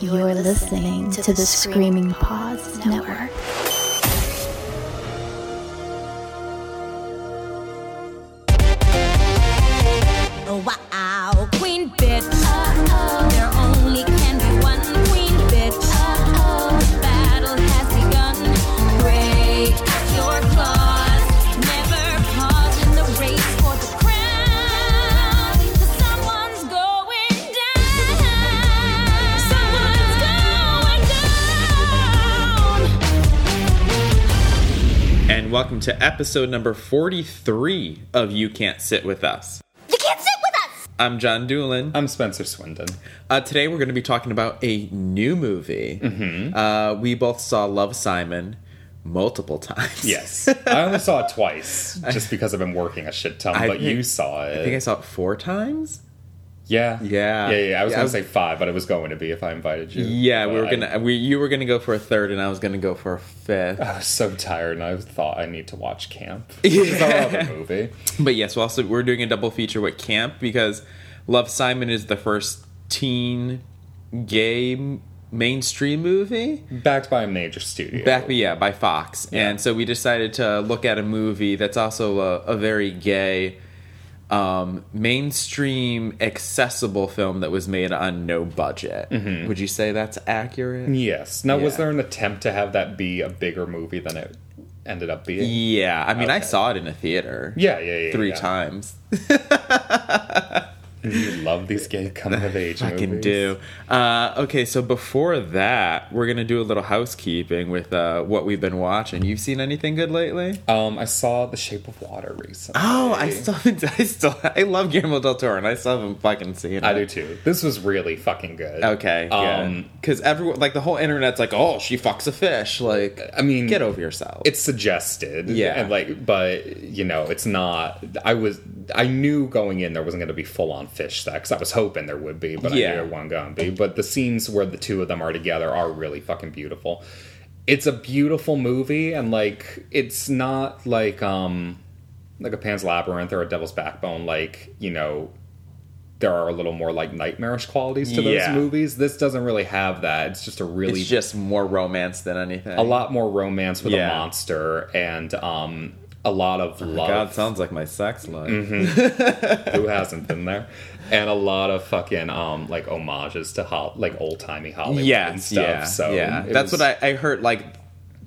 You're listening to the Screaming Paws Network. And welcome to episode number 43 of You Can't Sit With Us. You can't sit with us. I'm John Doolin. I'm Spencer Swindon. Uh, today we're going to be talking about a new movie. Mm-hmm. Uh, we both saw Love Simon multiple times. Yes. I only saw it twice just because I've been working a shit ton, I but you saw it. I think I saw it four times. Yeah. Yeah. Yeah, yeah. I was Yeah, I going was- to say five, but it was going to be if I invited you. Yeah, we were I- gonna. We you were gonna go for a third, and I was gonna go for a fifth. I was so tired and I thought I need to watch Camp. It's a movie. But yes, well, also we're doing a double feature with Camp because Love Simon is the first teen gay mainstream movie. Backed by a major studio. Back, yeah, by Fox. And so we decided to look at a movie that's also a, a very gay, um, mainstream, accessible film that was made on no budget. Would you say that's accurate? Yes. Now, was there an attempt to have that be a bigger movie than it ended up being? Yeah, I mean, I saw it in a theater. Yeah, yeah, yeah. Three yeah. times. You love these gay coming of age I can do. Uh, okay, so before that, we're gonna do a little housekeeping with uh, what we've been watching. You've seen anything good lately? Um, I saw The Shape of Water recently. Oh, I still, I still, I love Guillermo del Toro, and I still haven't fucking seen it. I do too. This was really fucking good. Okay, Um, because everyone, like the whole internet's like, oh, she fucks a fish. Like, I mean, get over yourself. it's suggested Yeah. and like but you know it's not i was i knew going in there wasn't going to be full on fish sex i was hoping there would be but i Yeah. knew there wasn't to be but the scenes where the two of them are together are really fucking beautiful it's a beautiful movie and like it's not like um like a pan's labyrinth or a devil's backbone like you know there are a little more like nightmarish qualities to those movies this doesn't really have that it's just a really it's just more romance than anything. a lot more romance with Yeah. a monster and um a lot of love. God, sounds like my sex life. Who hasn't been there? And a lot of fucking um like homages to ho- like old timey Hollywood and Yes, stuff. yeah, so yeah. That's was- what I, I heard. Like,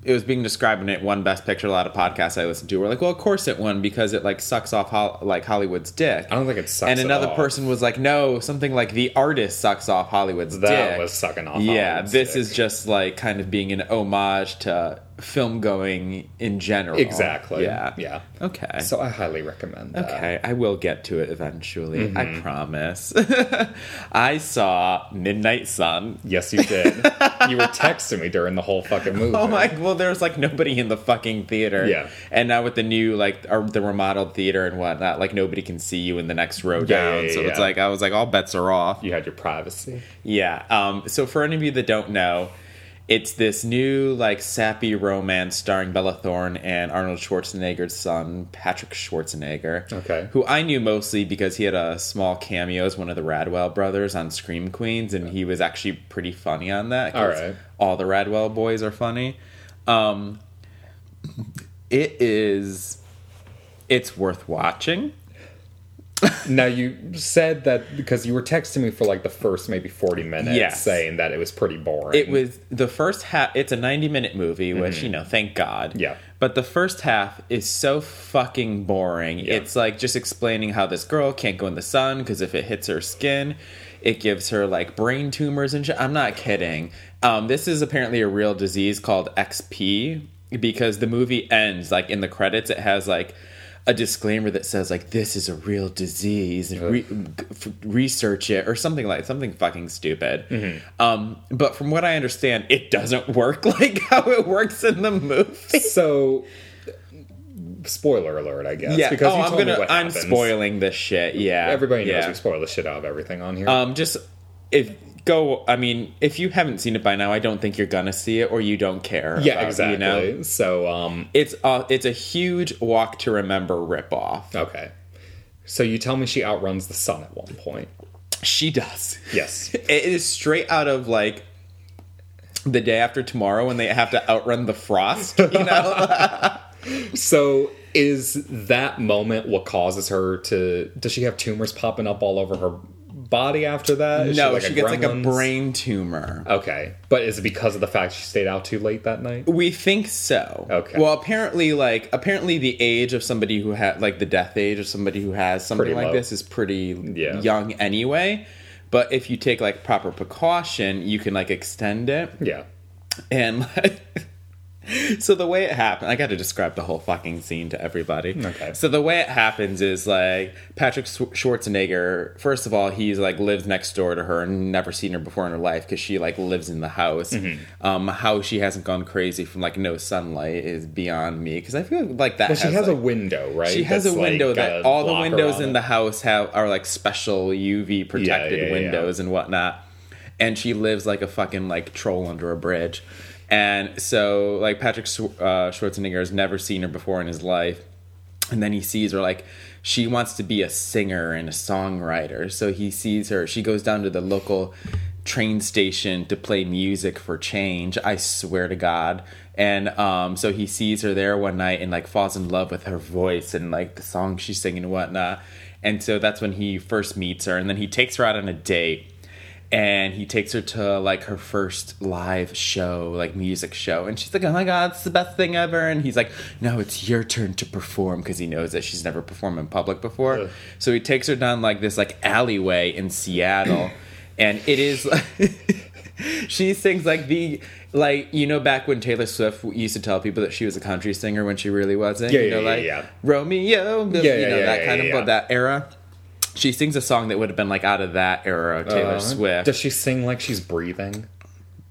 it was being described in it one best picture. A lot of podcasts I listened to were like, "Well, of course it won because it like sucks off Hol- like Hollywood's dick." I don't think it sucks. and another person was like, "No, something like the artist sucks off Hollywood's dick. That was sucking off Yeah, Hollywood's this dick. is just like kind of being an homage to film going in general. exactly. Yeah. yeah. Okay. So I highly recommend that. Okay, I will get to it eventually. Mm-hmm. I promise. I saw Midnight Sun. Yes, you did. you were texting me during the whole fucking movie. Oh my! Well, there was like nobody in the fucking theater. Yeah. And now with the new like or the remodeled theater and whatnot, like nobody can see you in the next row Yeah, down. yeah, so it's like I was like, all bets are off. You had your privacy. Yeah. Um. So for any of you that don't know, it's this new like sappy romance starring Bella Thorne and Arnold Schwarzenegger's son Patrick Schwarzenegger. Okay. Who I knew mostly because he had a small cameo as one of the Radwell brothers on Scream Queens, and he was actually pretty funny on that. All right. All the Radwell boys are funny. Um. It is. It's worth watching. Now you said that because you were texting me for like the first maybe forty minutes, Yes. saying that it was pretty boring. It was the first half. It's a ninety-minute movie, which you know, thank God. Mm-hmm. Yeah. But the first half is so fucking boring. Yeah. It's like just explaining how this girl can't go in the sun because if it hits her skin, it gives her like brain tumors and shit. I'm not kidding. Um, this is apparently a real disease called XP because the movie ends like in the credits. It has like a disclaimer that says like this is a real disease and re- research it or something like something fucking stupid Mm-hmm. um but from what i understand it doesn't work like how it works in the movie so spoiler alert, I guess. yeah because oh you i'm told me gonna what i'm spoiling this shit yeah Everybody knows yeah. we spoil the shit out of everything on here. um just if go i mean if you haven't seen it by now i don't think you're gonna see it or you don't care yeah, about, exactly. you know So, um, it's uh it's a huge walk to remember ripoff okay. So you tell me she outruns the sun at one point. she does Yes. it is straight out of like the day after tomorrow when they have to outrun the frost. You know, So is that moment what causes her to? Does she have tumors popping up all over her body after that? Is no, like she gets like a brain tumor. Okay, but is it because of the fact she stayed out too late that night? We think so. Okay. Well, apparently, like apparently, the age of somebody who had like the death age of somebody who has something Pretty like low. this is pretty Yeah. young anyway. But if you take like proper precaution, you can like extend it. Yeah. And like, so the way it happened, I got to describe the whole fucking scene to everybody. Okay. So the way it happens is like Patrick Schwarzenegger. First of all, he's like lives next door to her and never seen her before in her life because she like lives in the house. Mm-hmm. Um, how she hasn't gone crazy from like no sunlight is beyond me because I feel like that. But she has, has a window, right? she has a window like, that all the windows in it. the house have are like special UV protected yeah, yeah. windows and whatnot. And she lives like a fucking like troll under a bridge. And so like Patrick uh, Schwarzenegger has never seen her before in his life. And then he sees her like she wants to be a singer and a songwriter. So he sees her. She goes down to the local train station to play music for change. I swear to God. And um, so he sees her there one night and like falls in love with her voice and like the song she's singing and whatnot. And so that's when he first meets her. And then he takes her out on a date and he takes her to like her first live show, like music show, and she's like, "Oh my god, it's the best thing ever!" And he's like, "No, it's your turn to perform," because he knows that she's never performed in public before. Ugh. So he takes her down like this like alleyway in Seattle, and it is like she sings like the like you know back when Taylor Swift used to tell people that she was a country singer when she really wasn't. Yeah, you know, yeah, yeah, like yeah. Romeo, you Yeah, yeah, know yeah, that yeah, kind yeah. of that era. She sings a song that would have been like out of that era of Taylor Uh, Swift. Does she sing like she's breathing?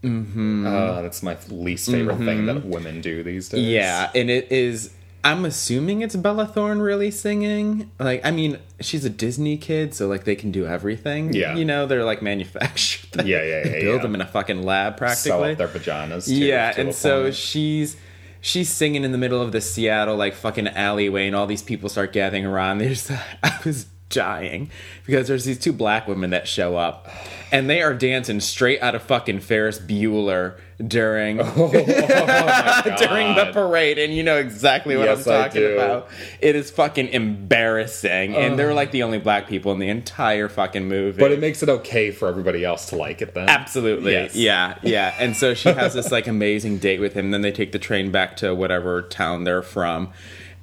Mm-hmm. Uh, that's my least favorite thing that women do these days. Mm-hmm. Yeah, and it is. I'm assuming it's Bella Thorne really singing. Like, I mean, she's a Disney kid, so like they can do everything. Yeah. you know, they're like manufactured. Yeah, yeah, yeah, build yeah. them in a fucking lab Sew practically. up their pajamas. Too, yeah, to and so point. she's she's singing in the middle of the Seattle like fucking alleyway, and all these people start gathering around. There's I was dying because there's these two black women that show up, and they are dancing straight out of fucking Ferris Bueller during oh, oh, oh during the parade, and you know exactly what Yes, I'm talking about. It is fucking embarrassing, and they're like the only black people in the entire fucking movie. but it makes it okay for everybody else to like it then. Absolutely. Yes. Yeah, yeah. And so she has this like amazing date with him. Then they take the train back to whatever town they're from.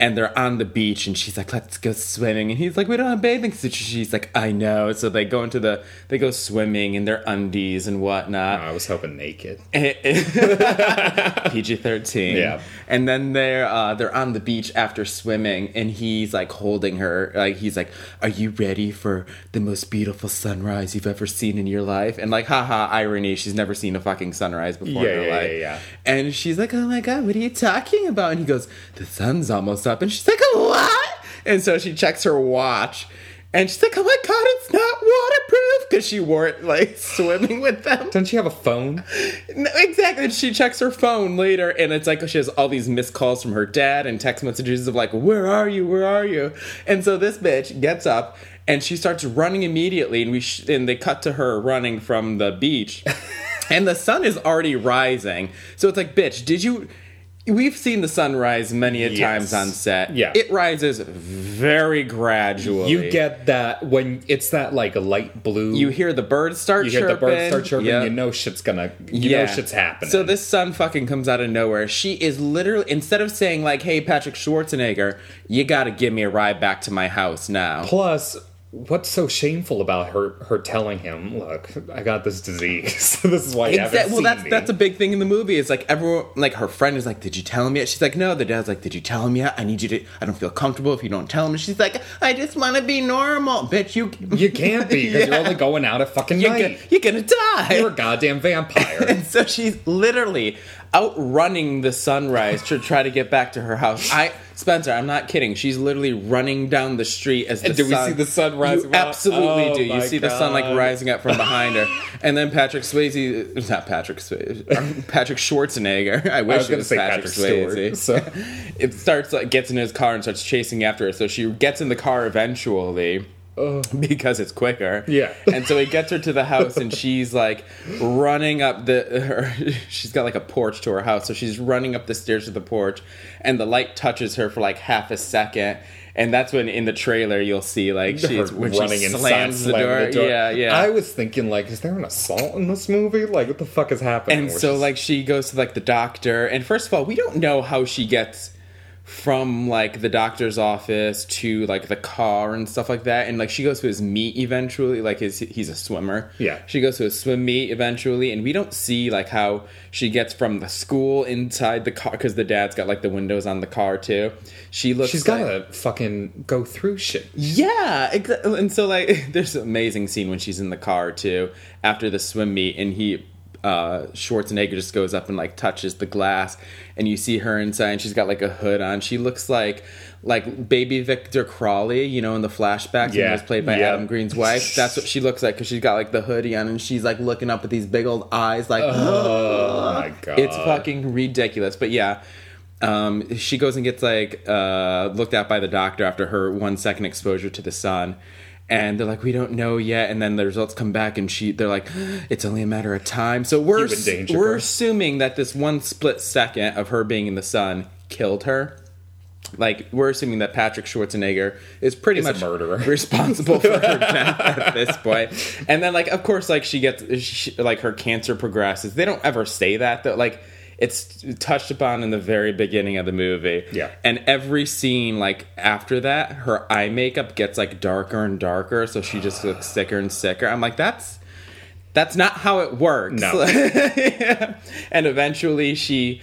And they're on the beach and she's like, let's go swimming. And he's like, we don't have bathing suits. She's like, I know. So they go into the, they go swimming in their undies and whatnot. I was hoping naked. PG thirteen. Yeah. And then they're uh, they're on the beach after swimming, and he's like holding her, like he's like, "Are you ready for the most beautiful sunrise you've ever seen in your life?" And like, haha, irony, she's never seen a fucking sunrise before Yeah, in her yeah, life. yeah, yeah. And she's like, "Oh my god, what are you talking about?" And he goes, "The sun's almost up," and she's like, "What?" And so she checks her watch. And she's like, "Oh my god, it's not waterproof," because she wore it like swimming with them. Doesn't she have a phone? No, exactly. And She checks her phone later, and it's like she has all these missed calls from her dad and text messages of like, "Where are you? Where are you?" And so this bitch gets up and she starts running immediately, and we sh- and they cut to her running from the beach, and the sun is already rising. So it's like, bitch, did you? We've seen the sun rise many a Yes. times on set. Yeah. it rises very gradually. You get that when it's that like light blue. you hear the birds start. you hear the birds start chirping. Yep. You know shit's gonna. You know shit's happening. So this sun fucking comes out of nowhere. She is literally instead of saying like, "Hey, Patrick Schwarzenegger, you got to give me a ride back to my house now." Plus, what's so shameful about her her telling him, "Look, I got this disease. this is why you haven't Exact- well, that's me." that's a big thing in the movie. It's like everyone, like her friend is like, "Did you tell him yet?" She's like, "No." The dad's like, "Did you tell him yet? I need you to. I don't feel comfortable if you don't tell him." And she's like, "I just want to be normal, bitch. You you can't be because Yeah. you're only going out at fucking you're, night. gonna, you're gonna die." You're a goddamn vampire. And so she's literally outrunning the sunrise to try to get back to her house. I Spencer, I'm not kidding. She's literally running down the street as the do we see the sun rising You up? absolutely Oh do. You see the sun like rising up from behind her, and then Patrick Swayze, not Patrick Swayze, uh, Patrick Schwarzenegger. I wish was it was say Patrick, Patrick Swayze. Stewart, so- it starts like gets in his car and starts chasing after her. So she gets in the car eventually. Because it's quicker. Yeah. and so he gets her to the house, and she's like running up the. Her, she's got like a porch to her house, so she's running up the stairs to the porch, and the light touches her for like half a second. And that's when in the trailer you'll see like she's when she inside, slams the slamming door. Yeah, yeah. I was thinking, like, is there an assault in this movie? Like, what the fuck is happening? and We're so just- like she goes to like the doctor and first of all we don't know how she gets from like the doctor's office to like the car and stuff like that and like she goes to his meet eventually like his he's a swimmer Yeah. she goes to a swim meet eventually and we don't see like how she gets from the school inside the car because the dad's got like the windows on the car too she looks she's like, gotta fucking go through shit. yeah, exa- and so like, there's an amazing scene when she's in the car too after the swim meet, and he uh Schwarzenegger just goes up and like touches the glass, and you see her inside, and she's got like a hood on. She looks like like baby Victor Crowley, you know, in the flashbacks, and Yeah, was played by yeah. Adam Green's wife. That's what she looks like because she's got like the hoodie on, and she's like looking up with these big old eyes, like Oh my god. it's fucking ridiculous. But yeah, um, she goes and gets like uh, looked at by the doctor after her one second exposure to the sun. And they're like, we don't know yet. And then the results come back, and she, they're like, it's only a matter of time. So we're danger, we're bro. assuming that this one split second of her being in the sun killed her. Like we're assuming that Patrick Schwarzenegger is pretty Is a much murderer. responsible for her death at this point. And then, like, of course, like she gets she, like her cancer progresses. They don't ever say that though. Like it's touched upon in the very beginning of the movie. Yeah. And every scene, like after that, her eye makeup gets like darker and darker, so she just looks sicker and sicker. I'm like, that's that's not how it works. No. and eventually she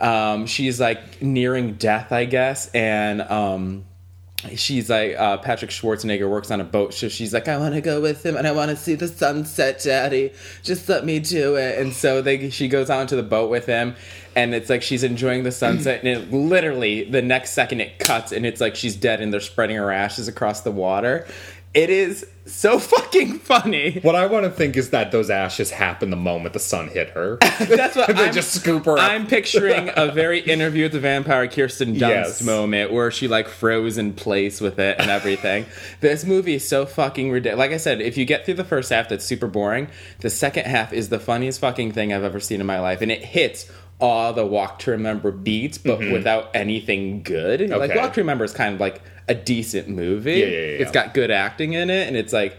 um she's like nearing death i guess and um she's like uh patrick schwarzenegger works on a boat so she's like i want to go with him and i want to see the sunset daddy. Just let me do it. And so they she goes out onto the boat with him and it's like she's enjoying the sunset and it literally the next second it cuts and it's like she's dead and they're spreading her ashes across the water. It is so fucking funny What I want to think is that those ashes happened the moment the sun hit her. That's what They I'm, just scoop her up. I'm picturing a very interview with the vampire Kirsten Dunst Yes. moment where she like froze in place with it and everything. this movie is so fucking ridiculous. Like I said, if you get through the first half, that's super boring. The second half is the funniest fucking thing I've ever seen in my life, and it hits all the Walk to Remember beats, but without anything good. Like Mm-hmm. Walk to Remember is kind of like a decent movie. Yeah, yeah, yeah, It's got good acting in it, and it's like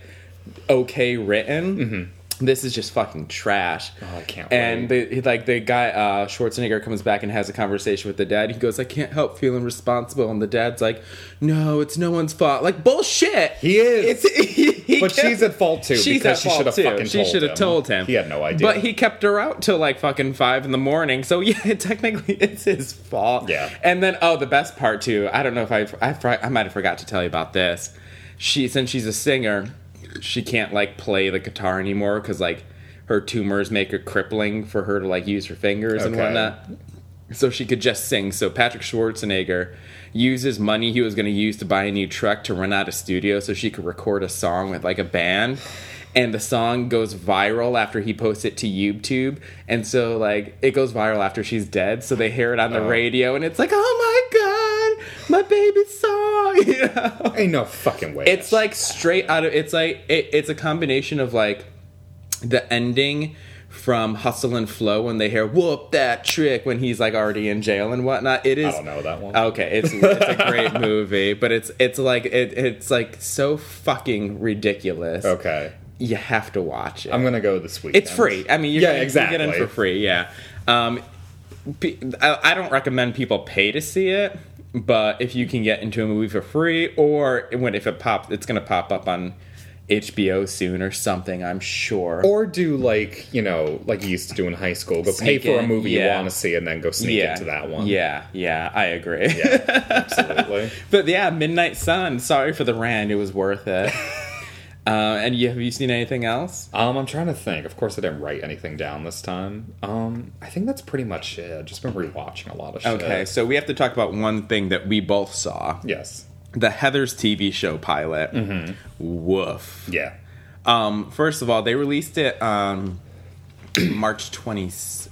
okay written. Mm-hmm. This is just fucking trash. Oh, I can't And the, like the guy uh, Schwarzenegger comes back and has a conversation with the dad. He goes, "I can't help feeling responsible," and the dad's like, "No, it's no one's fault." Like bullshit. He is. It's, he, he But kept- she's at fault, too, She's because at she fault, should have fucking She told should have him. told him. He had no idea. But he kept her out till like fucking five in the morning. So yeah, technically it's his fault. Yeah. And then oh, the best part too. I don't know if I I, I might have forgot to tell you about this. She since she's a singer, she can't like play the guitar anymore because like her tumors make her crippling for her to like use her fingers and whatnot. So she could just sing. So Patrick Schwarzenegger uses money he was going to use to buy a new truck to run out of studio so she could record a song with like a band. And the song goes viral after he posts it to YouTube. And so, like, it goes viral after she's dead. So they hear it on the Oh. radio, and it's like, oh my God, my baby song. You know? Ain't no fucking way. It's like straight out of it's like it, it's a combination of like the ending from Hustle and Flow when they hear "whoop that trick" when he's like already in jail and whatnot. It is. I don't know that one. Okay, it's it's a great movie, but it's it's like it, it's like so fucking ridiculous. okay. You have to watch it. I'm gonna go this week. It's free. I mean, Yeah, exactly. You get in for free. Yeah. Um, I, I don't recommend people pay to see it, but if you can get into a movie for free, or when if it pops, it's gonna pop up on HBO soon or something. I'm sure. Or do like you know, like you used to do in high school. Go Sneak pay for a in, movie you want to see, and then go sneak yeah, into that one. Yeah, yeah, I agree. Yeah, absolutely. but yeah, Midnight Sun. Sorry for the rant. It was worth it. uh, and you, have you seen anything else? Um, I'm trying to think. Of course, I didn't write anything down this time. Um, I think that's pretty much it. I've just been rewatching a lot of shit. Okay, so we have to talk about one thing that we both saw. Yes. the Heather's TV show pilot. Mm-hmm. Woof. Yeah. Um, first of all, they released it on March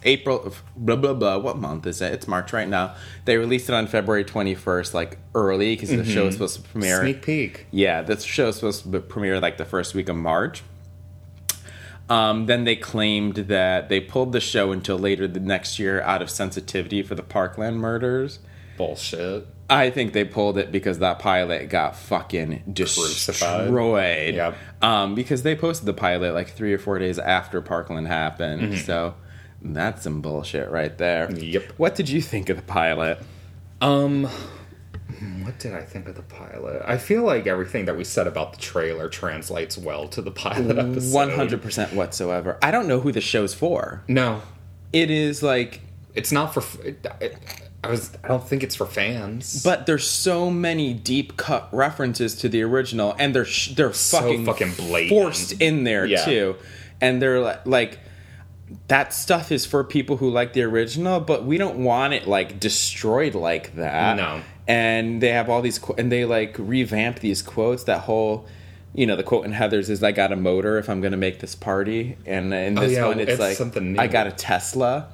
20 April blah blah blah. What month is it? It's March right now. They released it on February 21st, like early because the show was supposed to premiere. Sneak peek. Yeah, this show is supposed to be- premiere like the first week of March. Um, then they claimed that they pulled the show until later the next year out of sensitivity for the Parkland murders. Bullshit. I think they pulled it because that pilot got fucking Crucified. destroyed. Yep. Um, because they posted the pilot like three or four days after Parkland happened. Mm-hmm. So that's some bullshit right there. Yep. What did you think of the pilot? Um, what did I think of the pilot? I feel like everything that we said about the trailer translates well to the pilot episode. One hundred percent whatsoever. I don't know who the show's for. No, It is like it's not for. It, it, I was. I don't think it's for fans. But there's so many deep cut references to the original, and they're sh- they're So fucking fucking blatant. forced in there Yeah. too, and they're like, like that stuff is for people who like the original, but we don't want it like destroyed like that. No. and they have all these qu- and they like revamp these quotes. That whole. You know the quote in Heather's is "I got a motor if I'm going to make this party," and in oh, this Oh, yeah, one it's, it's like something new. "I got a Tesla."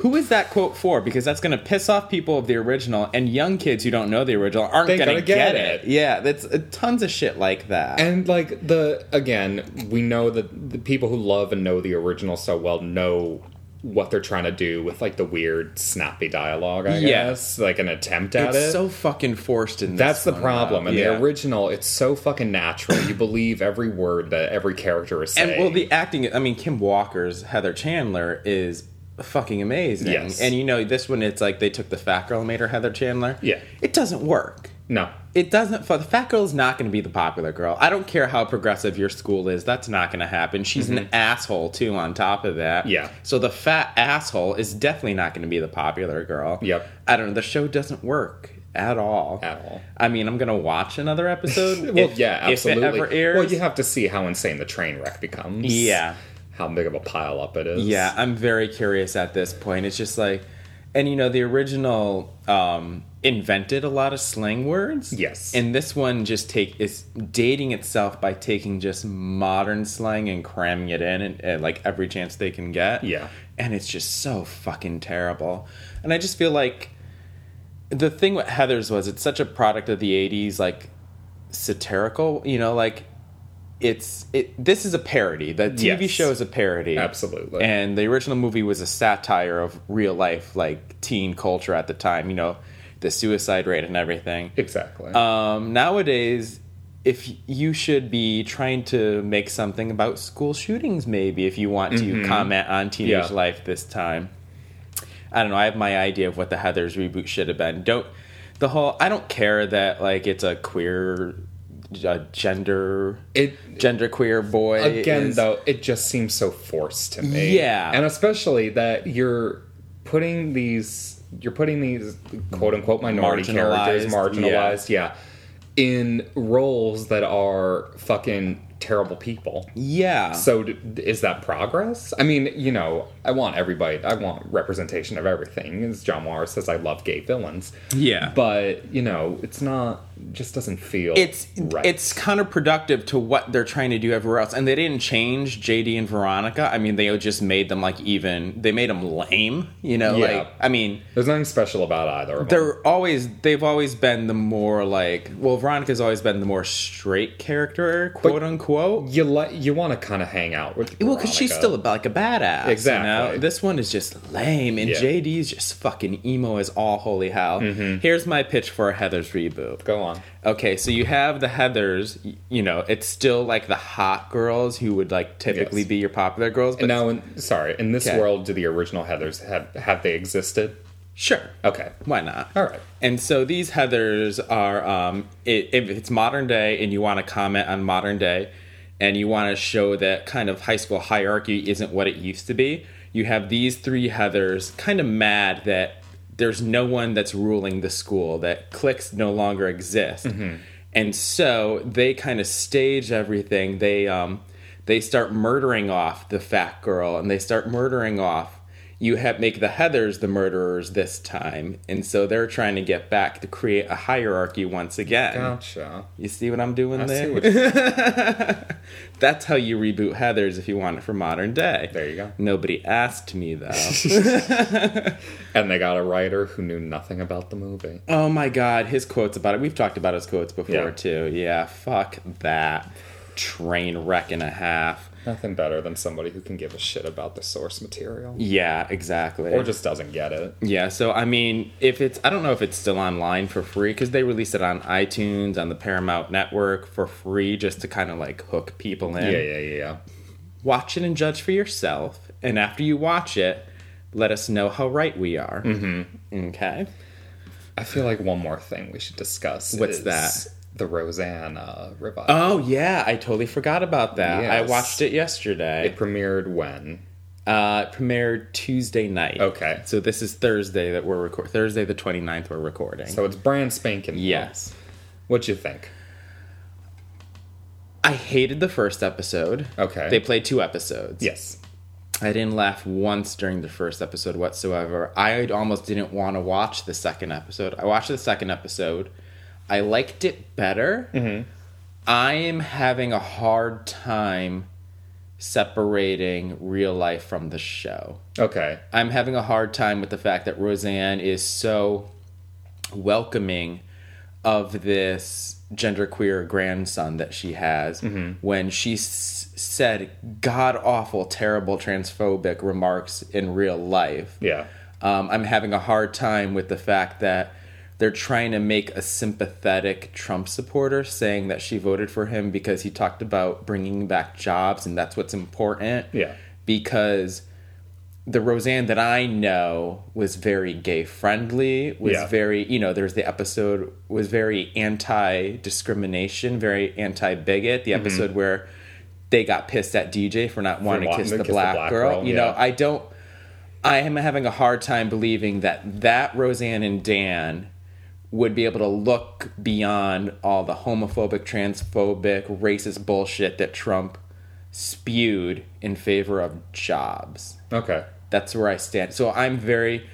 Who is that quote for? Because that's going to piss off people of the original, and young kids who don't know the original aren't going to get, get it. it. Yeah, that's uh, tons of shit like that. And like the again, we know that the people who love and know the original so well know what they're trying to do with like the weird snappy dialogue. I Yeah. guess like an attempt at it's it. so fucking forced in. That's this the problem. though. In Yeah. the original, it's so fucking natural. You believe every word that every character is saying. and well, the acting. I mean, Kim Walker's Heather Chandler is fucking amazing. Yes. And you know, this one, it's like they took the fat girl and made her Heather Chandler. Yeah. it doesn't work. no, It doesn't. The fat girl is not going to be the popular girl. I don't care how progressive your school is. That's not going to happen. She's an asshole too. On top of that, Mm-hmm. Yeah. So the fat asshole is definitely not going to be the popular girl. Yep. I don't know. The show doesn't work at all. At all. I mean, I'm going to watch another episode. well, if- yeah, absolutely. If it ever airs. Well, you have to see how insane the train wreck becomes. Yeah. How big of a pile up it is. Yeah, I'm very curious at this point. It's just like, and you know, the original um, invented a lot of slang words. Yes. and this one just take is dating itself by taking just modern slang and cramming it in, and, and like every chance they can get. Yeah. and it's just so fucking terrible. And I just feel like the thing with Heather's was it's such a product of the '80s, like satirical. You know, like it's it. This is a parody. The TV Yes. show is a parody, Absolutely. And the original movie was a satire of real life, like teen culture at the time. You know, the suicide rate and everything. exactly. Um, nowadays, if you should be trying to make something about school shootings, maybe if you want to comment on teenage Mm-hmm. Yeah. life this time. I don't know. I have my idea of what the Heather's reboot should have been. Don't the whole. I don't care that like it's a queer, uh, gender, It- gender queer boy. Again, is- though, it just seems so forced to me. Yeah. and especially that you're putting these, you're putting these quote unquote minority characters, Marginalized, marginalized, yeah. in roles that are fucking terrible people. yeah. So d- is that progress? I mean, you know, I want everybody. I want representation of everything. As John Morris says, I love gay villains. Yeah. but you know, it's not. Just doesn't feel. it's right. it's counterproductive to what they're trying to do everywhere else, and they didn't change JD and Veronica. I mean, they just made them like even. They made them lame. You know, Yeah. like I mean, There's nothing special about either. Of them. they're always they've always been the more like well, Veronica's always been the more straight character, quote unquote. you like you want to kind of hang out with. Well, because she's still like a badass. Exactly. You know? This one is just lame, and Yeah. JD's just fucking emo as all holy hell. Mm-hmm. Here's my pitch for a Heather's reboot. Go on. Okay, so you have the Heathers. y- You know, it's still like the hot girls who would like typically Yes. be your popular girls. But now, in, sorry, in this Okay. world, do the original Heathers have have they existed? sure, Okay. why not? All right. And so these Heathers are, um, i if it's modern day and you want to comment on modern day, and you want to show that kind of high school hierarchy isn't what it used to be, you have these three Heathers kind of mad that there's no one that's ruling the school, that cliques no longer exist. And so they kind of stage everything. They um, they start murdering off the fat girl, and they start murdering off you have make the Heathers the murderers this time, and so they're trying to get back to create a hierarchy once again. Gotcha. You see what I'm doing I there? see what you- That's how you reboot Heathers if you want it for modern day. There you go. Nobody asked me though. and they got a writer who knew nothing about the movie. oh my god, his quotes about it. We've talked about his quotes before Yeah. too. Yeah, fuck that train wreck and a half. Nothing better than somebody who can give a shit about the source material. Yeah, exactly. Or just doesn't get it. Yeah, so I mean, if it's, I don't know if it's still online for free because they released it on iTunes, on the Paramount Network for free just to kind of like hook people in. Yeah, yeah, yeah, yeah. Watch it and judge for yourself. And after you watch it, let us know how right we are. Mm-hmm. Okay. I feel like one more thing we should discuss. What's that? The Roseanne uh, revival. Oh, yeah, I totally forgot about that. I watched it yesterday. it premiered when? Uh, it premiered Tuesday night. Okay. So this is Thursday that we're recording. Thursday the 29th we're recording. So it's brand spanking. new. yes. What'd you think? I hated the first episode. Okay. They played two episodes. Yes. I didn't laugh once during the first episode whatsoever. I almost didn't want to watch the second episode. I watched the second episode. I liked it better. Mm-hmm. I am having a hard time separating real life from the show. Okay. I'm having a hard time with the fact that Roseanne is so welcoming of this genderqueer grandson that she has when she s- said god awful, terrible, transphobic remarks in real life. Yeah. Um, I'm having a hard time with the fact that they're trying to make a sympathetic Trump supporter saying that she voted for him because he talked about bringing back jobs and that's what's important Yeah. because the Roseanne that I know was very gay friendly, was Yeah. very, you know, there's the episode was very anti discrimination, very anti bigot. The mm-hmm. episode where they got pissed at DJ for not wanting to kiss, the, kiss the black black girl. girl, You know. I don't I am having a hard time believing that that Roseanne and Dan would be able to look beyond all the homophobic, transphobic, racist bullshit that Trump spewed in favor of jobs. Okay. That's where I stand. So I'm very.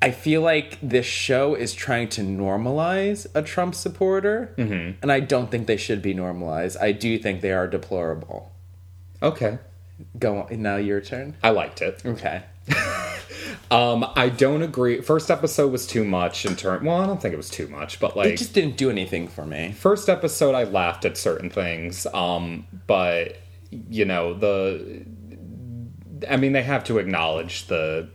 I feel like this show is trying to normalize a Trump supporter, Mm-hmm. and I don't think they should be normalized. I do think they are deplorable. Okay. Go on. Now your turn. I liked it. Okay. Um, I don't agree. First episode was too much in turn. Well, I don't think it was too much, but like It just didn't do anything for me. first episode, I laughed at certain things. Um, but you know the. I mean, they have to acknowledge the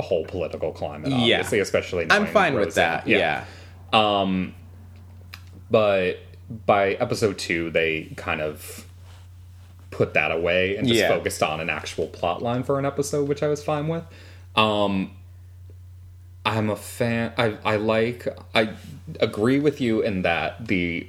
whole political climate, Yeah. obviously, especially. Now. I'm fine with that. Yeah. but by episode two they kind of put that away and just Yeah. focused on an actual plot line for an episode which i was fine with um i'm a fan i i like i agree with you in that the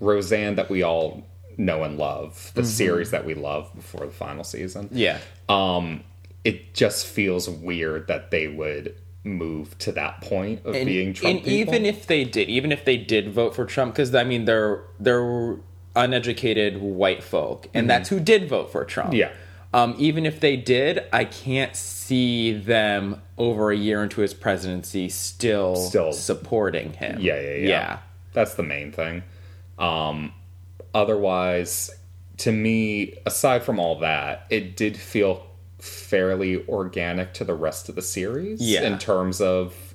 roseanne that we all know and love the series that we love before the final season Yeah. um it just feels weird that they would move to that point of and, being Trump and even if they did, even if they did vote for Trump, because I mean they're they're uneducated white folk, and that's who did vote for Trump. Mm-hmm. Yeah. Um, even if they did, I can't see them over a year into his presidency still, Still- supporting him. Yeah, yeah, yeah. yeah. That's the main thing. Um, otherwise, to me, aside from all that, it did feel fairly organic to the rest of the series. Yeah. In terms of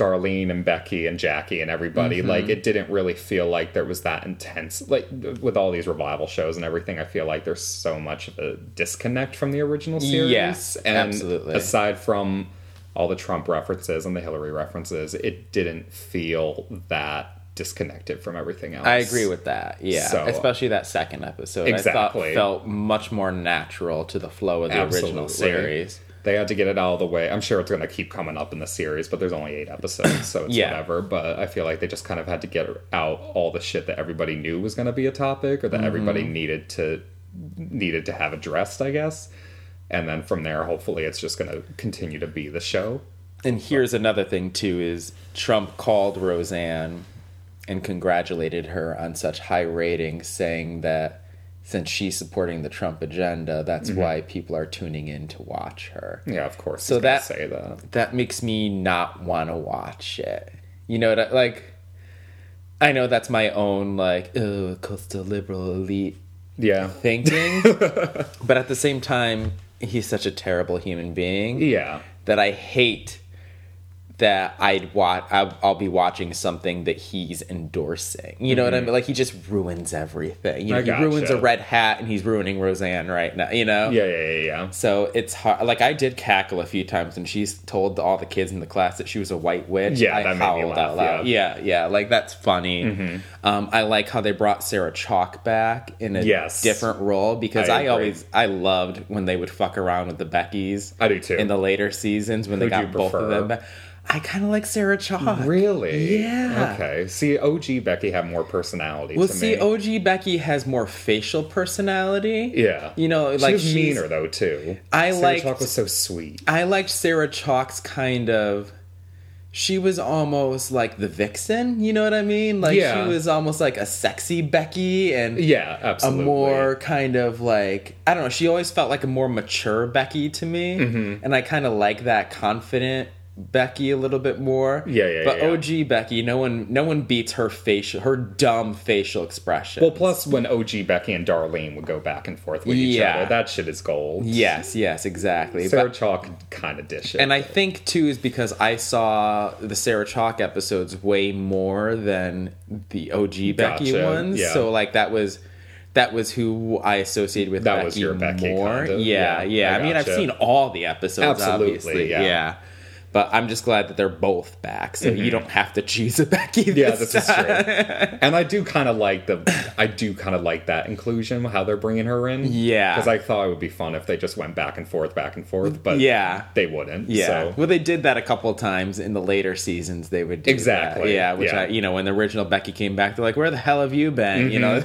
Darlene and Becky and Jackie and everybody. Mm-hmm. Like, it didn't really feel like there was that intense. Like, with all these revival shows and everything, I feel like there's so much of a disconnect from the original series. Yes, and absolutely. Aside from all the Trump references and the Hillary references, it didn't feel that disconnected from everything else. I agree with that. Yeah, So- especially that second episode. I Exactly. thought felt much more natural to the flow of the original Absolutely. series. They had to get it out of the way. I'm sure it's going to keep coming up in the series, but there's only eight episodes, so it's Yeah. whatever. But I feel like they just kind of had to get out all the shit that everybody knew was going to be a topic, or that everybody Mm-hmm. needed to needed to have addressed, I guess. And then from there, hopefully, it's just going to continue to be the show. And here's another thing too: is Trump called Roseanne and congratulated her on such high ratings, saying that since she's supporting the Trump agenda, that's Mm-hmm. why people are tuning in to watch her. Yeah, of course. So that- say that. That makes me not want to watch it. You know, that like I know that's my own like oh coastal liberal elite Yeah. thinking, but at the same time, he's such a terrible human being Yeah. that I hate that I'd watch. I'll, I'll be watching something that he's endorsing. You know what I mean? Like he just ruins everything. You know, Mm-hmm. I he ruins a red hat, and he's ruining Roseanne right now. You know? Yeah, yeah, yeah, yeah. So it's hard. Like I did cackle a few times, and she's told all the kids in the class that she was a white witch. Yeah, I that howled laugh, out loud. Yeah. yeah, Like that's funny. Um, I like how they brought Sarah Chalke back in a Yes. different role because I I, always I loved when they would fuck around with the Beckys. I do too. In the later seasons when they Who do got both of them back. I kind of like Sarah Chalke. Really? Yeah. Okay. See, OG Becky had more personality. Well, see, me. OG Becky has more facial personality. Yeah. You know, she like was meaner though too. I Sarah liked- Chalke was so sweet. I liked Sarah Chalke's kind of. She was almost like the vixen, you know what I mean? Like Yeah. she was almost like a sexy Becky and Yeah, absolutely. a more kind of like I don't know. She always felt like a more mature Becky to me, Mm-hmm. and I kind of like that confident Becky a little bit more. Yeah, yeah, But yeah. OG Becky, no one, no one beats her facial, her dumb facial expression. Well, plus when OG Becky and Darlene would go back and forth with each other, that shit is gold. yes, yes, exactly. Sarah But- Chalke kind of dish it. And I think too is because I saw the Sarah Chalke episodes way more than the OG Becky ones. yeah. So like that was that was who I associated with That Becky was your Becky, more. kind of. Yeah, Yeah, yeah. I I, mean, I've seen all the episodes, Absolutely, obviously. yeah. Yeah. But I'm just glad that they're both back, so you don't have to choose a Becky. Mm-hmm. yeah, this this is time. true. and I do kind of like the, I do kind of like that inclusion, how they're bringing her in. Yeah. because I thought it would be fun if they just went back and forth, back and forth. But Yeah. they wouldn't. Yeah. So. Well, they did that a couple of times in the later seasons. They would do Exactly, That. Yeah. Which yeah. I, you know, when the original Becky came back, they're like, "Where the hell have you been?" You know.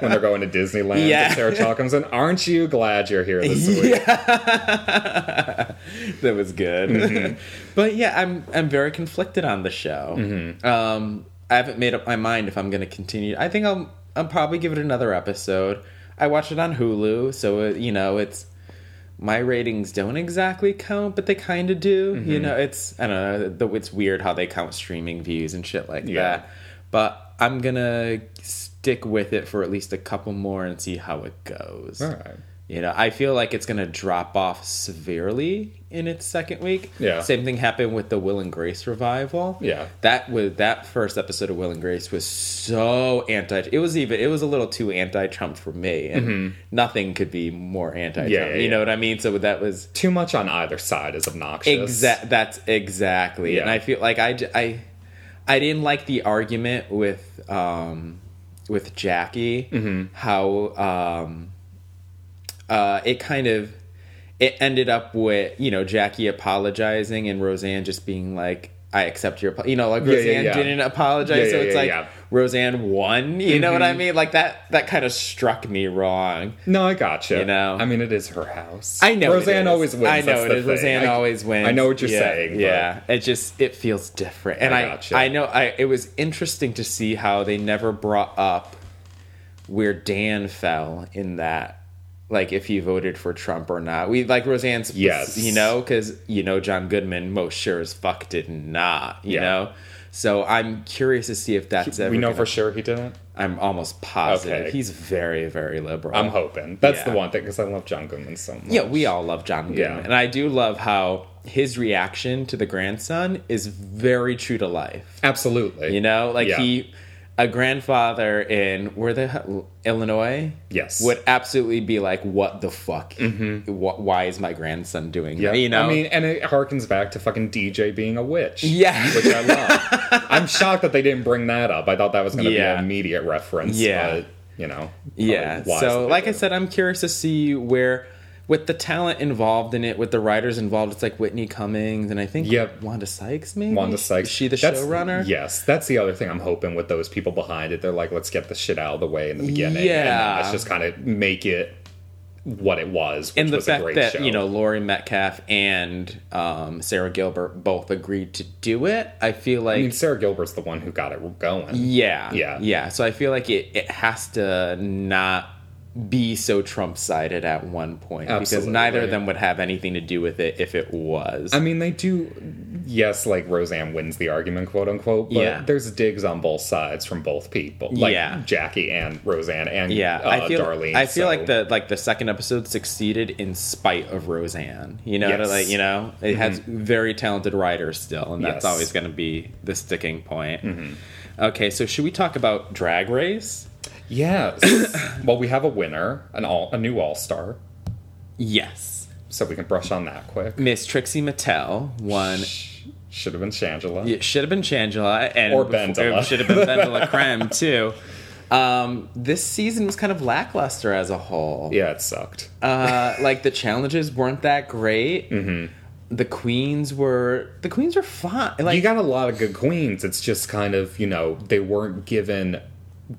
when they're going to Disneyland, Yeah. and Sarah Chalke comes in. Aren't you glad you're here this week? Yeah. that was good. Mm-hmm. But yeah, I'm I'm very conflicted on the show. Mm-hmm. Um, I haven't made up my mind if I'm going to continue. I think I'll I'll probably give it another episode. I watch it on Hulu, so it, you know it's my ratings don't exactly count, but they kind of do. You Mm-hmm. know, it's I don't know. the- It's weird how they count streaming views and shit like Yeah. that. But I'm gonna stick with it for at least a couple more and see how it goes. All right. You know, I feel like it's going to drop off severely in its second week. Yeah. Same thing happened with the Will and Grace revival. Yeah. That was that first episode of Will and Grace was so anti. It was even it was a little too anti-Trump for me, and nothing could be more anti-Trump. Mm-hmm. Yeah, yeah, you know yeah. what I mean? So that was Too much on either side is obnoxious. Exact. That's exactly. And I feel like I I I didn't like the argument with um, with Jackie. Mm-hmm. How um, uh, it kind of it ended up with you know Jackie apologizing and Roseanne just being like. I accept your, apo-" you know, like Yeah, yeah, Roseanne yeah. didn't apologize, Yeah, so yeah, it's yeah, like yeah. Roseanne won. You know what I Mhm. mean? Like that. That kind of struck me wrong. No, I gotcha. You know? I mean, it is her house. I know Roseanne is. always wins. I know it thing. Roseanne I- always wins. I know what you're yeah, saying. but- Yeah, it just it feels different, and I I. I know I it was interesting to see how they never brought up where Dan fell in that. Like if he voted for Trump or not, we like Roseanne's, Yes. you know, because you know John Goodman most sure as fuck did not, you Yeah. know. So I'm curious to see if that's ever. we know gonna- for sure he didn't. I'm almost positive Okay. he's very very liberal. I'm hoping. That's the one thing because I love John Goodman so much. Yeah, we all love John Goodman. Yeah. And I do love how his reaction to the grandson is very true to life. absolutely. You know, like Yeah. he, a grandfather in where the Illinois, Yes. would absolutely be like, "What the fuck? Wh- why is my grandson doing Mm-hmm. Yeah, that?" You know, I mean, and it harkens back to fucking DJ being a witch. Yeah. which I love. I'm shocked that they didn't bring that up. I thought that was going to Yeah. be an immediate reference. Yeah. but, you know. Yeah. So, like I said, I'm curious to see where, with the talent involved in it, with the writers involved, it's like Whitney Cummings and I think Yep. Wanda Sykes, maybe Wanda Sykes. Is she the That's- showrunner? Yes, that's the other thing I'm hoping with those people behind it. They're like, let's get the shit out of the way in the beginning. and Yeah. let's just kind of make it what it was, which and the was a fact great that show. you know Laurie Metcalf and um, Sara Gilbert both agreed to do it, I feel like I mean, Sara Gilbert's the one who got it going. yeah, Yeah. yeah. So I feel like it it has to not be so Trump sided at one point because neither of them would have anything to do with it if it was. I mean, they do. Yes, like Roseanne wins the argument, quote unquote. But Yeah. there's digs on both sides from both people, like Yeah. Jackie and Roseanne and yeah, uh, I feel Darlene. I feel so- like the like the second episode succeeded in spite of Roseanne. You know, Yes. Mm-hmm. like you know, it has very talented writers still, and that's Yes. Mm-hmm. always going to be the sticking point. Okay, so should we talk about Drag Race? Yes. well, we have a winner, an all a new All Star, Yes, so we can brush on that quick. Miss Trixie Mattel won. Should have been Shangela. It should have been Shangela and Or Bendela. Should have been Bendela Creme too. Um, this season was kind of lackluster as a whole. Yeah, it sucked. Uh, like the challenges weren't that great. Mm-hmm. The queens were the queens were fine. Like you got a lot of good queens. It's just kind of you know they weren't given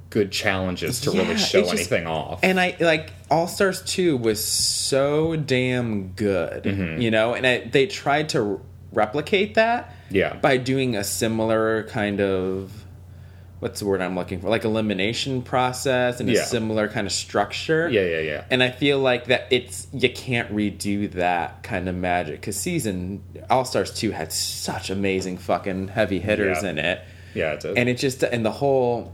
good challenges to Yeah, really show just- anything off. and I like All Stars Two was so damn good, Mm-hmm. you know, and I, they tried to replicate that, Yeah. by doing a similar kind of what's the word I'm looking for, like elimination process and a similar kind of structure. yeah, yeah, yeah. And I feel like that it's you can't redo that kind of magic because season All Stars two had such amazing fucking heavy hitters Yeah. in it, yeah, it did. and it just and the whole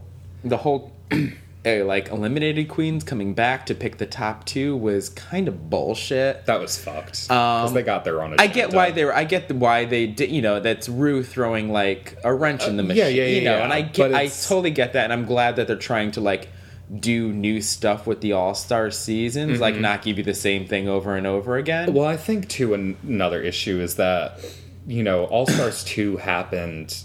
the whole like eliminated queens coming back to pick the top two was kind of bullshit. that was fucked because they got their own. Um, I get why they were. I get why they did. You know, that's Rue throwing like a wrench in the Uh, machine. yeah, yeah, You know, yeah, and I get. I totally get that, and I'm glad that they're trying to like do new stuff with the All Star seasons, like not give you the same thing over and over again. Mm-hmm. Well, I think too an- another issue is that you know All Stars two happened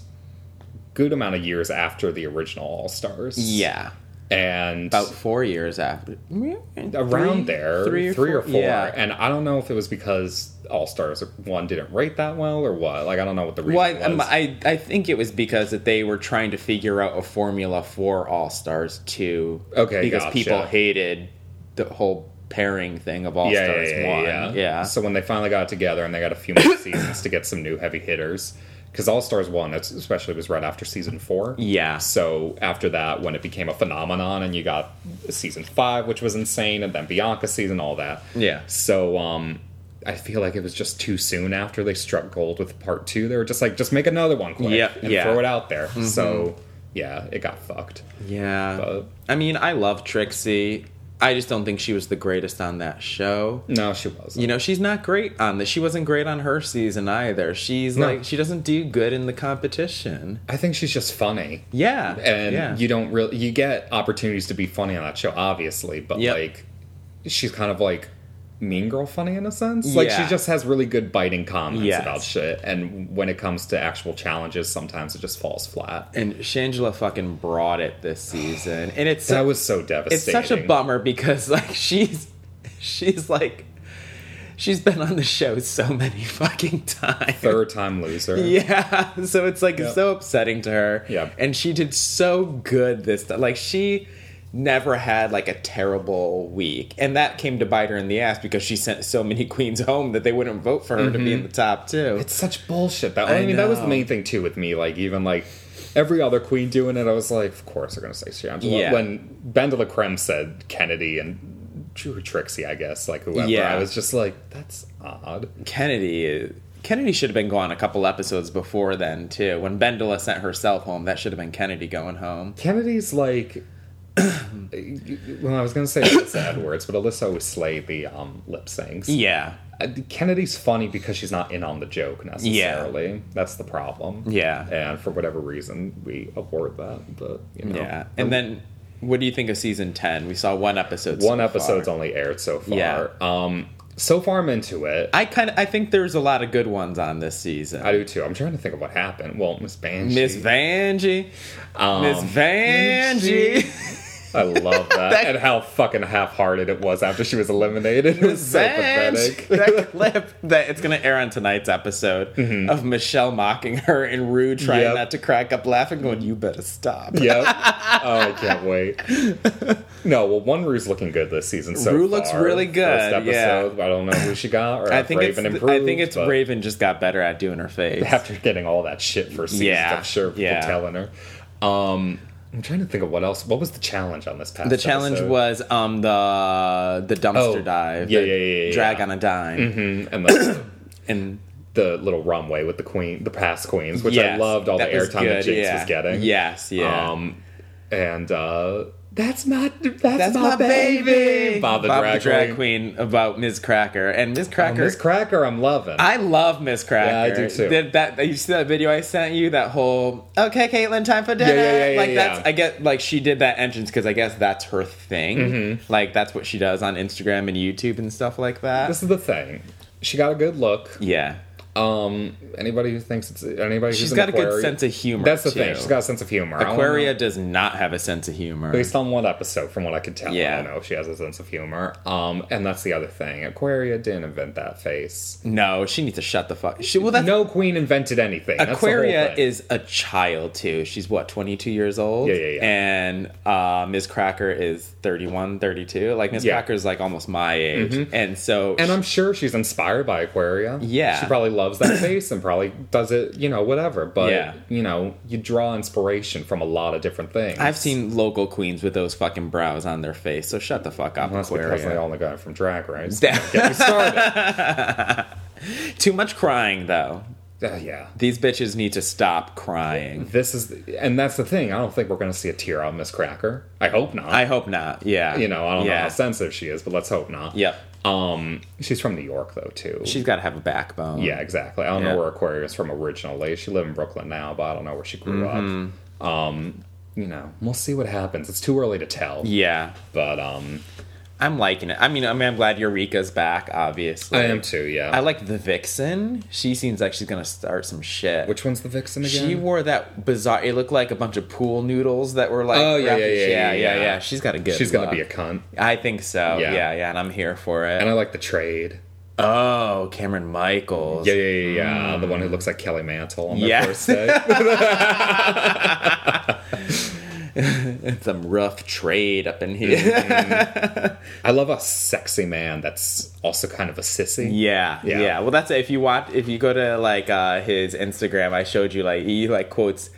good amount of years after the original All Stars. yeah, and about four years after. around Three- there, three or or four, four. yeah. And I don't know if it was because All Stars one didn't rate that well or what. Like I don't know what the reason Well, I, um, was. I I think it was because that they were trying to figure out a formula for All Stars two. Okay, because gotcha. people hated the whole pairing thing of All yeah, Stars yeah, one. yeah, yeah. So when they finally got together and they got a few more seasons to get some new heavy hitters, because All Stars one, especially was right after season four. Yeah. So after that, when it became a phenomenon, and you got season five, which was insane, and then Bianca season, all that. Yeah. So um, I feel like it was just too soon after they struck gold with part two. They were just like, just make another one quick Yeah, and yeah. Mm-hmm. throw it out there. So yeah, it got fucked. Yeah. But- I mean, I love Trixie. I just don't think she was the greatest on that show. No, she wasn't. You know, she's not great on this. She wasn't great on her season either. She's No. like she doesn't do good in the competition. I think she's just funny. Yeah. and yeah. you don't really you get opportunities to be funny on that show obviously but Yep. like she's kind of like mean girl funny in a sense like Yeah. she just has really good biting comments Yes. about shit and when it comes to actual challenges sometimes it just falls flat and Shangela fucking brought it this season. And it's that was so devastating it's such a bummer because like she's she's like she's been on the show so many fucking times. third time loser Yeah, so it's like Yep. so upsetting to her. Yeah. and she did so good this time. Like she never had like a terrible week, and that came to bite her in the ass because she sent so many queens home that they wouldn't vote for her to be in the top two. Mm-hmm. it's such bullshit that I I, mean that was the main thing too with me like even like every other queen doing it I was like of course they're gonna say Shangela Yeah. when Bendela Creme said Kennedy and Drew Trixie I guess like whoever Yeah. I was just like that's odd Kennedy. Kennedy should have been gone a couple episodes before then too. When Bendela sent herself home, that should have been Kennedy going home. Kennedy's like, well, I was gonna say Alyssa Edwards, but Alyssa always slay the um, lip syncs. Yeah, Uh, Kennedy's funny because she's not in on the joke necessarily. That's the problem. Yeah. and for whatever reason, we abhor that. But you know, yeah. And then, what do you think of season ten? We saw one episode. one so episode's far. only aired so far. Yeah. Um, so far I'm into it. I, kind of I think there's a lot of good ones on this season. I do too. I'm trying to think of what happened. Well, Miss Vanjie. Miss Vanjie, Um, Miss Vanjie, I love that. That- and how fucking half-hearted it was after she was eliminated. It was so pathetic. that clip that it's gonna air on tonight's episode of Michelle mocking her and Rue trying Mm-hmm. Yep. not to crack up laughing, going, "You better stop." Yep. Oh, I can't wait. No, well, one Rue's looking good this season. So Rue looks really good, First yeah. I don't know who she got, or I think Raven it's improved. I think it's Raven just got better at doing her face. after getting all that shit for seasons. Yeah, I'm sure people yeah. telling her. Um, I'm trying to think of what else. What was the challenge on this past? The challenge episode? was um the the dumpster Oh, dive. yeah, yeah, yeah, yeah, Drag yeah. on a dime. Mhm, and the, And the little runway with the queen, the past queens, which I loved all the airtime that Jinx yeah. was getting. Yes, yeah. Um, and uh, that's my that's, That's my, baby. Bob Bob the drag, queen. queen about Miz Cracker. And Ms. Oh, Cracker Cracker, I'm loving. I love Miss Cracker. Yeah, I do too. Did that you see that video I sent you? That whole okay, Caitlin, time for dinner. yeah, yeah, like yeah, that's yeah. I get like she did that entrance because I guess that's her thing. Mm-hmm. Like that's what she does on Instagram and YouTube and stuff like that. this is the thing. She got a good look. yeah, Um, anybody who thinks it's anybody who's she's got a good sense of humor. That's the too. thing. She's got a sense of humor. Aquaria does not have a sense of humor. based on one episode, from what I could tell, Yeah. I don't know if she has a sense of humor. Um, and that's the other thing. Aquaria didn't invent that face. no, she needs to shut the fuck. She, well, no queen invented anything. That's the whole Aquaria is a child too. She's what, 22 years old? Yeah, yeah, yeah. And uh, Miz Cracker is 31, 32. Like Ms. Yeah. Cracker is like almost my age. And so And I'm sure she's inspired by Aquaria. Yeah. She probably loves that face and probably does it, you know, whatever. But, Yeah. you know, you draw inspiration from a lot of different things. I've seen local queens with those fucking brows on their face. So shut the fuck up, That's because they only got it from Drag Race. Get me started. Too much crying though. Uh, yeah. These bitches need to stop crying. This is, and that's the thing. I don't think we're going to see a tear out Miss Cracker. I hope not. I hope not. Yeah. you know, I don't know how sensitive she is, but let's hope not. Yep. Um, she's from New York though too. She's got to have a backbone. yeah, exactly. I don't Yeah. know where Aquaria's from originally. She lived in Brooklyn now, but I don't know where she grew Mm-hmm. up. Um, you know, we'll see what happens. It's too early to tell. Yeah. But um, I'm liking it. I mean, I mean, I'm glad Eureka's back. Obviously, I am too. Yeah. I like the Vixen. She seems like she's gonna start some shit. Which one's the Vixen again? she wore that bizarre. It looked like a bunch of pool noodles that were like. Oh, yeah, yeah, yeah, yeah, yeah. She's got a good. She's gonna be a cunt, I think so. Yeah. Yeah. yeah, and I'm here for it. and I like the trade. oh, Kameron Michaels. Yeah, yeah, yeah, yeah. The one who looks like Kelly Mantle on their Yeah. first day. Some rough trade up in here. Mm-hmm. I love a sexy man that's also kind of a sissy. Yeah, Yeah. yeah, Well, that's if you watch if you go to like uh his Instagram, I showed you like he like quotes.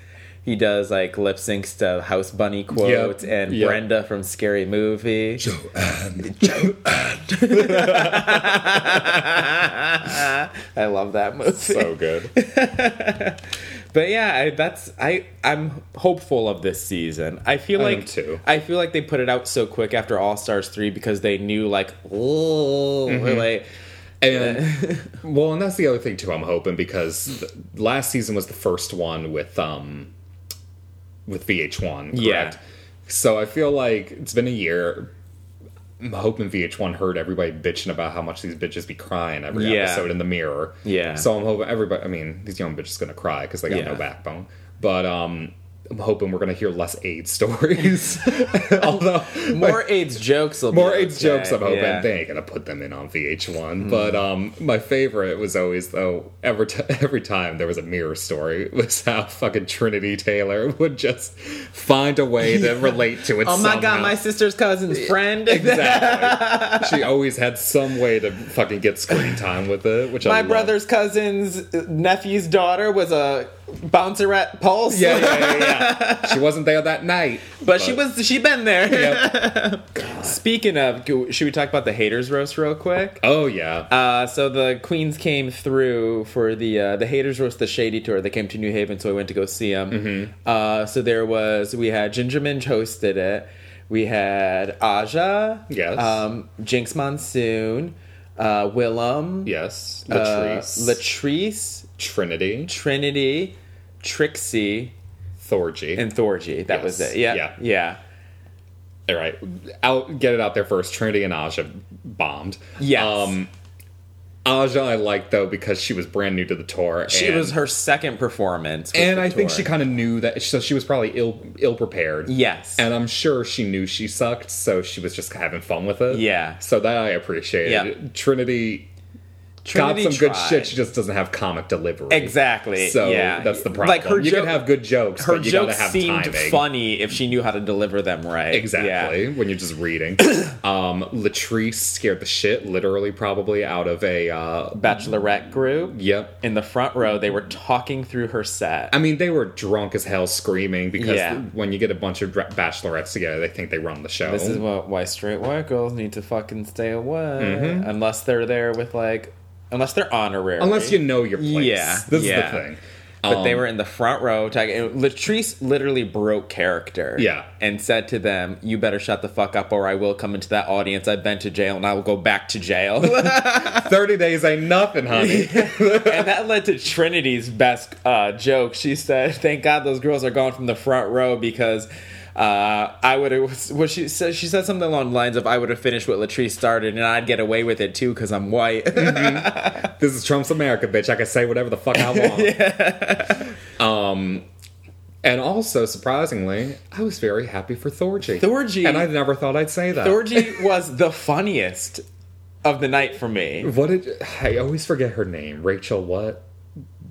He does like lip syncs to House Bunny quotes and yep. Brenda from Scary Movie. Joanne, Joanne. I love that movie. So good. But yeah, I, that's I I'm hopeful of this season. I feel I like too. I feel like they put it out so quick after All Stars three because they knew like oh Mm-hmm. like And well, and that's the other thing too. I'm hoping because last season was the first one with um with VH1. Correct? Yeah. So I feel like it's been a year. I'm hoping VH1 heard everybody bitching about how much these bitches be crying every Yeah. episode in the mirror. Yeah. So I'm hoping everybody. I mean, these young bitches gonna cry because they got Yeah. no backbone. But um, I'm hoping we're gonna hear less AIDS stories. Although more AIDS jokes. Will more AIDS okay. jokes. I'm hoping Yeah. they ain't gonna put them in on VH1. But um, my favorite was always though every t- every time there was a mirror story was how fucking Trinity Taylor would just find a way to relate to it. Oh my god, my sister's cousin's friend. exactly. she always had some way to fucking get screen time with it, which my brother's cousin's nephew's daughter was a bouncer at Pulse. Yeah, yeah, yeah, yeah. she wasn't there that night, But, she was she been there. Yep. Speaking of, should we talk about the haters roast real quick? Oh yeah. Uh, so the queens came through for the uh, the haters roast the shady tour. They came to New Haven, so I went to go see them. Mm-hmm. Uh, so there was we had Ginger Minj hosted it. We had Aja, Yes. um, Jinx Monsoon, uh, Willam, yes. uh, Latrice. Latrice, Trinity. Trinity, Trixie, Thorgy. and Thorgy. That was Yes. it. Yeah, Yeah. yeah. All right, out get it out there first. Trinity and Aja bombed. Yes. Um, Aja I liked though because she was brand new to the tour. She and, was her second performance, with and the I think tour. she kind of knew that. So she was probably ill ill prepared. yes, And I'm sure she knew she sucked, so she was just having fun with it. Yeah. So that I appreciated. Yeah. Trinity Trinity got some good shit. She just doesn't have comic delivery. Exactly. So yeah. that's the problem. Like her you joke, can have good jokes, her but you gotta jokes have seemed timing. funny if she knew how to deliver them right. Exactly. When you're just reading. um, Latrice scared the shit, literally, probably out of a. Uh, Bachelorette group. yep. In the front row, they were talking through her set. I mean, they were drunk as hell, screaming because Yeah. when you get a bunch of bachelorettes together, they think they run the show. This is what why straight white girls need to fucking stay away Mm-hmm. unless they're there with like unless they're honorary. Unless you know your place. Yeah, This yeah. is the thing. But they Um, were in the front row. Talking, and Latrice literally broke character. Yeah. and said to them, "You better shut the fuck up, or I will come into that audience. I've been to jail, and I will go back to jail." 30 days ain't nothing, honey. and that led to Trinity's best uh, joke. She said, "Thank God those girls are gone from the front row because." Uh, I would have. What she said, she said something along the lines of, "I would have finished what Latrice started, and I'd get away with it too because I'm white." this is Trump's America, bitch. I can say whatever the fuck I want. Um, and also, surprisingly, I was very happy for Thorgy. Thorgy- And I never thought I'd say that. Thorgy was the funniest of the night for me. What did I always forget her name? Rachel what?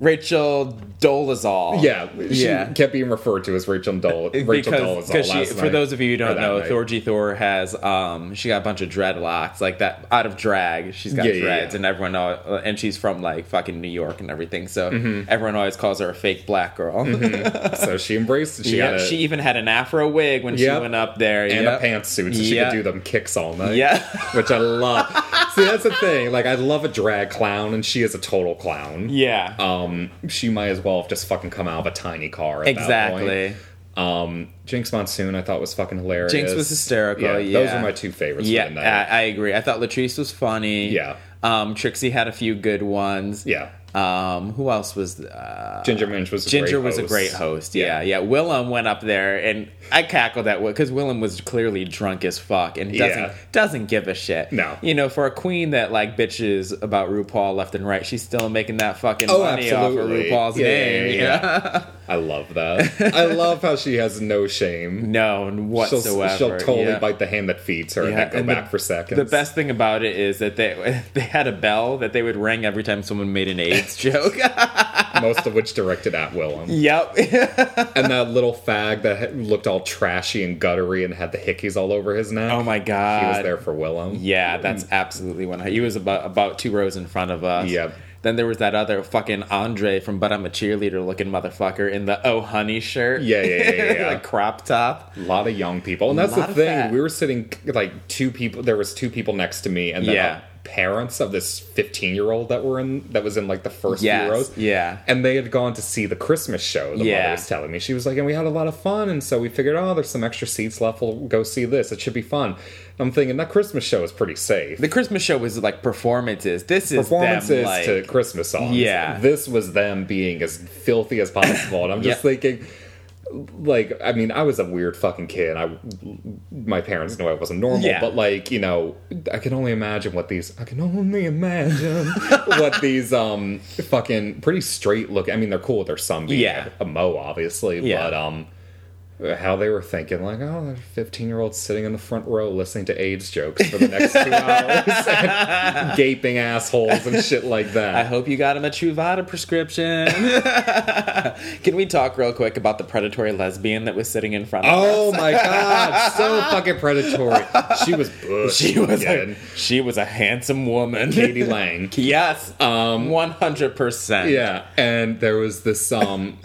Rachel Dolezal. Yeah, she Yeah. kept being referred to as Rachel Dole. Rachel because, Dolezal she, last for night, those of you who don't know, night. Thorgy Thor has um she got a bunch of dreadlocks like that out of drag. She's got Yeah, yeah, dreads, yeah. and everyone know, and she's from like fucking New York and everything. So Mm-hmm. everyone always calls her a fake black girl. so she embraced it. She yeah, had a, she even had an afro wig when Yep. she went up there, and yep. a pantsuit, so she Yeah. could do them kicks all night. Yeah. which I love. See, that's the thing. Like, I love a drag clown, and she is a total clown. Yeah, Um, she might as well have just fucking come out of a tiny car. Exactly. Um, Jinx Monsoon, I thought was fucking hilarious. Jinx was hysterical. Yeah, those were my two favorites. Yeah. I, I agree. I thought Latrice was funny. Yeah. Um, Trixie had a few good ones. yeah. Um, who else was? Uh, Ginger Minj was a Ginger great was a host. great host. Yeah, yeah. Willam went up there, and I cackled at because Willam was clearly drunk as fuck, and doesn't Yeah. doesn't give a shit. No. you know, for a queen that like bitches about RuPaul left and right, she's still making that fucking Oh, money absolutely. off of RuPaul's Yeah, name. yeah, yeah. I love that. I love how she has no shame. no, She'll, whatsoever. she'll totally yeah. bite the hand that feeds her and then go and the- back for seconds. The best thing about it is that they they had a bell that they would ring every time someone made an Joke. most of which directed at Willam. yep. And that little fag that looked all trashy and guttery and had the hickeys all over his neck. oh my god. He was there for Willam. Yeah, that's absolutely one. He was about about two rows in front of us. Yep. Then there was that other fucking Andre from But I'm a Cheerleader looking motherfucker in the Oh Honey shirt. Yeah, yeah, yeah, yeah, yeah. like crop top. A lot of young people, and that's the thing. We were sitting like two people. There was two people next to me, and then Yeah. Parents of this fifteen-year-old that were in that was in like the first Yes, few rows. yeah. and they had gone to see the Christmas show. The Yeah. mother was telling me she was like, and we had a lot of fun, and so we figured, oh, there's some extra seats left. We'll go see this. It should be fun. I'm thinking that Christmas show is pretty safe. The Christmas show was like performances. This is performances them, like, to Christmas songs. Yeah. This was them being as filthy as possible. And I'm just Yeah. thinking, like, I mean, I was a weird fucking kid. I, my parents knew I wasn't normal, Yeah. but like, you know, I can only imagine what these, I can only imagine what these, um, fucking pretty straight look. I mean, they're cool with their son being Yeah. a, a mo, obviously, Yeah. but, um, how they were thinking, like, oh, there's 15 year olds sitting in the front row listening to AIDS jokes for the next two hours, and gaping assholes and shit like that. I hope you got him a Truvada prescription. Can we talk real quick about the predatory lesbian that was sitting in front of Oh us? my god, so fucking predatory. She was bush. She was again. a, she was a handsome woman. k.d. lang. Yes, um, one hundred percent. Yeah, and there was this um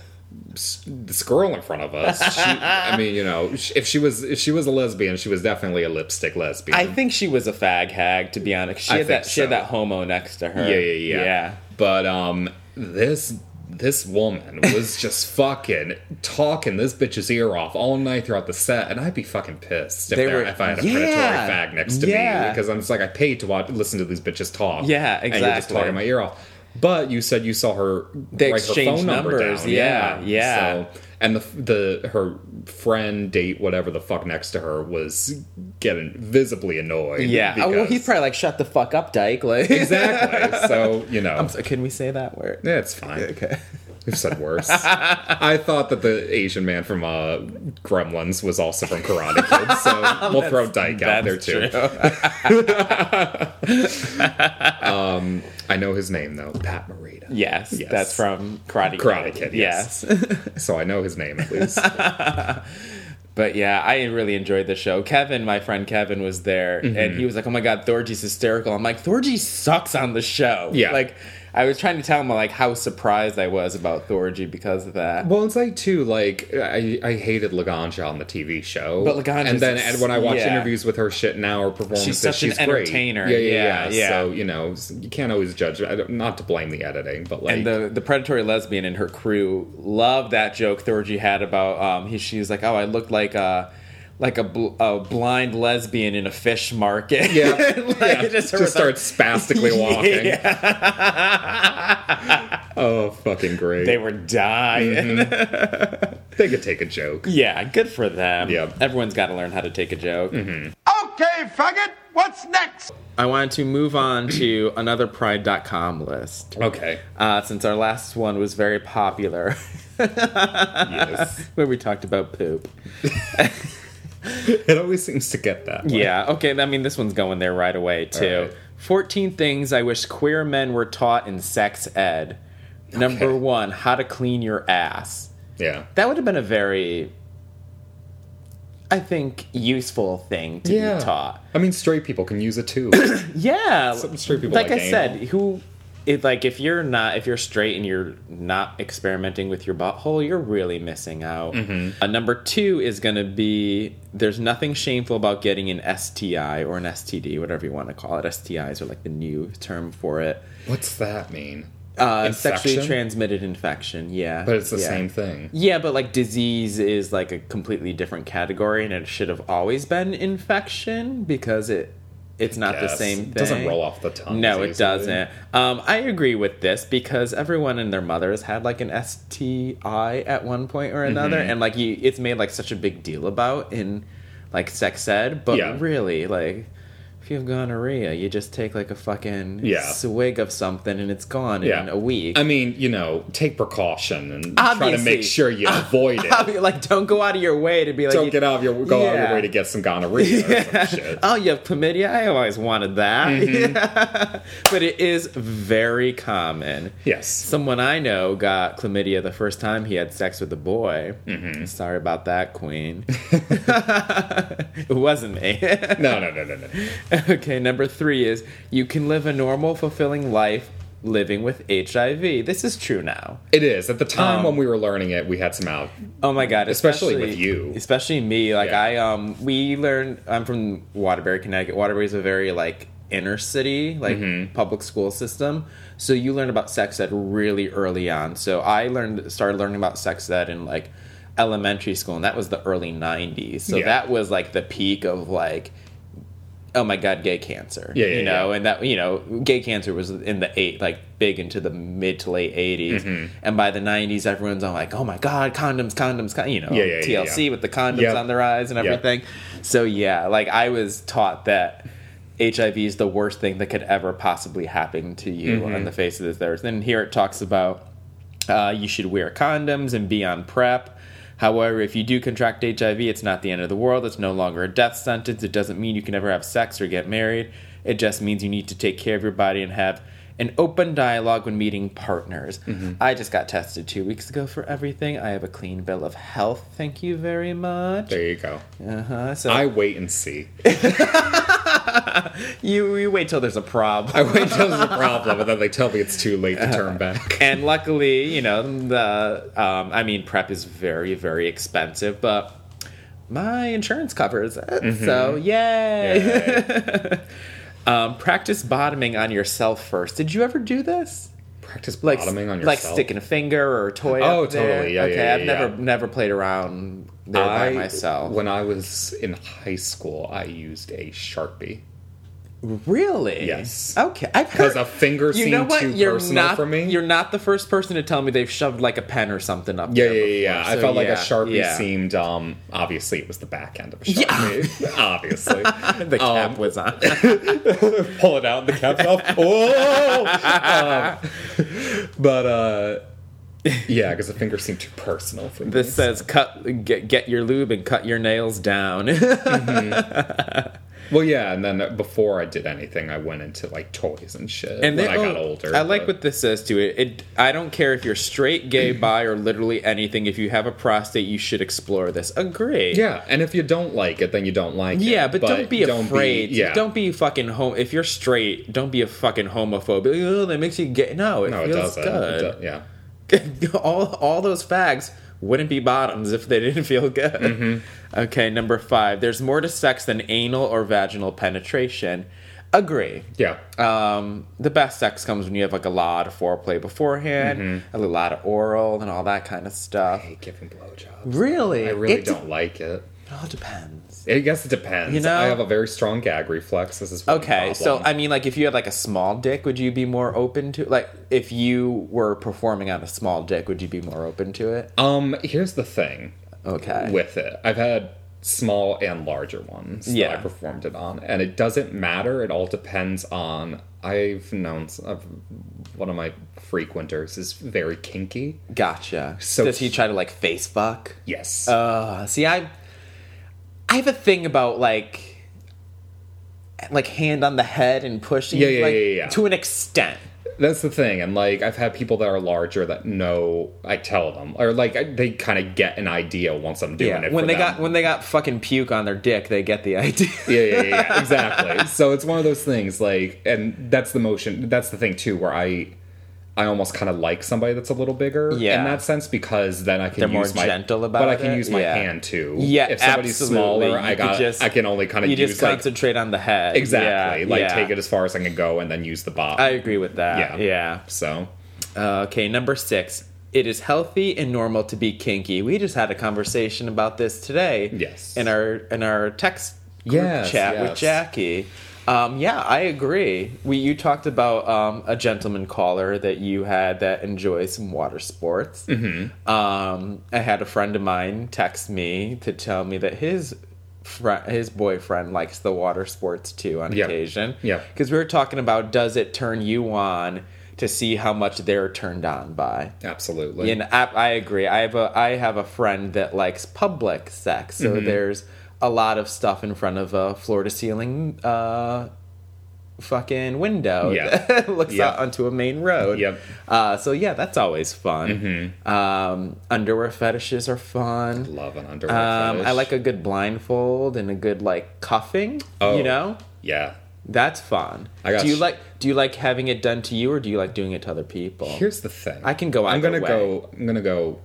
this girl in front of us. She, I mean, you know, if she was if she was a lesbian, she was definitely a lipstick lesbian. I think she was a fag hag. To be honest, she I had that. She had that homo next to her. Yeah, yeah, yeah. yeah. But um, this this woman was just fucking talking this bitch's ear off all night throughout the set, and I'd be fucking pissed if, They were- if I had a Yeah. predatory fag next to Yeah. me because I'm just like I paid to watch listen to these bitches talk. Yeah, And you're just exactly. talking my ear off. But you said you saw her They write her phone number numbers, down. yeah, yeah. So, and the the her friend date whatever the fuck next to her was getting visibly annoyed. Yeah. Oh, well, he's probably like, "Shut the fuck up, Dyke." Like, exactly. So you know, so- can we say that word? yeah, it's fine. Okay. We've said worse. I thought that the Asian man from uh, Gremlins was also from Karate Kid, so we'll throw Dyke out there too. true. I know his name though, Pat Morita. Yes, Yes. that's from Karate Kid. Karate Kid, yes. yes. So I know his name at least. But yeah, I really enjoyed the show. Kevin, my friend Kevin, was there, Mm-hmm. and he was like, "Oh my god, Thorgy's hysterical." I'm like, "Thorgy sucks on the show." Yeah. like I was trying to tell him like how surprised I was about Thorgy because of that. Well, it's like too like I, I hated Laganja on the TV show, But Laganja's and then and when I watch yeah. interviews with her shit now or performances, She's such an great. entertainer. Yeah, yeah, Yeah, yeah, yeah. So you know you can't always judge. Don't- to blame the editing, but like and the the predatory lesbian and her crew loved that joke Thorgy had about um he she's like, "Oh, I looked like a." Like a, bl- a blind lesbian in a fish market. yeah, like yeah. just, just, was start spastically walking. Yeah. Oh, fucking great! They were dying. they could take a joke. Yeah, good for them. Yeah. Everyone's got to learn how to take a joke. Okay, faggot, what's next? I wanted to move on to another Pride.com list. Okay. Uh, since our last one was very popular, Yes. where we talked about poop. it always seems to get that. way. Yeah, okay, I mean, this one's going there right away, too. Alright. 14 things I wish queer men were taught in sex ed. Number Okay. one, how to clean your ass. Yeah. That would have been a very, I think, useful thing to Yeah. be taught. I mean, straight people can use it too. Yeah, Some straight people like like I said, who, if like if you're not if you're straight and you're not experimenting with your butthole, you're really missing out. Mm-hmm. Uh, number two is going to be there's nothing shameful about getting an STI or an STD, whatever you want to call it. STIs are like the new term for it. What's that mean? Uh, sexually transmitted infection. Yeah, But it's the yeah. same thing. Yeah, but like disease is like a completely different category, and it should have always been infection because it it's not the same thing. It doesn't roll off the tongue. No, it easily. doesn't. Um, I agree with this because everyone and their mothers had like an STI at one point or another, Mm-hmm. and like you, it's made like such a big deal about in like sex ed. But Yeah. really, like if you have gonorrhea, you just take like a fucking Yeah. swig of something and it's gone Yeah. in a week. I mean, you know, take precaution and try to make sure you avoid it. Like, don't go out of your way to be like, Don't get out of your go out of your way to get some gonorrhea or some shit. Oh, you have chlamydia? I always wanted that. Mm-hmm. but it is very common. Yes. Someone I know got chlamydia the first time he had sex with a boy. Mm-hmm. Sorry about that, Queen. it wasn't me. No, no, no, no, no. okay, number three is you can live a normal, fulfilling life living with HIV. This is true now. It is. At the time Um, when we were learning it, we had some out. Oh my god, Especially with you. Especially me. Like Yeah. I um we learned I'm from Waterbury, Connecticut. Waterbury is a very like inner city, like Mm-hmm. public school system. So you learn about sex ed really early on. So I learned started learning about sex ed in like elementary school and that was the early 90s. So Yeah. that was like the peak of like oh my god gay cancer Yeah, yeah, you know yeah. and that you know gay cancer was in the eight like big into the mid to late 80s Mm-hmm. and by the 90s everyone's all like oh my god condoms condoms con-, you know Yeah, tlc with the condoms Yep. on their eyes and Yep. everything so yeah like i was taught that hiv is the worst thing that could ever possibly happen to you Mm-hmm. on the face of this earth and here it talks about uh, you should wear condoms and be on PrEP. However, if you do contract HIV, it's not the end of the world. It's no longer a death sentence. It doesn't mean you can never have sex or get married. It just means you need to take care of your body and have an open dialogue when meeting partners. I just got tested two weeks ago for everything. I have a clean bill of health. Thank you very much. There you go. Uh-huh. So I wait and see. you, you wait till there's a problem. I wait until there's a problem, and then they tell me it's too late to turn back. and luckily, you know, the um, I mean, PrEP is very, very expensive, but my insurance covers it. So yay! um, practice bottoming on yourself first. Did you ever do this? Practice Like, bottoming on yourself, like sticking a finger or a toy. Oh, up there? totally. Yeah, okay, yeah, I've yeah, never never played around there by myself. When I was in high school, I used a sharpie. Really? Yes. Okay, I've Because heard. a finger You seemed know what? too You're personal not. for me. You're not the first person to tell me they've shoved like a pen or something up yeah, there. yeah, yeah, yeah. before. I So, felt like a sharpie yeah. seemed. Um, obviously, it was the back end of a sharpie. obviously, the cap Um, was on. pull it out the cap's off. Oh! Um, but uh, Yeah, because the fingers seem too personal for me. This says cut get, get your lube and cut your nails down. Well, yeah, and then before I did anything, I went into like toys and shit. and when then I got oh, older. I like but- what this says to it. It I don't care if you're straight, gay, bi, or literally anything. If you have a prostate, you should explore this. Agree. Yeah, and if you don't like it, then you don't like it. Yeah, but, don't be afraid. yeah, Don't be fucking home. If you're straight, don't be a fucking homophobe. Oh, that makes you gay. No, it No, it feels doesn't. good. It do- yeah. all all those fags wouldn't be bottoms if they didn't feel good. Mm-hmm. Okay, number five. There's more to sex than anal or vaginal penetration. Agree. Yeah. Um, the best sex comes when you have like a lot of foreplay beforehand, Mm-hmm. a lot of oral, and all that kind of stuff. I hate giving blowjobs. Really, I really don't like it. It all depends. I guess it depends. You know- I have a very strong gag reflex. This is Okay, so. I mean, like, if you had like a small dick, would you be more open to like if you were performing on a small dick, would you be more open to it? um, here's the thing Okay, with it. I've had small and larger ones Yeah. that I performed it on, and it doesn't matter. It all depends on. I've known I've, one of my frequenters is very kinky. gotcha. So- does he try to like face fuck? Yes. Uh, see, I, I have a thing about like, like hand on the head and pushing. Yeah, yeah, like, yeah, yeah, yeah. To an extent. That's the thing, and like I've had people that are larger that know. I tell them, or like I- they kind of get an idea once I'm doing Yeah. it. When they them. got when they got fucking puke on their dick, they get the idea. yeah, yeah, yeah, exactly. so it's one of those things, like, and that's the motion. That's the thing too, where I, I almost kind of like somebody that's a little bigger Yeah. in that sense because then I can They're more use my gentle about but I can it, use my yeah. hand too. Yeah, if somebody's absolutely. smaller, You I got just- I can only kind of You use just like concentrate on the head. exactly, Yeah, like take it as far as I can go and then use the bottom. I agree with that. Yeah. Yeah. so Uh, okay, number six. It is healthy and normal to be kinky. We just had a conversation about this today. Yes. In our in our text group Yes, chat with. Jackie. Um, yeah, I agree. We you talked about um, a gentleman caller that you had that enjoys some water sports. Mm-hmm. Um, I had a friend of mine text me to tell me that his fri his boyfriend likes the water sports too on Yeah. occasion. Yeah. because we were talking about does it turn you on to see how much they're turned on by. absolutely. And I, I agree. I have a I have a friend that likes public sex, so Mm-hmm. there's a lot of stuff in front of a floor to ceiling uh, fucking window Yeah. that looks Yeah. out onto a main road. Yep. Uh, so yeah, that's always fun. Um, underwear fetishes are fun. Love an underwear. Um, I like a good blindfold and a good like cuffing. Oh. You know, yeah. that's fun. I got do you sh- like do you like having it done to you or do you like doing it to other people? Here's the thing. I can go I'm gonna way. go. I'm gonna go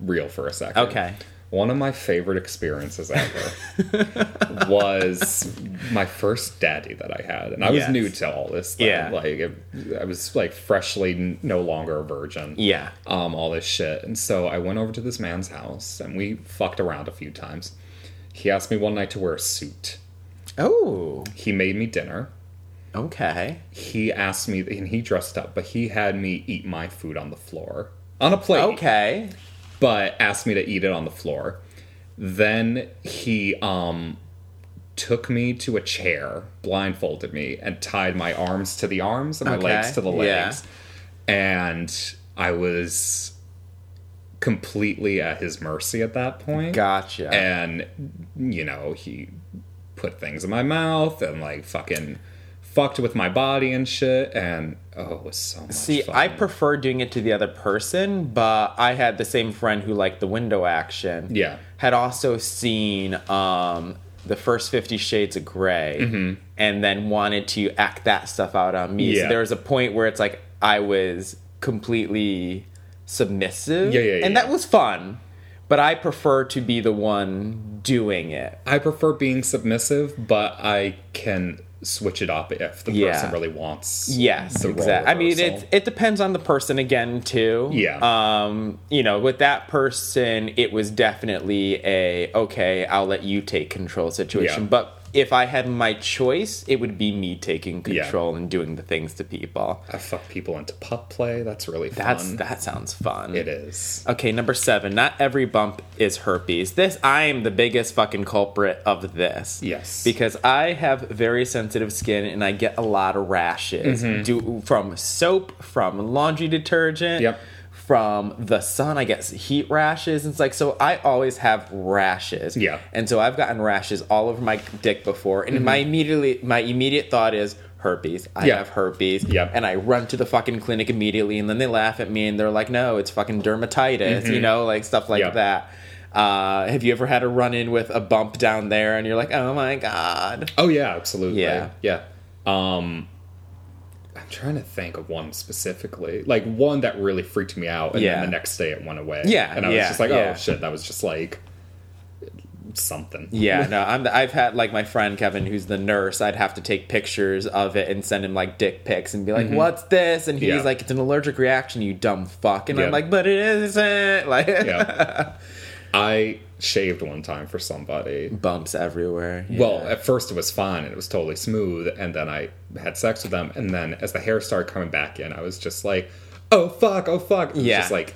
real for a second. Okay. One of my favorite experiences ever was my first daddy that I had, and I was Yes. new to all this. Thing. Yeah. like it, I was like freshly no longer a virgin. Yeah. um, all this shit, and so I went over to this man's house, and we fucked around a few times. He asked me one night to wear a suit. Oh, He made me dinner. okay. He asked me, and he dressed up, but he had me eat my food on the floor on a plate. Okay. But asked me to eat it on the floor. Then he um took me to a chair, blindfolded me, and tied my arms to the arms and my Okay, legs to the yeah. legs. And I was completely at his mercy at that point. Gotcha. And you know, he put things in my mouth and like fucking fucked with my body and shit and oh it was so much See, fun. I prefer doing it to the other person, but I had the same friend who liked the window action. Yeah. Had also seen um, the first Fifty Shades of Grey and then wanted to act that stuff out on me. So there was a point where it's like I was completely submissive. Yeah, yeah, yeah, And that was fun. But I prefer to be the one doing it. I prefer being submissive, but I can switch it up if the Yeah. person really wants. Yes, exactly. I mean, it it depends on the person again too. Yeah. Um, you know, with that person, it was definitely a okay. I'll let you take control situation. Yeah. But if I had my choice, it would be me taking Yeah. control and doing the things to people. I fuck people into pup play. That's really fun. That's that sounds fun. It is. Okay, number seven. Not every bump is herpes. This I am the biggest fucking culprit of this. Yes. because I have very sensitive skin and I get a lot of rashes Mm-hmm. do, from soap, from laundry detergent, Yep. From the sun. I get heat rashes. It's like so. I always have rashes. Yeah. and so I've gotten rashes all over my dick before, and my immediately my immediate thought is herpes. I Mm-hmm. Yeah. have herpes. Yep. and I run to the fucking clinic immediately, and then they laugh at me and they're like, "No, it's fucking dermatitis," you know, like stuff like Yep. that. Uh, have you ever had a run in with a bump down there, and you're like, "Oh my god"? Oh yeah, absolutely. Yeah. yeah. Um, I'm trying to think of one specifically, like one that really freaked me out, and Yeah. then the next day it went away. Yeah, and I was yeah, just like, yeah. oh shit, that was just like something. Yeah, no, I'm. The, I've had like my friend Kevin, who's the nurse. I'd have to take pictures of it and send him like dick pics and be like, "What's this?" And he's Mm-hmm. Yeah. like, "It's an allergic reaction, you dumb fuck." And Yeah. I'm like, "But it isn't." Like, Yeah. I shaved one time for somebody. bumps everywhere. Yeah. Well, at first it was fine and it was totally smooth, and then I had sex with them, and then as the hair started coming back in, I was just like, "Oh fuck, oh fuck!" It was Yeah. just like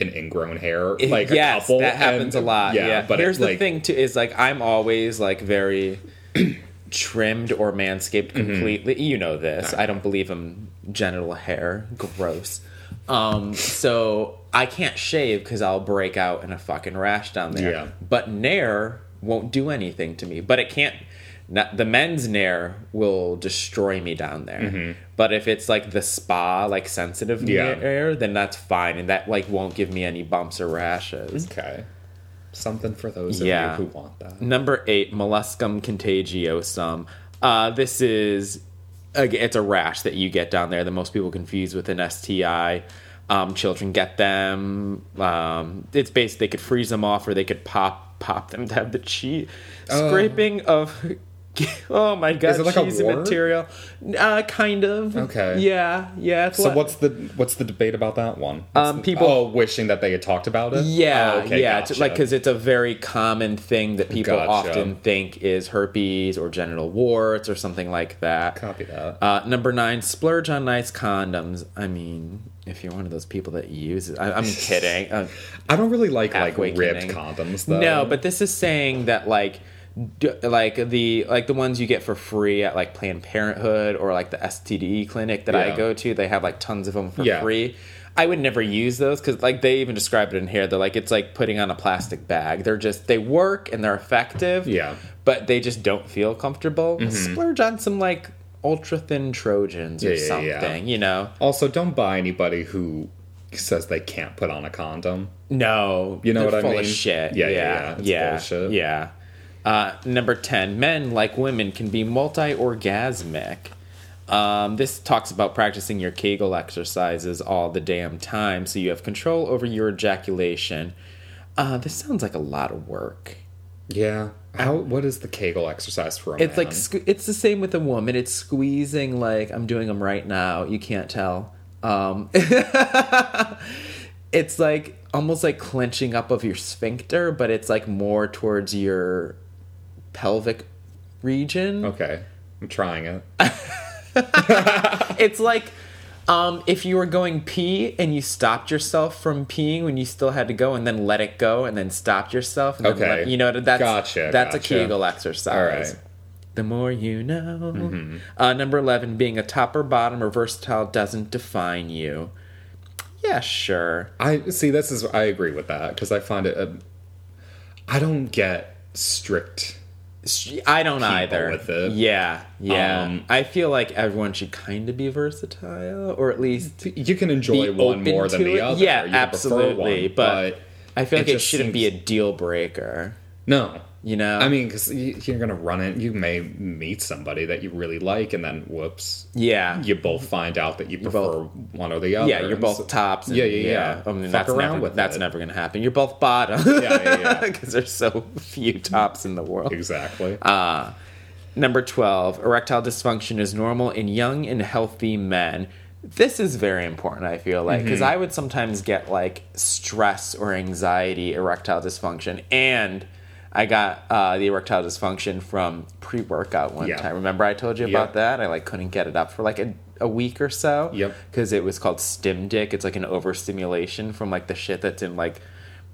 an ingrown hair, like yes, a couple. that happens and- a lot. Yeah, but here's it, the like, thing too: is like I'm always like very trimmed or manscaped Mm-hmm. completely. You know this. I don't believe in genital hair. Gross. Um, so I can't shave because I'll break out in a fucking rash down there. Yeah. But Nair won't do anything to me. But it can't. Not, the men's Nair will destroy me down there. Mm-hmm. But if it's like the spa, like sensitive Yeah. Nair, then that's fine, and that like won't give me any bumps or rashes. Okay. Something for those of Yeah. you who want that. Number eight, molluscum contagiosum. Uh, this is it's a rash that you get down there that most people confuse with an STI. Um, children get them. Um, it's based they could freeze them off or they could pop pop them to have the cheese scraping of. Oh my god! Is it like a cheesy wart? material? Uh, kind of. Okay. Yeah, yeah. So what- what's the what's the debate about that one? What's Um, the- people- oh wishing that they had talked about it. Yeah, Oh, okay, yeah, gotcha. like because it's a very common thing that people Gotcha. often think is herpes or genital warts or something like that. copy that. Uh, number nine, splurge on nice condoms. I mean, if you're one of those people that uses, I, I'm kidding. Uh, I don't really like like ribbed kidding. condoms though. no, but this is saying that like. Like the like the ones you get for free at like Planned Parenthood or like the STD clinic that I go to, they have like tons of them for Yeah. free. I would never use those because like they even describe it in here. They're like it's like putting on a plastic bag. They're just they work and they're effective. Yeah. but they just don't feel comfortable. Mm-hmm. Splurge on some like ultra thin Trojans or Yeah, yeah, yeah. something. You know, also don't buy anybody who says they can't put on a condom. no, You know what I full mean? Of shit. Yeah, Yeah, yeah, yeah, yeah. Uh, number ten, men like women can be multi-orgasmic. Um, this talks about practicing your Kegel exercises all the damn time, so you have control over your ejaculation. Uh, this sounds like a lot of work. Yeah. How? What is the Kegel exercise for a It's man? like it's the same with a woman. It's squeezing like I'm doing them right now. You can't tell. Um, it's like almost like clenching up of your sphincter, but it's like more towards your pelvic region. okay. I'm trying it. It's like um, if you were going pee and you stopped yourself from peeing when you still had to go, and then let it go, and then stopped yourself. And then Okay. let- you know that's Gotcha, That's gotcha. a Kegel exercise. All right. The more you know. Uh, number 11, being a top or bottom or versatile doesn't define you. Yeah, sure. I see. This is. I agree with that because I find it. A, I don't get strict. I don't either. with it. Yeah, yeah. Um, I feel like everyone should kind of be versatile, or at least You can enjoy one more than the it. other. Yeah, You absolutely. one, but, I feel like it, shouldn't be a deal breaker. no. You know? I mean, because you're gonna run it. You may meet somebody that you really like, and then whoops, Yeah. you both find out that you prefer both- one or the other. yeah, you're both so- tops. and- Yeah, yeah, yeah. I mean, Fuck that's around never, with that's it. never going to happen. You're both bottom. Yeah, yeah, yeah. Because there's so few tops in the world. exactly. Uh, Number 12, erectile dysfunction is normal in young and healthy men. This is very important, I feel like, Mm-hmm. because I would sometimes get like stress or anxiety, erectile dysfunction, and I got uh, the erectile dysfunction from pre workout one Yeah. time. Remember, I told you about that? I like couldn't get it up for like a, a week or so. Yep. Because it was called stim dick. It's like an overstimulation from like the shit that's in like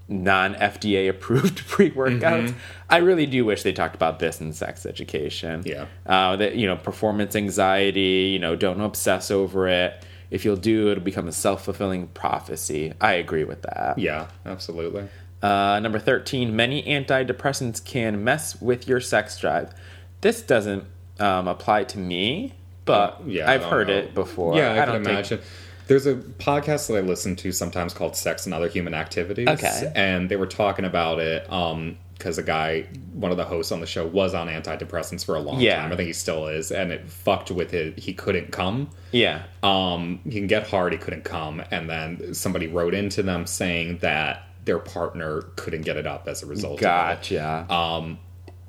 non FDA approved pre workouts. I really do wish they talked about this in sex education. Yeah. Uh, that, you know, performance anxiety, you know, don't obsess over it. If you'll do, it'll become a self fulfilling prophecy. I agree with that. Yeah, absolutely. Uh, number 13, many antidepressants can mess with your sex drive. This doesn't um, apply to me, but Yeah, I I've heard know. it before. Yeah, I, can don't think- imagine. There's a podcast that I listen to sometimes called Sex and Other Human Activities. Okay. And they were talking about it um because a guy, one of the hosts on the show, was on antidepressants for a long Yeah. time. I think he still is, and it fucked with it. He couldn't come. yeah. Um, he can get hard. He couldn't come, and then somebody wrote into them saying that their partner couldn't get it up as a result. Gotcha. Um,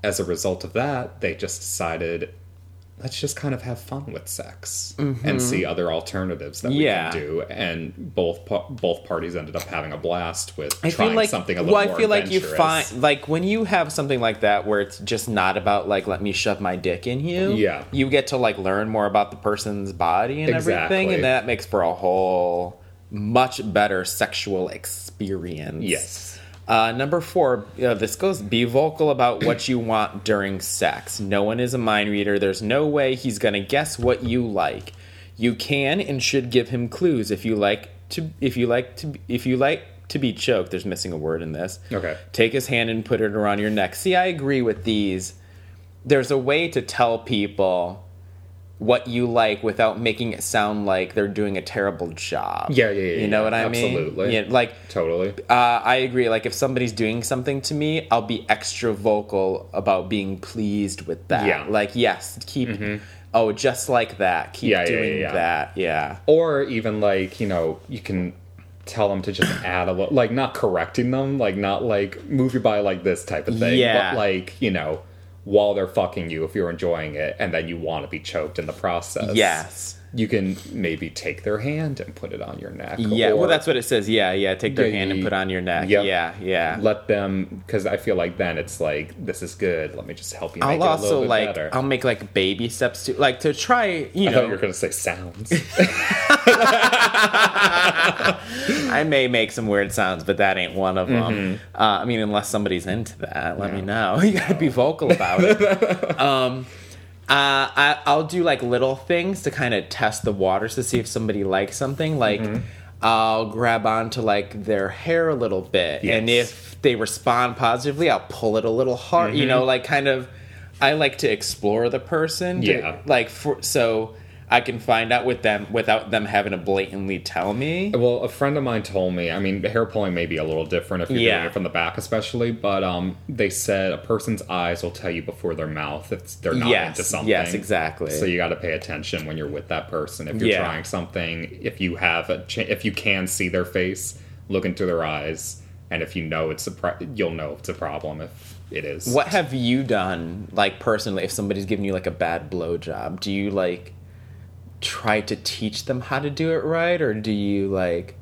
as a result of that, they just decided, let's just kind of have fun with sex and see other alternatives that we Mm-hmm. Yeah. can do. And both pa- both parties ended up having a blast with I trying like something a little well, I feel like you find like when you have something like that where it's just not about like let me shove my dick in you. Yeah. you get to like learn more about the person's body and everything, and that makes for a whole much better sexual experience. Yes. Uh, number four, uh, this goes be vocal about what you want during sex. No one is a mind reader. There's no way he's going to guess what you like. You can and should give him clues if you like to if you like to if you like to be choked. There's missing a word in this. Okay. Take his hand and put it around your neck. See, I agree with these. There's a way to tell people what you like without making it sound like they're doing a terrible job. Yeah, yeah, yeah, You know yeah. what I mean? Absolutely. Yeah, like Totally. uh, I agree. Like if somebody's doing something to me, I'll be extra vocal about being pleased with that. Yeah. Mm-hmm. Like yes, keep. Oh, just like that. Keep Yeah, doing that. Yeah. Or even like, you know, you can tell them to just add a little, like not correcting them, like not like move your body like this type of thing. Yeah. But like, you know, while they're fucking you, if you're enjoying it and then you want to be choked in the process. Yes. You can maybe take their hand and put it on your neck. Yeah. well, that's what it says. Yeah. Yeah. Take their Yeah, hand and put on your neck. Yep. Yeah. Yeah. Let them, because I feel like then it's like, this is good. Let me just help you make I'll it a little also like better. I'll make like baby steps to like to try. You I thought know, you were going to say sounds. I may make some weird sounds, but that ain't one of them. Mm-hmm. Uh, I mean, unless somebody's into that, let me know. You gotta be vocal about it. um, uh, I, I'll do like little things to kind of test the waters to see if somebody likes something. Like, Mm-hmm. I'll grab onto like their hair a little bit, and if they respond positively, I'll pull it a little hard. You know, like kind of. I like to explore the person. to- Yeah. like for so. I can find out with them without them having to blatantly tell me. Well, a friend of mine told me. I mean, hair pulling may be a little different if you're Yeah. doing it from the back, especially. But um, they said a person's eyes will tell you before their mouth if they're not Yes, into something. yes, exactly. So you got to pay attention when you're with that person. If you're Yeah. trying something, if you have a, ch- if you can see their face, look into their eyes, and if you know it's a, pro- you'll know it's a problem if it is. What have you done, like personally, if somebody's giving you like a bad blowjob? Do you like try to teach them how to do it right, or do you like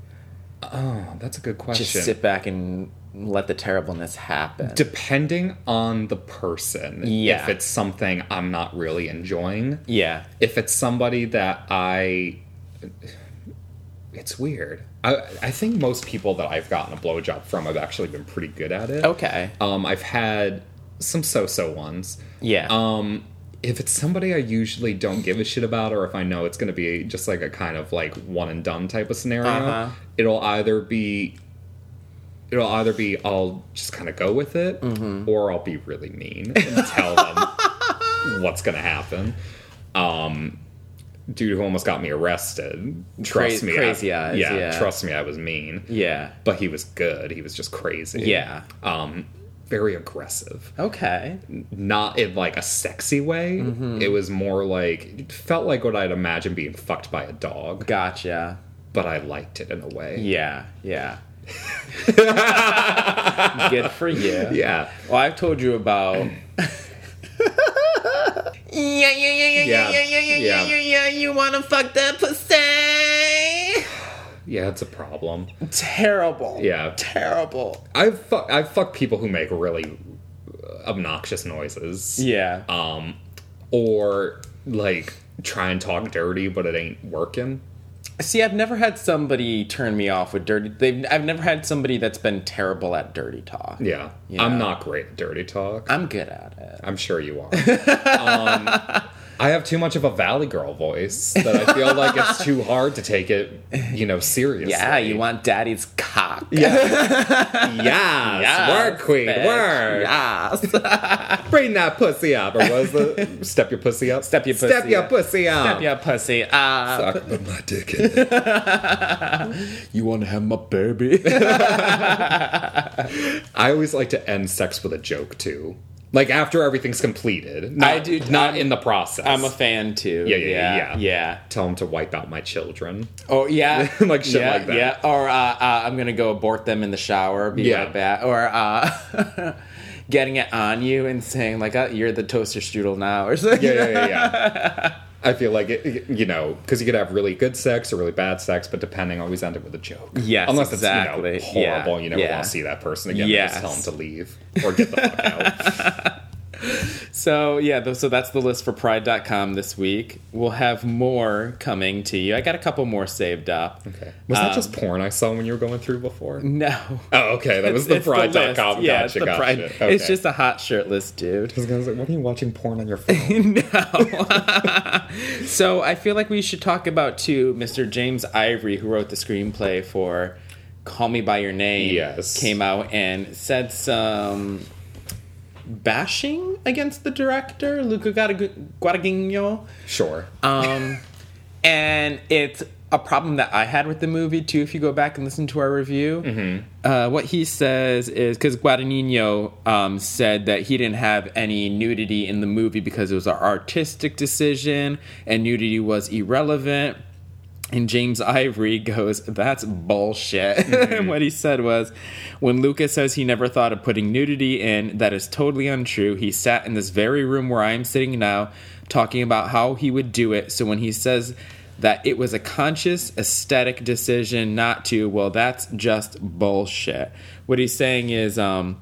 Oh, that's a good question. just sit back and let the terribleness happen? Depending on the person, Yeah. if it's something I'm not really enjoying, yeah, if it's somebody that I it's weird. I I think most people that I've gotten a blowjob from have actually been pretty good at it. okay, Um I've had some so-so ones. yeah, Um if it's somebody I usually don't give a shit about or if I know it's going to be just like a kind of like one and done type of scenario, Uh-huh. it'll either be it'll either be I'll just kind of go with it Mm-hmm. or I'll be really mean and tell them what's going to happen. Um dude who almost got me arrested. Trust Cra- me. crazy I, eyes, Yeah, yeah. trust me, I was mean. yeah, But he was good. He was just crazy. yeah. Um very aggressive Okay, not in like a sexy way. Mm-hmm. It was more like it felt like what I'd imagine being fucked by a dog, gotcha. but I liked it in a way. Yeah, yeah. Good for you. Yeah. Well, I've told you about. Yeah, yeah, yeah, yeah, yeah, Yeah. yeah, yeah, yeah, yeah, Yeah. yeah, yeah. You wanna fuck that pussy? Yeah, it's a problem. Terrible. Yeah. Terrible. I've fuck I've fucked people who make really obnoxious noises. Yeah. Um or like try and talk dirty but it ain't working. See, I've never had somebody turn me off with dirty. They've, I've never had somebody that's been terrible at dirty talk. Yeah. Yeah. I'm not great at dirty talk. I'm good at it. I'm sure you are. um, I have too much of a Valley Girl voice that I feel like it's too hard to take it, you know, seriously. Yeah, you want daddy's cock. Yeah. Yes, Yes, word queen, bitch. word. Yes. Bring that pussy up, or was the step your pussy up? Step your pussy Step your up. pussy up. Step your pussy up. Suck put my dick in it. You want to have my baby? I always like to end sex with a joke too. Like after everything's completed. Not, I do- Not I'm- in the process. I'm a fan too. Yeah, yeah, yeah, yeah. yeah. Tell him to wipe out my children. Oh yeah, Like shit yeah, like that. Yeah, or uh, uh, I'm gonna go abort them in the shower. Be Yeah. right back. Or uh, getting it on you and saying like, uh, "You're the toaster strudel now," or something. Yeah, yeah, yeah. yeah. I feel like it, you know, because you could have really good sex or really bad sex, but depending, always end it with a joke. Yes, unless exactly. it's you know, horrible, Yeah, you never yeah. want to see that person again. Yes. Just tell them to leave or get the fuck out. So yeah, th- so that's the list for Pride.com this week. We'll have more coming to you. I got a couple more saved up. Okay, was that Um, just porn I saw when you were going through before? No. Oh, okay, that was the It's Pride.com. Yeah, gotcha, it's the gotcha. Pride. Okay. It's just a hot shirtless dude. I was gonna what are you watching porn on your phone? No so I feel like we should talk about too Mr. James Ivory, who wrote the screenplay for Call Me by Your Name. Yes. came out and said some bashing against the director Luca Guadagnino. Sure. Um, and it's a problem that I had with the movie too. If you go back and listen to our review, Mm-hmm. uh, what he says is because Guadagnino um, said that he didn't have any nudity in the movie because it was an artistic decision and nudity was irrelevant. And James Ivory goes, That's bullshit. Mm-hmm. what he said was, When Lucas says he never thought of putting nudity in, that is totally untrue. He sat in this very room where I am sitting now talking about how he would do it. So when he says that it was a conscious aesthetic decision not to, well, that's just bullshit. What he's saying is um,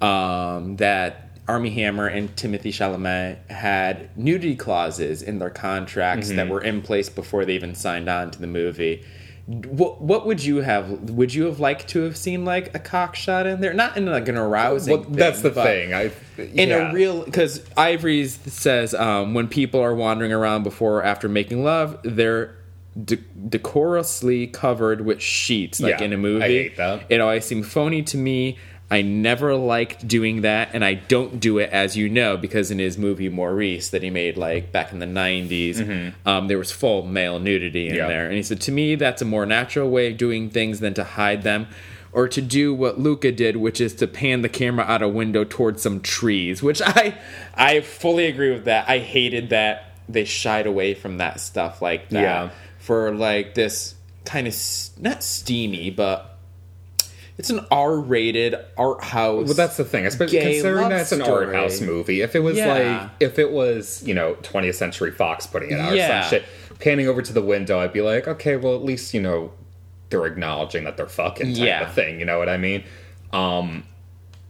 um, that Armie Hammer and Timothée Chalamet had nudity clauses in their contracts that were in place before they even signed on to the movie. What, what would you have? Would you have liked to have seen like a cock shot in there? Not in like an arousing. well, that's the thing. I In a real, because Ivory says um, when people are wandering around before or after making love, they're de- decorously covered with sheets, like Yeah, in a movie. I hate that. It always seemed phony to me. I never liked doing that, and I don't do it, as you know, because in his movie Maurice that he made like back in the '90s, um, there was full male nudity in Mm-hmm. There, and he said to me that's a more natural way of doing things than to hide them. Or to do what Luca did, which is to pan the camera out a window towards some trees, which I I fully agree with that. I hated that they shied away from that stuff like that Yeah. for like this kind of not steamy, but it's an R-rated art house. Well, that's the thing, especially considering that's an story. art house movie. If it was Yeah. like, if it was, you know, 20th Century Fox putting it out Yeah. or some shit, panning over to the window, I'd be like, okay, well, at least you know they're acknowledging that they're fucking type Yeah. of thing. You know what I mean? Um,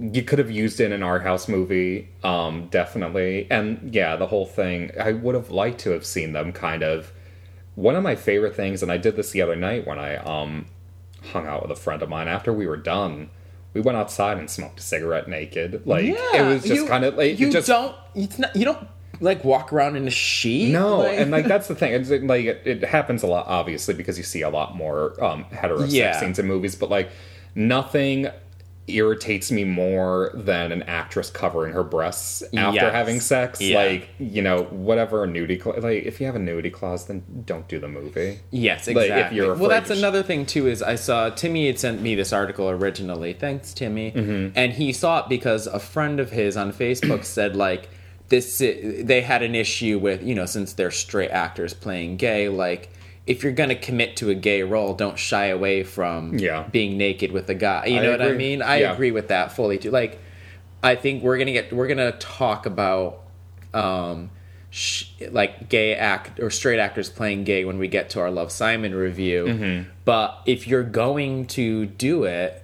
you could have used it in an art house movie, um, definitely, and yeah, the whole thing. I would have liked to have seen them kind of. One of my favorite things, and I did this the other night when I um, hung out with a friend of mine after we were done. We went outside and smoked a cigarette naked. Like it was just kind of like you just don't. It's not. You don't like walk around in a sheet. no, Like- and like that's the thing. It's like it, it happens a lot, obviously, because you see a lot more um, hetero sex scenes in movies. But like nothing irritates me more than an actress covering her breasts after Yes. having sex. Yeah. Like you know, whatever a nudity cla like if you have a nudity clause, then don't do the movie. Yes, Like, exactly. if you're well, that's sh- another thing too. Is I saw Timmy had sent me this article originally. Thanks, Timmy. Mm-hmm. And he saw it because a friend of his on Facebook said like this. They had an issue with you know since they're straight actors playing gay. Like if you're gonna commit to a gay role, don't shy away from Yeah. being naked with a guy. You I know what I mean? I Yeah. agree with that fully too. Like I think we're gonna get we're gonna talk about um sh- like gay act or straight actors playing gay when we get to our Love Simon review. Mm-hmm. But if you're going to do it,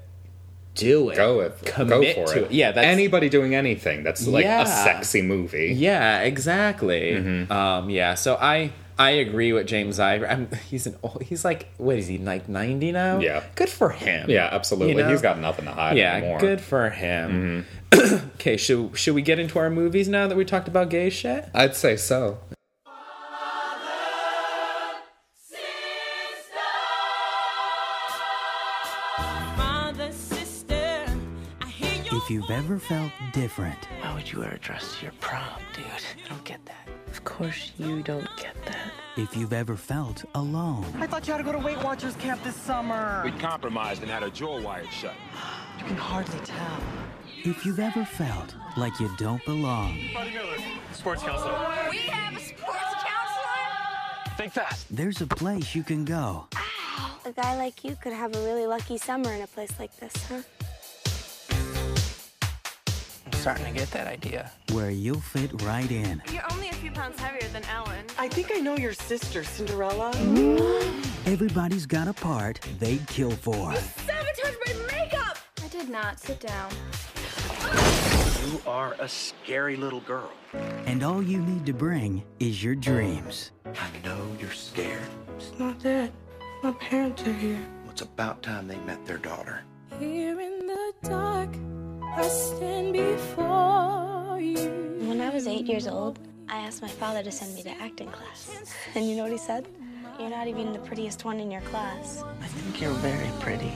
do it. Go with commit go for to it. it. Yeah, that's anybody doing anything that's like Yeah. a sexy movie. yeah, exactly. Mm-hmm. Um, yeah, so I I agree with James. Ivory. I'm, he's an old, he's like what is he like ninety now? Yeah, good for him. Yeah, absolutely. You know? He's got nothing to hide. Yeah, anymore. good for him. Mm-hmm. okay, should should we get into our movies now that we talked about gay shit? I'd say so. If you've ever felt different, how would you wear a dress to your prom, dude? I don't get that. Of course, you don't get that. if you've ever felt alone, I thought you had to go to Weight Watchers camp this summer. We compromised and had our jaw wired shut. You can hardly tell. if you've ever felt like you don't belong, Sports counselor. We have a sports counselor? Think fast. there's a place you can go A guy like you could have a really lucky summer in a place like this, huh? I'm starting to get that idea. where you'll fit right in. You're only a few pounds heavier than Ellen. I think I know your sister, Cinderella. Everybody's got a part they'd kill for. Sabotage my makeup! I did not. Sit down. You are a scary little girl. And all you need to bring is your dreams. I know you're scared. It's not that. My parents are here. Well, it's about time they met their daughter. Here in the dark, I stand before you. When I was eight years old, I asked my father to send me to acting class. And you know what he said? You're not even the prettiest one in your class. I think you're very pretty.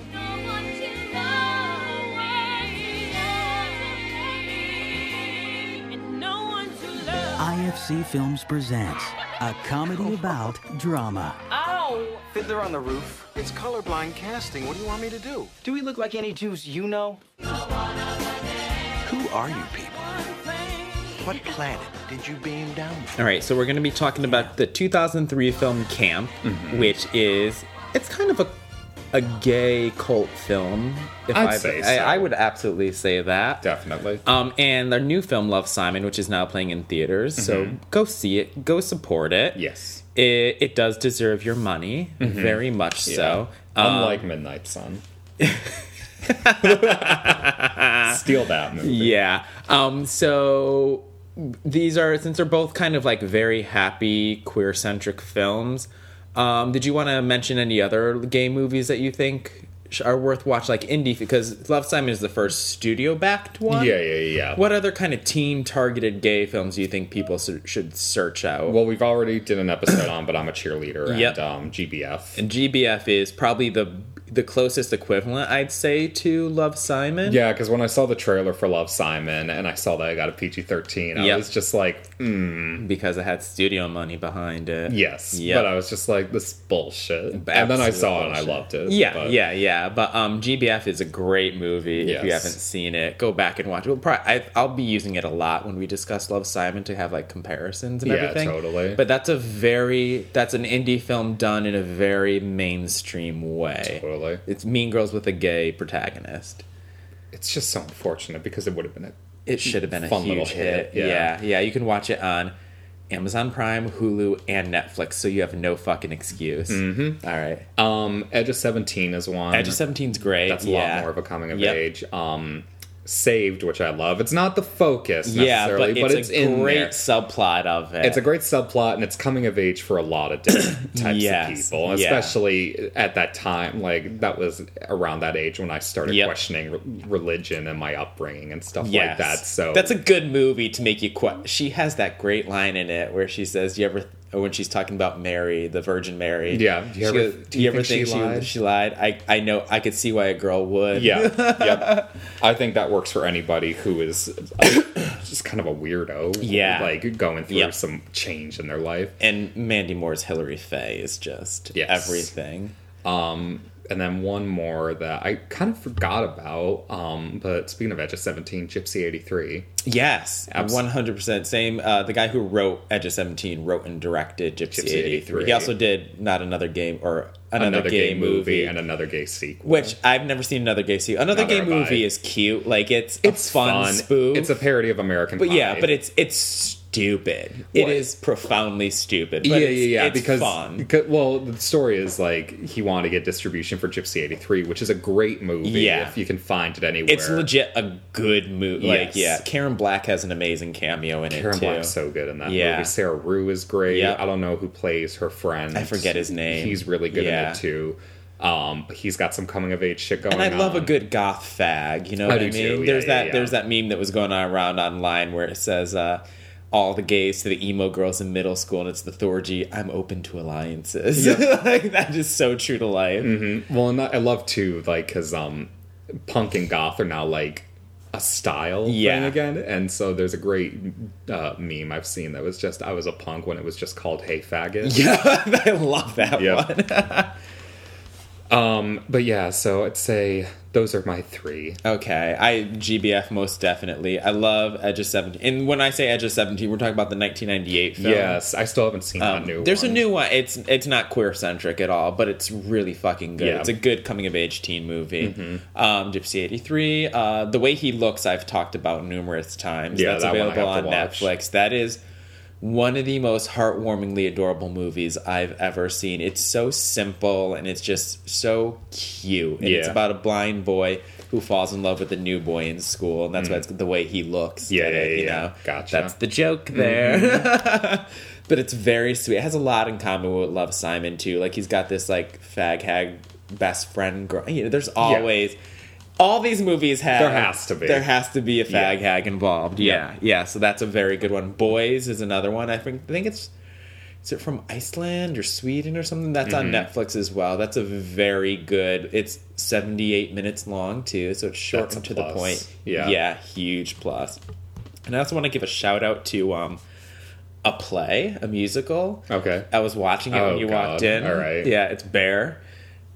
IFC Films presents a comedy oh. about drama. Ow! Fiddler on the Roof. It's colorblind casting. What do you want me to do? Do we look like any Jews you know? Who are you people? What planet did you beam down from? All right, so we're going to be talking about the 2003 film Camp, Mm-hmm. which is it's kind of a a gay cult film. If I'd I- say so. I would absolutely say that. Definitely. Um, and their new film Love Simon, which is now playing in theaters, so go see it, go support it. Mm-hmm. Yes. it, it does deserve your money, very much so. Um, Unlike Midnight Sun. Steal that movie. Yeah. Um, so these are since they're both kind of like very happy queer centric films. Um, did you want to mention any other gay movies that you think are worth watch like indie? Because Love Simon is the first studio backed one. Yeah, yeah, yeah. What other kind of teen targeted gay films do you think people should search out? Well, we've already did an episode on, but I'm a cheerleader and um, GBF. and GBF is probably the the closest equivalent, I'd say, to Love Simon. Yeah, because when I saw the trailer for Love Simon and I saw that I got a PG-13, I Yep. was just like, mm, because it had studio money behind it. yes. Yep. But I was just like, this is bullshit. and then I Absolute saw it and I loved it. Yeah, but- yeah, yeah. But um, GBF is a great movie. If you haven't seen it, go back and watch it. We'll probably, I, I'll be using it a lot when we discuss Love Simon to have like comparisons and Yeah, everything. totally. But that's a very that's an indie film done in a very mainstream way. Totally. It's Mean Girls with a gay protagonist. It's just so unfortunate because it would have been a It should have been a Fun little huge hit. hit, yeah. yeah, yeah. You can watch it on Amazon Prime, Hulu, and Netflix, so you have no fucking excuse. Mm-hmm. All right. Um, Edge of Seventeen is one. Edge of 17's great. That's a yeah. lot more of a coming of Yep. age. Um, Saved, which I love. It's not the focus Yeah, necessarily, but it's, a in great there. subplot of it. It's a great subplot, and it's coming of age for a lot of different types Yes, of people, yeah. especially at that time. Like that was around that age when I started Yep. questioning re- religion and my upbringing and stuff yes. like that. So that's a good movie to make you question. She has that great line in it where she says, "You ever?" When she's talking about Mary, the Virgin Mary. Yeah, do you She ever- goes, do you think she she, lied?" she lied? I, I know. I could see why a girl would. yeah, yep. I think that works for anybody who is just kind of a weirdo. Yeah. like going through Yep. some change in their life. And Mandy Moore's Hilary Faye is just Yes. everything. Um, and then one more that I kind of forgot about. Um, but speaking of Edge of Seventeen, Gypsy eighty three. Yes, one hundred percent. Same. Uh, the guy who wrote Edge of Seventeen wrote and directed Gypsy, Gypsy 83. He also did not another game or another, gay, movie, and another gay sequel. which I've never seen another gay sequel. Another Neither gay have I. movie is cute. Like it's it's fun, spoof. It's a parody of American but Pie. yeah, but it's it's stupid. It What? is profoundly stupid. But yeah, yeah, yeah. It's because, fun. because well, the story is like he wanted to get distribution for Gypsy eighty three, which is a great movie. Yeah. if you can find it anywhere. It's legit a good movie. Like yeah, Karen Black has an amazing cameo in Karen it too. Black's so good in that Yeah. movie. Sarah Rue is great. Yep. I don't know who plays her friend. I forget his name. He's really good Yeah. in it too. Um, he's got some coming of age shit going And I on. love a good goth fag. You know I what I mean? yeah, there's yeah, that yeah. there's that meme that was going on around online where it says uh, all the gays to the emo girls in middle school, and it's the Thorgy. I'm open to alliances. like that is so true to life. Well, and I love too, like, because um, punk and goth are now like a style Yeah. thing again. And so there's a great uh, meme I've seen that was just I was a punk when it was just called Hey Faggot. Yeah, I love that Yep. one. Um, but yeah, so I'd say those are my three. Okay, I GBF most definitely. I love Edge of Seventeen, and when I say Edge of Seventeen, we're talking about the 1998 film. Yes, I still haven't seen Um, that new there's one. a new one. It's it's not queer centric at all, but it's really fucking good. Yeah. Mm-hmm. It's a good coming of age teen movie. Um, Gypsy eighty three. Uh, the way he looks, I've talked about numerous times. Yeah, That's that available on. Netflix. That is one of the most heartwarmingly adorable movies I've ever seen. It's so simple and it's just so cute. And it's about a blind boy who falls in love with a new boy in school, and that's why it's the way he looks. Mm. Yeah, yeah, it, you yeah. know? Gotcha. Mm-hmm. That's the joke there. but it's very sweet. It has a lot in common with Love Simon too. Like he's got this like fag hag best friend girl. You know, there's always all these movies have There has to be. there has to be a fag Yeah. hag involved. Yeah, yeah. So that's a very good one. Boys is another one. I think I think it's is it from Iceland or Sweden or something? That's on Mm-hmm. Netflix as well. That's a very good. It's 78 minutes long too, so it's short and to the point. Yeah. yeah, huge plus. And I also want to give a shout out to um, a play, a musical. Okay. I was watching it Oh, when you God. walked in. All right. Yeah, it's Bear,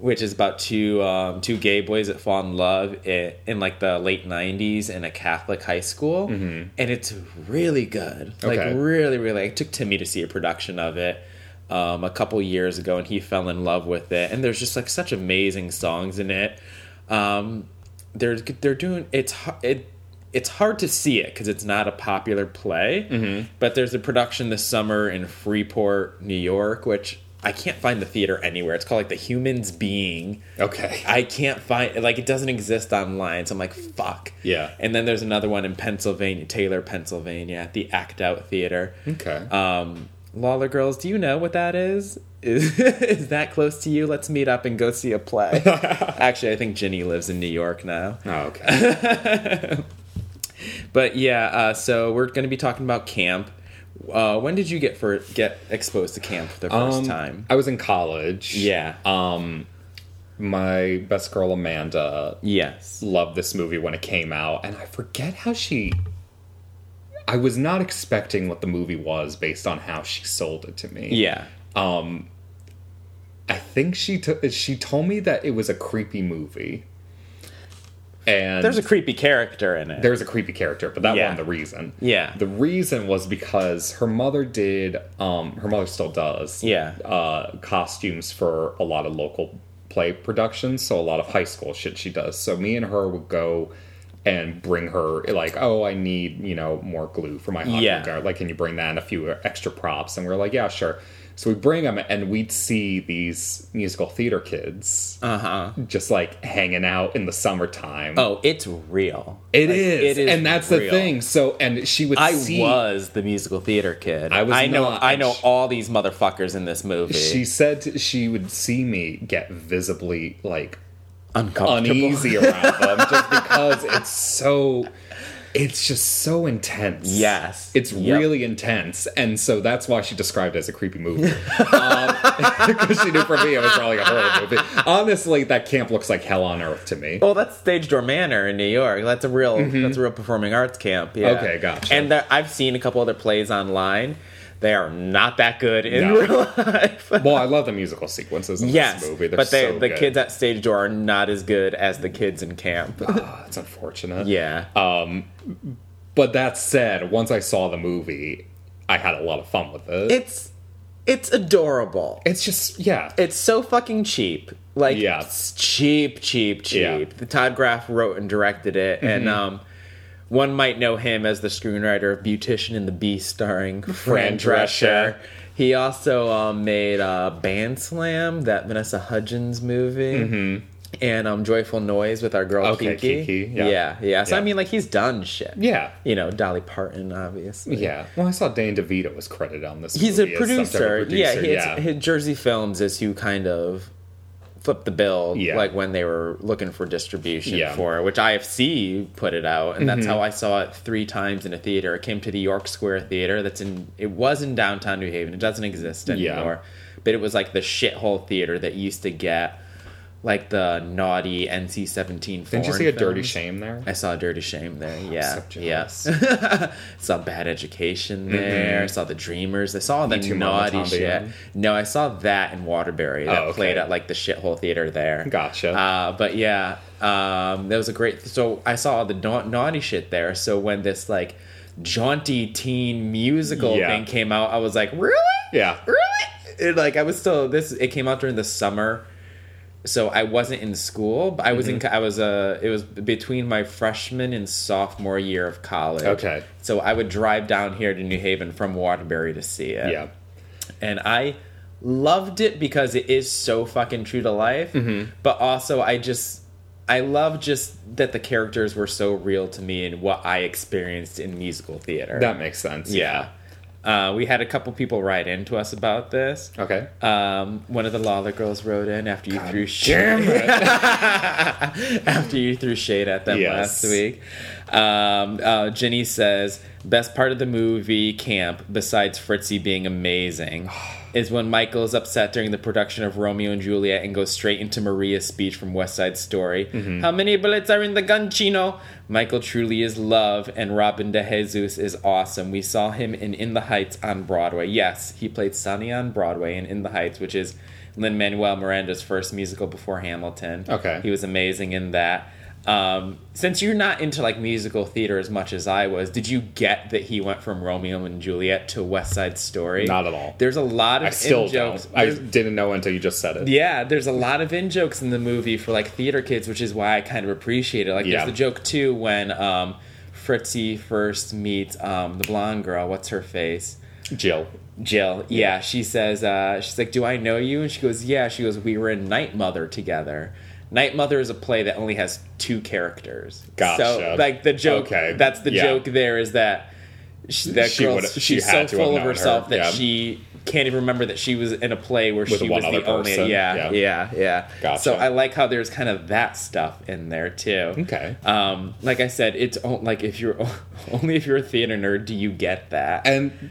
which is about two um, two gay boys that fall in love in, in like the late '90s in a Catholic high school, and it's really good. Like Mm-hmm. Okay. really, really. It took Timmy to see a production of it. Um, a couple years ago, and he fell in love with it. And there's just like such amazing songs in it. Um, they're they're doing it's it it's hard to see it because it's not a popular play. Mm-hmm. But there's a production this summer in Freeport, New York, which I can't find the theater anywhere. It's called like the Humans Being. Okay. I can't find like it doesn't exist online, so I'm like fuck. Yeah. And then there's another one in Pennsylvania, Taylor, Pennsylvania, at the Act Out Theater. Okay. Um, Lawler Girls, do you know what that is? Is is that close to you? Let's meet up and go see a play. Actually, I think Ginny lives in New York now. oh, okay. But yeah, uh, so we're going to be talking about camp. Uh, when did you get for get exposed to camp for the first Um, time? I was in college. Yeah. Um, my best girl Amanda yes. loved this movie when it came out, and I forget how she. I was not expecting what the movie was based on how she sold it to me. Yeah. Um, I think she t- she told me that it was a creepy movie, and There's a creepy character in it. there's a creepy character, but that Yeah. wasn't the reason. Yeah. the reason was because her mother did. Um, her mother still does. Yeah. uh, costumes for a lot of local play productions. So a lot of high school shit she does. So me and her would go and bring her like, oh, I need you know more glue for my hot Yeah. guard. Like, can you bring that and a few extra props? And we're like, yeah, sure. So we bring them, and we'd see these musical theater kids Uh huh. just like hanging out in the summertime. Oh, it's real. It Like, is, It is, and that's the thing. So, and she would. I see, was the musical theater kid. I was I know. not, I know sh- all these motherfuckers in this movie. She said she would see me get visibly like uncomfortable. uneasy around them just because it's so. It's just so intense. Yes. It's Yep. really intense. And so that's why she described it as a creepy movie. Because she knew for me it was probably a horror movie. Honestly, that camp looks like hell on earth to me. Well, that's Stagedoor Manor in New York. That's a real that's a real performing arts camp. Yeah. Mm-hmm. Okay, gotcha. And there, I've seen a couple other plays online. They are not that good in No. real life. Well, I love the musical sequences in yes, this movie. They're but they, so the good. kids at Stagedoor are not as good as the kids in camp. Ah, it's unfortunate. yeah. Um, but that said, once I saw the movie, I had a lot of fun with it. it's it's adorable. it's just yeah, It's so fucking cheap. Like Yeah. it's cheap, cheap, cheap. Yeah. The Todd Graff wrote and directed it, and um, one might know him as the screenwriter of Beautician and the Beast, starring Fran Drescher. He also um, made uh, Bandslam, that Vanessa Hudgens movie, and um, Joyful Noise with our girl Mm-hmm. Okay, Keke. Keke, yeah. yeah, yeah. So I mean, like he's done shit. yeah, You know, Dolly Parton, obviously. yeah. Well, I saw Danny DeVito was credited on this. He's a as some producer. Yeah, producer, he, it's, his Jersey Films is who kind of flipped the bill, Yeah. like when they were looking for distribution Yeah. Mm-hmm. for which IFC put it out, and that's how I saw it three times in a theater. It came to the York Square Theater. That's in. It was in downtown New Haven. It doesn't exist Yeah. anymore, but it was like the shithole theater that used to get. Like the naughty NC-17 Didn't you see a dirty shame there? I saw a Dirty Shame there. Yeah, so yes. saw Bad Education Mm-hmm. there. Saw The Dreamers. I saw the naughty shit. No, I saw that in Waterbury. That Oh, okay. played at like the shithole theater there. Gotcha. Uh, but yeah, um, that was a great. So I saw all the na- naughty shit there. So when this like jaunty teen musical Yeah. thing came out, I was like, really? Yeah. really? And, like I was still this. It came out during the summer, so I wasn't in school. But I was Mm-hmm. in. I was uh, It was between my freshman and sophomore year of college. Okay. So I would drive down here to New Haven from Waterbury to see it. Yeah. And I loved it because it is so fucking true to life. Mm-hmm. But also, I just. I love just that the characters were so real to me and what I experienced in musical theater. That makes sense. Yeah. Uh, we had a couple people write in to us about this. Okay. Um, one of the Lawler girls wrote in after you threw shade after you threw shade at them Yes. last week. Um, uh, Jenny says best part of the movie camp, besides Fritzi being amazing, is when Michael is upset during the production of Romeo and Juliet and goes straight into Maria's speech from West Side Story. Mm-hmm. How many bullets are in the gun, Chino? Michael truly is love, and Robin De Jesus is awesome. We saw him in In the Heights on Broadway. Yes, he played Sonny on Broadway in In the Heights, which is Lin Manuel Miranda's first musical before Hamilton. Okay. He was amazing in that. Um, since you're not into like musical theater as much as I was, did you get that he went from Romeo and Juliet to West Side Story? Not at all. There's a lot of I still jokes. I didn't know until you just said it. Yeah, there's a lot of in jokes in the movie for like theater kids, which is why I kind of appreciate it. Like, Yeah. there's the joke too when um, Fritzi first meets um, the blonde girl. What's her face? Jill. Jill. Yeah, she says, uh, she's like, "Do I know you?" And she goes, "Yeah." She goes, "We were in Night Mother together." Night Mother is a play that only has two characters. Gotcha. So, like the joke, Okay. that's the Yeah. joke. There is that she, that She girl, she's so full of known her, herself that yeah. she can't even remember that she was in a play where With she was the other only. Yeah, Yeah. yeah, yeah. Gotcha. So I like how there's kind of that stuff in there too. Okay. Um, like I said, it's like if you're only if you're a theater nerd do you get that. And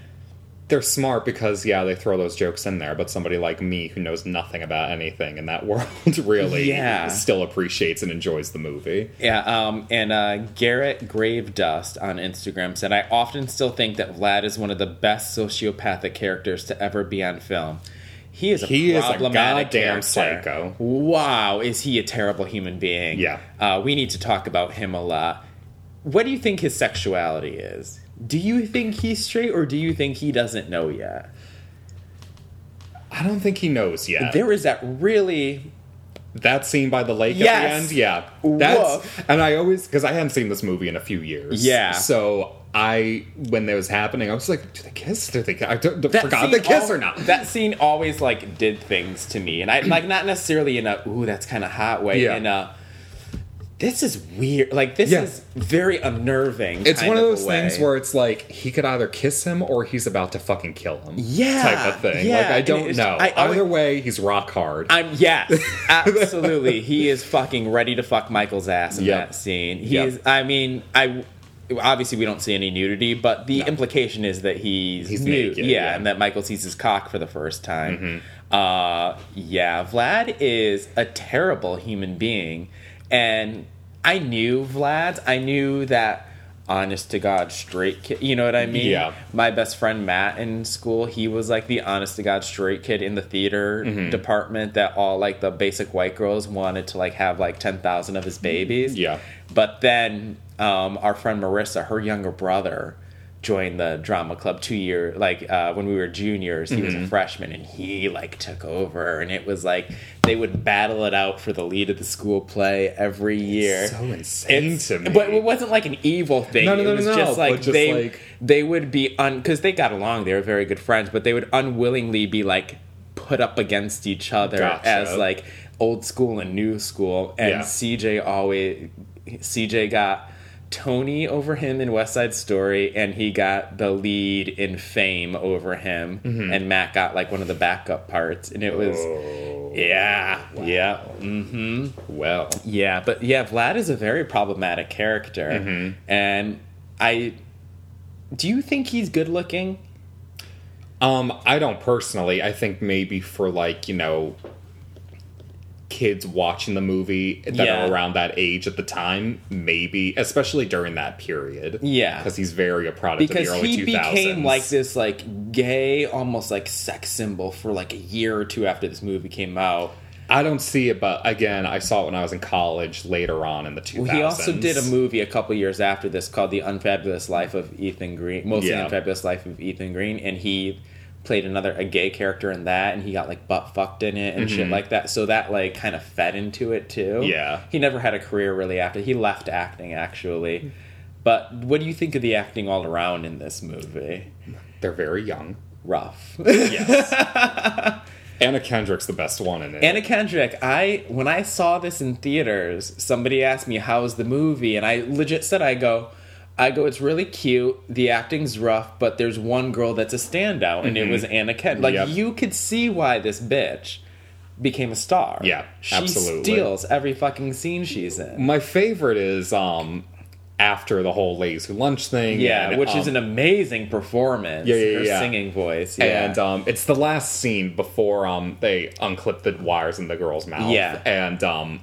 they're smart because yeah, they throw those jokes in there, but somebody like me who knows nothing about anything in that world really Yeah. still appreciates and enjoys the movie. Yeah, um, and uh, Garrett Grave Dust on Instagram said, I often still think that Vlad is one of the best sociopathic characters to ever be on film. He is a He is a problematic goddamn psycho. Wow, is he a terrible human being? Yeah. Uh, we need to talk about him a lot. What do you think his sexuality is? Do you think he's straight or do you think he doesn't know yet? I don't think he knows yet. There is that really that scene by the lake Yes. at the end, yeah. That's Woof. and I always because I hadn't seen this movie in a few years. Yeah. So I when that was happening, I was like, do they kiss? Do they? I That forgot the kiss al- or not? That scene always like did things to me, and I like not necessarily in a ooh that's kind of hot way. Yeah. In a this is weird. Like this Yeah. is very unnerving. It's one of a those things where it's like he could either kiss him or he's about to fucking kill him. Yeah, type of thing. yeah, like I don't know. I always- Either way, he's rock hard. I'm yes, absolutely. he is fucking ready to fuck Michael's ass in Yep. that scene. He's. Yep. I mean, I. Obviously, we don't see any nudity, but the implication is that he's, He's nude, naked, yeah, yeah. and that Michael sees his cock for the first time. Mm-hmm. Uh, yeah, Vlad is a terrible human being, and I knew Vlad. I knew that honest to god straight kid. You know what I mean? Yeah. My best friend Matt in school, he was like the honest to god straight kid in the theater Mm-hmm. department that all like the basic white girls wanted to like have like 10,000 of his babies. Yeah. But then um, our friend Marissa, her younger brother, joined the drama club two year like uh, when we were juniors. He Mm-hmm. was a freshman, and he like took over, and it was like they would battle it out for the lead of the school play every year. so insane It's- to me. But it wasn't like an evil thing. No, no, no, it was no, just but like just they like- they would be un because they got along. They were very good friends, but they would unwillingly be like put up against each other Gotcha. as like old school and new school. And Yeah. CJ always CJ got Tony over him in West Side Story, and he got the lead in Fame over him, Mm-hmm. and Matt got like one of the backup parts, and it was Oh. yeah, yeah, hmm well, yeah. But yeah, Vlad is a very problematic character, Mm-hmm. and I. Do you think he's good looking? um, I don't personally. I think maybe for like you know kids watching the movie that Yeah. are around that age at the time, maybe, especially during that period. Yeah. because he's very a product because of the early he 2000s. became like this like gay almost like sex symbol for like a year or two after this movie came out I don't see it, but again, I saw it when I was in college later on in the 2000s. well, he also did a movie a couple years after this called the unfabulous life of ethan green mostly Yeah. unfabulous life of ethan green and he played another a gay character in that and he got like butt fucked in it and shit like that so that like kind of fed into it too Mm-hmm. Yeah. he never had a career really after he left acting actually but what do you think of the acting all around in this movie They're very young. rough Yes. Anna Kendrick's the best one in it. Anna Kendrick, I when I saw this in theaters, somebody asked me how's the movie, and I legit said I go, I go, it's really cute. The acting's rough, but there's one girl that's a standout, and it was Anna Kendrick. Like Mm-hmm. Yep. you could see why this bitch became a star. Yeah, she absolutely. steals every fucking scene she's in. My favorite is um after the whole ladies who lunch thing. Yeah, and, which um, is an amazing performance. Yeah, yeah, Her yeah. singing voice. Yeah. And um, it's the last scene before um, they unclip the wires in the girl's mouth. Yeah. And um,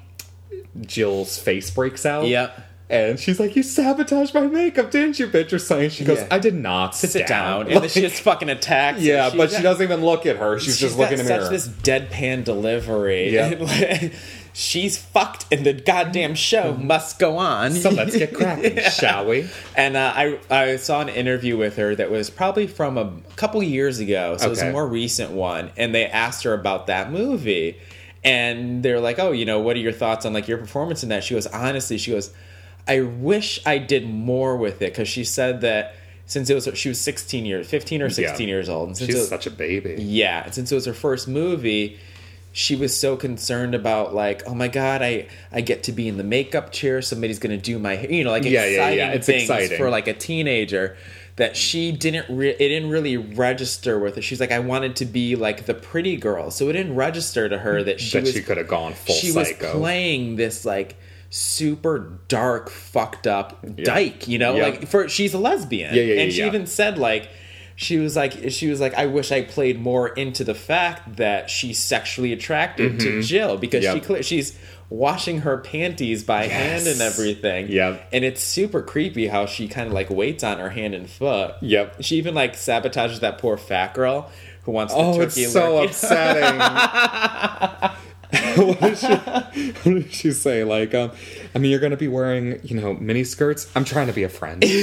Jill's face breaks out. Yep. And she's like, "You sabotaged my makeup, didn't you, bitch?" Or something. She goes, Yeah. "I did not sit, down, and then she just fucking attacks. yeah, but she doesn't even look at her. She's, just looking in the such mirror. this deadpan delivery. Yeah. She's fucked, and the goddamn show must go on. so let's get cracking, shall we? And uh, I I saw an interview with her that was probably from a couple years ago, so it was a more recent one. And they asked her about that movie, and they're like, "Oh, you know, what are your thoughts on like your performance in that?" She goes, "Honestly, she goes, I wish I did more with it because she said that." Since it was she was 16 years 15 or 16 Yeah. years old and since She's was- such a baby. yeah, and since it was her first movie, she was so concerned about like, oh my god, I I get to be in the makeup chair. Somebody's gonna do my, hair," you know, like Yeah, yeah, exciting yeah, it's things exciting. for like a teenager. That she didn't, re- it didn't really register with her. She's like, I wanted to be like the pretty girl, so it didn't register to her mm-hmm. that she that was she could have gone full she psycho. was playing this like super dark, fucked up dyke. You know, Yeah. like for she's a lesbian. Yeah, yeah, yeah, And she yeah. even said like she was like she was like I wish I played more into the fact that she's sexually attracted to Jill because she Mm-hmm. Yep. cle she's washing her panties by hand and everything. Yep. And it's super creepy how she kind of like waits on her hand and foot. Yep. She even like sabotages that poor fat girl who wants the Oh, turkey it's so upsetting. what, did she, what did she say? Like, um, I mean, you're going to be wearing, you know, mini skirts. I'm trying to be a friend.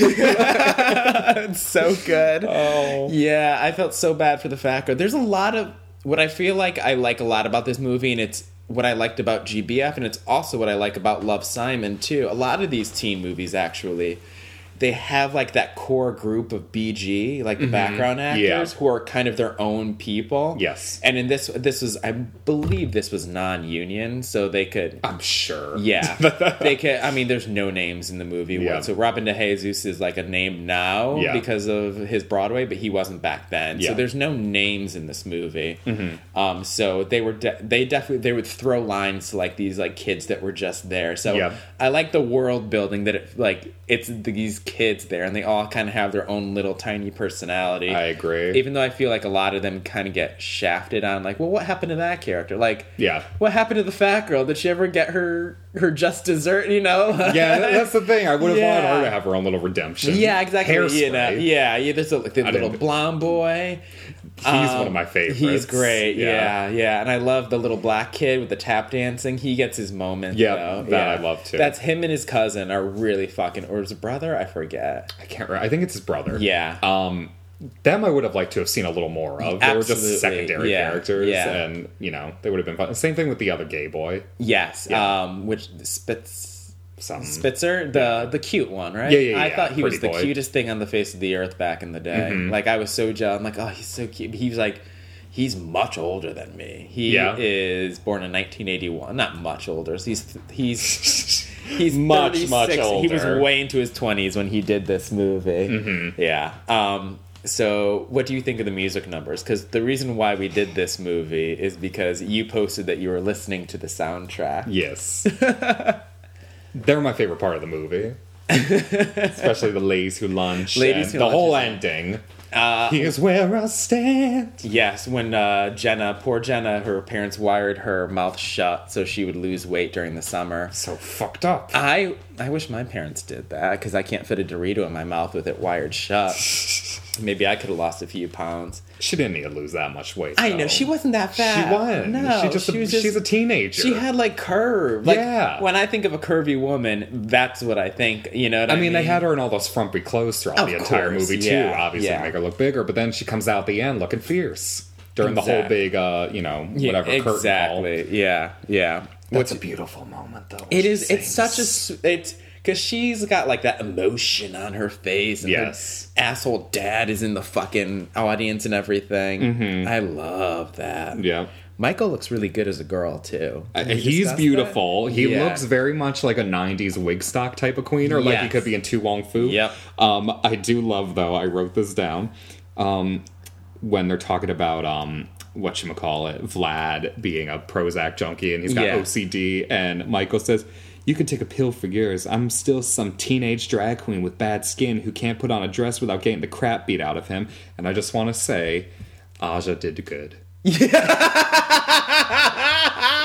It's so good. Oh. Yeah, I felt so bad for the fat girl. There's a lot of what I feel like I like a lot about this movie, and it's what I liked about GBF, and it's also what I like about Love Simon too. A lot of these teen movies actually. They have like that core group of BG, like the background actors, Yeah. who are kind of their own people. Yes. and in this, this was I believe this was non-union, so they could I'm sure. yeah, they can. I mean, there's no names in the movie. Yeah. So Robin DeJesus is like a name now Yeah. because of his Broadway, but he wasn't back then. So there's no names in this movie. Um, so they were de- they definitely they would throw lines to like these like kids that were just there. So Yeah. I like the world building that it like it's these kids there and they all kind of have their own little tiny personality. I agree. Even though I feel like a lot of them kind of get shafted on, like, well, what happened to that character? Like, Yeah. what happened to the fat girl? Did she ever get her her just dessert? You know? Yeah, that- that's the thing. I would have wanted her to have her own little redemption. yeah, exactly. You know, yeah, yeah. There's a, like, the little blonde boy. He's Um, one of my favorites. He's great. Yeah. Yeah. yeah, And I love the little black kid with the tap dancing. He gets his moment. Yeah, though. that I love, too. That's him and his cousin are really fucking. Or his brother? I forget. I can't remember. I think it's his brother. Yeah. Um, them I would have liked to have seen a little more of. They were just secondary yeah, characters, yeah. and you know they would have been fun. Same thing with the other gay boy. yes. Yeah. Um, which Spitz. Some Spitzer, the the cute one, right? Yeah, yeah, I thought he was the boy. cutest thing on the face of the earth back in the day. Mhm. Like I was so jealous. I'm like, oh, he's so cute. He was like, he's much older than me. He Yeah. is born in 1981. Not much older. He's he's he's Much, 36. much He was way into his 20s when he did this movie. Mm-hmm. Yeah. Um. So, what do you think of the music numbers? Because the reason why we did this movie is because you posted that you were listening to the soundtrack. Yes. They're my favorite part of the movie. Especially the ladies who lunch. Ladies Who the Lunch whole is- ending. Uh, Here's where I stand. Yes, when uh, Jenna, poor Jenna, her parents wired her mouth shut so she would lose weight during the summer. So fucked up. I I wish my parents did that because I can't fit a Dorito in my mouth with it wired shut. Maybe I could have lost a few pounds. She didn't need to lose that much weight. I though. know she wasn't that fat. She was. No, She just a- was she's a teenager. She had like curve. Like, Yeah. When I think of a curvy woman, that's what I think. You know. What I, I mean, they had her in all those frumpy clothes throughout Of the entire course, movie too. yeah, Obviously, yeah. to make her look bigger. But then she comes out at the end looking fierce during the whole big, uh, you know, Yeah, whatever curtain call. exactly. Yeah, yeah. What's a beautiful moment though. It she is. It's such a. It's because she's got like that emotion on her face. And Yes. Her asshole dad is in the fucking audience and everything. I love that. Yeah. Michael looks really good as a girl too. Uh, He's beautiful. that? He Yeah. looks very much like a '90s Wigstock type of queen, or like he could be in To Wong Foo. Yep. Um, I do love though. I wrote this down. Um, when they're talking about um, what you call it, Vlad being a Prozac junkie and he's got Yeah. OCD, and Michael says. You can take a pill for years. I'm still some teenage drag queen with bad skin who can't put on a dress without getting the crap beat out of him. And I just want to say, Aja did good.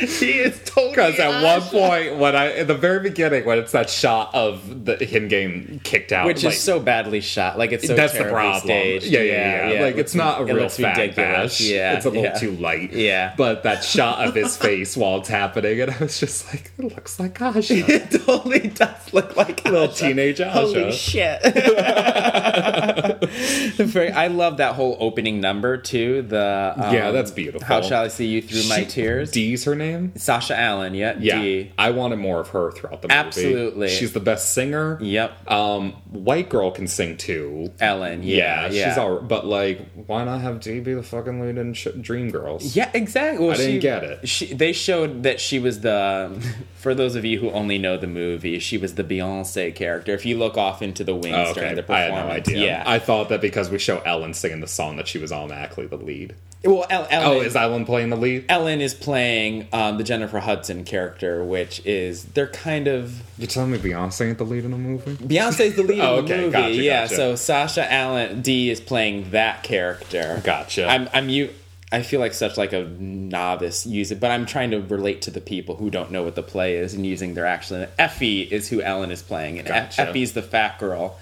he is totally. Because at one point, when I in the very beginning, when it's that shot of the him getting kicked out, which like, is so badly shot. Like it's so that's the problem. staged. Yeah, yeah, yeah. Like it's not a it real fat ridiculous. bash. Yeah, it's a little yeah. too light. Yeah. but that shot of his face while it's happening, and I was just like, it looks like Aja. It totally does look like a Little Aja. teenage Aja. Holy shit! Very- I love that whole opening number too. The um, Yeah, that's beautiful. How shall I see you through my tears? Dee's her name. Sasha Allen. Yeah, Yeah, Dee. I wanted more of her throughout the movie. Absolutely. she's the best singer. Yep. Um, white girl can sing too. Ellen. Yeah, Yeah, yeah. she's all. But like, why not have Dee be the fucking lead in sh- Dreamgirls? Yeah, exactly. Well, I didn't get it. She, they showed that she was the. For those of you who only know the movie, she was the Beyonce character. If you look off into the wings Oh, during okay, the I performance, had no idea. yeah. I thought that because we show Ellen singing the song that she was automatically the lead. well, El- Ellen, Oh, is Ellen playing the lead? Ellen is playing um, the Jennifer Hudson character, which is they're kind of You're telling me Beyonce ain't the lead in the movie? Beyonce's the lead Oh, in the okay, movie. gotcha, yeah, gotcha. so Sasha Allen Dee is playing that character. Gotcha. I'm I'm you. I feel like such like a novice use it, but I'm trying to relate to the people who don't know what the play is and using their actual. Effie is who Ellen is playing, and Gotcha. Effie's the fat girl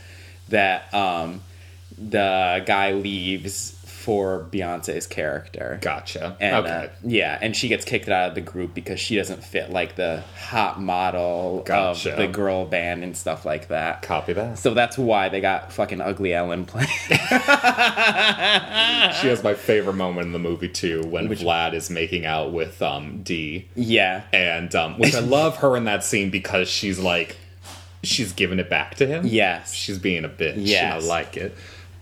that um, the guy leaves for Beyonce's character. Gotcha. And, okay. uh, yeah, and she gets kicked out of the group because she doesn't fit like the hot model Gotcha. of the girl band and stuff like that. Copy that. So that's why they got fucking ugly Ellen playing. she has my favorite moment in the movie too, when Vlad is making out with um Dee. yeah. and um, which I love her in that scene because she's like she's giving it back to him. Yes. she's being a bitch. Yeah, I like it.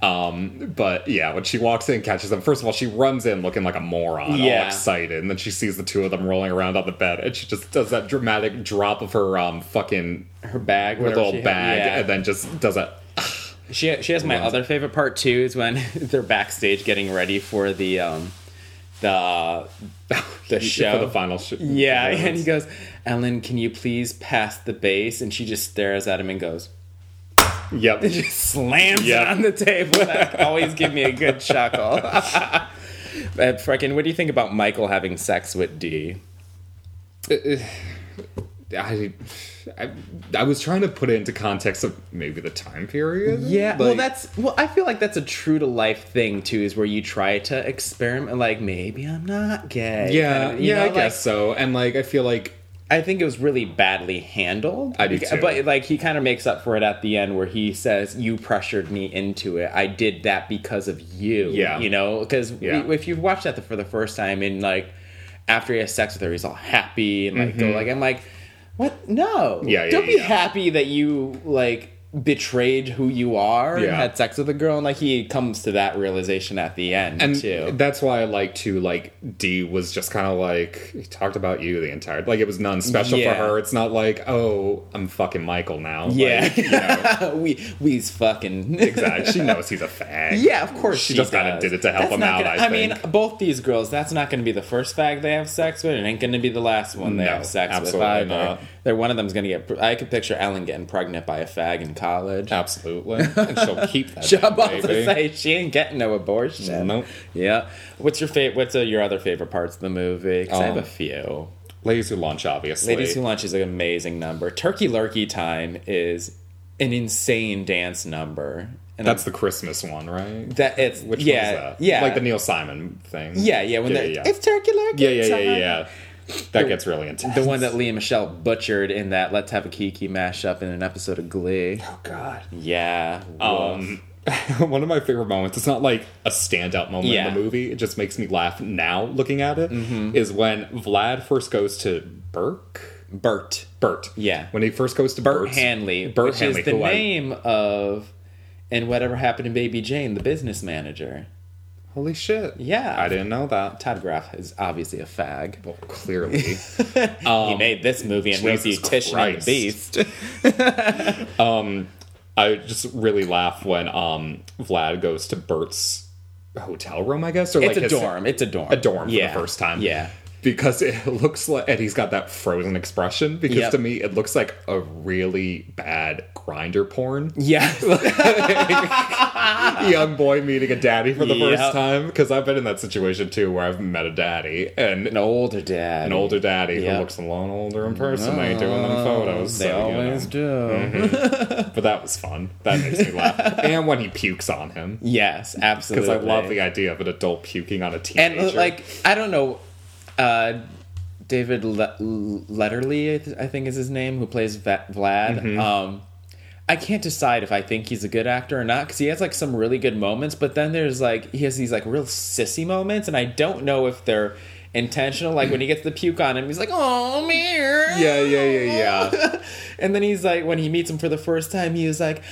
Um, but yeah, when she walks in, catches them. First of all, she runs in looking like a moron, all excited, and then she sees the two of them rolling around on the bed, and she just does that dramatic drop of her um fucking Her bag, her little she had, bag, yeah. and then just does that. She she has my other favorite part too is when they're backstage getting ready for the um the the show for the final sh- Yeah, and he goes, "Ellen, can you please pass the bass?" And she just stares at him and goes, Yep. It just slams Yep. it on the table. That always give me a good chuckle. But freaking, what do you think about Michael having sex with Dee? I, I I was trying to put it into context of maybe the time period. Yeah, well, that's well. I feel like that's a true to life thing too, is where you try to experiment. Like maybe I'm not gay. yeah, kind of, yeah, know, I like, guess so. And like, I feel like I think it was really badly handled. I do too. But like he kind of makes up for it at the end where he says, "You pressured me into it. I did that because of you." Yeah. you know, because Yeah. if you've watched that for the first time and like after he has sex with her, he's all happy and like go like I'm like, what? No, Mm-hmm. Yeah, yeah, Don't be yeah. happy that you like betrayed who you are and had sex with a girl and like he comes to that realization at the end and too. that's why I like to like Dee was just kind of like he talked about you the entire like it was none special Yeah. for her. It's not like oh I'm fucking Michael now. yeah, Like, you know, we we's fucking exactly. She knows he's a fag. Yeah, of course She she, just kinda did it to help That's him out, gonna- I I mean, both these girls. That's not going to be the first fag they have sex with. It ain't going to be the last one they No, have sex with absolutely either. not. They're one of them's going to get. I could picture Ellen getting pregnant by a fag in college. Absolutely. And she'll keep that. I'm damn about to say she ain't getting no abortion. Nope. Yeah. What's your favorite? What's uh, your other favorite parts of the movie? 'Cause I have Um, a few. Ladies Who Lunch, obviously. Ladies Who Lunch is an amazing number. Turkey Lurkey Time is an insane dance number. And That's the Christmas one, right? that it's Which yeah that? yeah Like the Neil Simon thing. yeah yeah when yeah, yeah. it's Turkey Lurkey yeah, yeah, yeah, yeah, yeah. That gets really intense. The one that Lea Michele butchered in that Let's Have a Kiki mashup in an episode of Glee. Oh God. Yeah. Um, one of my favorite moments. It's not like a standout moment Yeah. in the movie. It just makes me laugh now looking at it. Is when Vlad first goes to Burke. Bert. Bert. Yeah. When he first goes to Bert Bert's- Hanley, Bert which Hanley, is the who I- name of and whatever happened to Baby Jane, the business manager. Holy shit. Yeah. I didn't know that. Todd Graff is obviously a fag. Well, clearly. he made this movie and wrote Jesus Beautician and Christ. the Beast. I just really laugh when um, Vlad goes to Bert's hotel room, I guess, or it's like a his- dorm. It's a dorm. a dorm yeah. for the first time. Yeah. Because it looks like, and he's got that frozen expression. Because Yep. to me, it looks like a really bad grinder porn. Yeah. Young boy meeting a daddy for the Yep. first time. Because I've been in that situation too, where I've met a daddy and An older dad. an older daddy Yep. who looks a lot older in person. They doing them oh, photos. They so, you know. always do. Mm-hmm. But that was fun. That makes me laugh. and when he pukes on him. Yes, absolutely. Because I love the idea of an adult puking on a teenager. and like I don't know, uh, David Le- Letterle, I, th- I think is his name, who plays Va- Vlad. Mm-hmm. Um, I can't decide if I think he's a good actor or not because he has like some really good moments, but then there's like he has these like real sissy moments, and I don't know if they're intentional. Like when he gets the puke on him, he's like, "Oh man." yeah, yeah, yeah, yeah. And then he's like, when he meets him for the first time, he was like,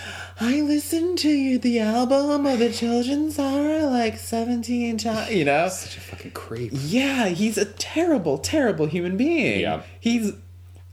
I listened to you, the album of the children's hour like 17 times, you know? Such a fucking creep. Yeah, he's a terrible, terrible human being. Yeah. He's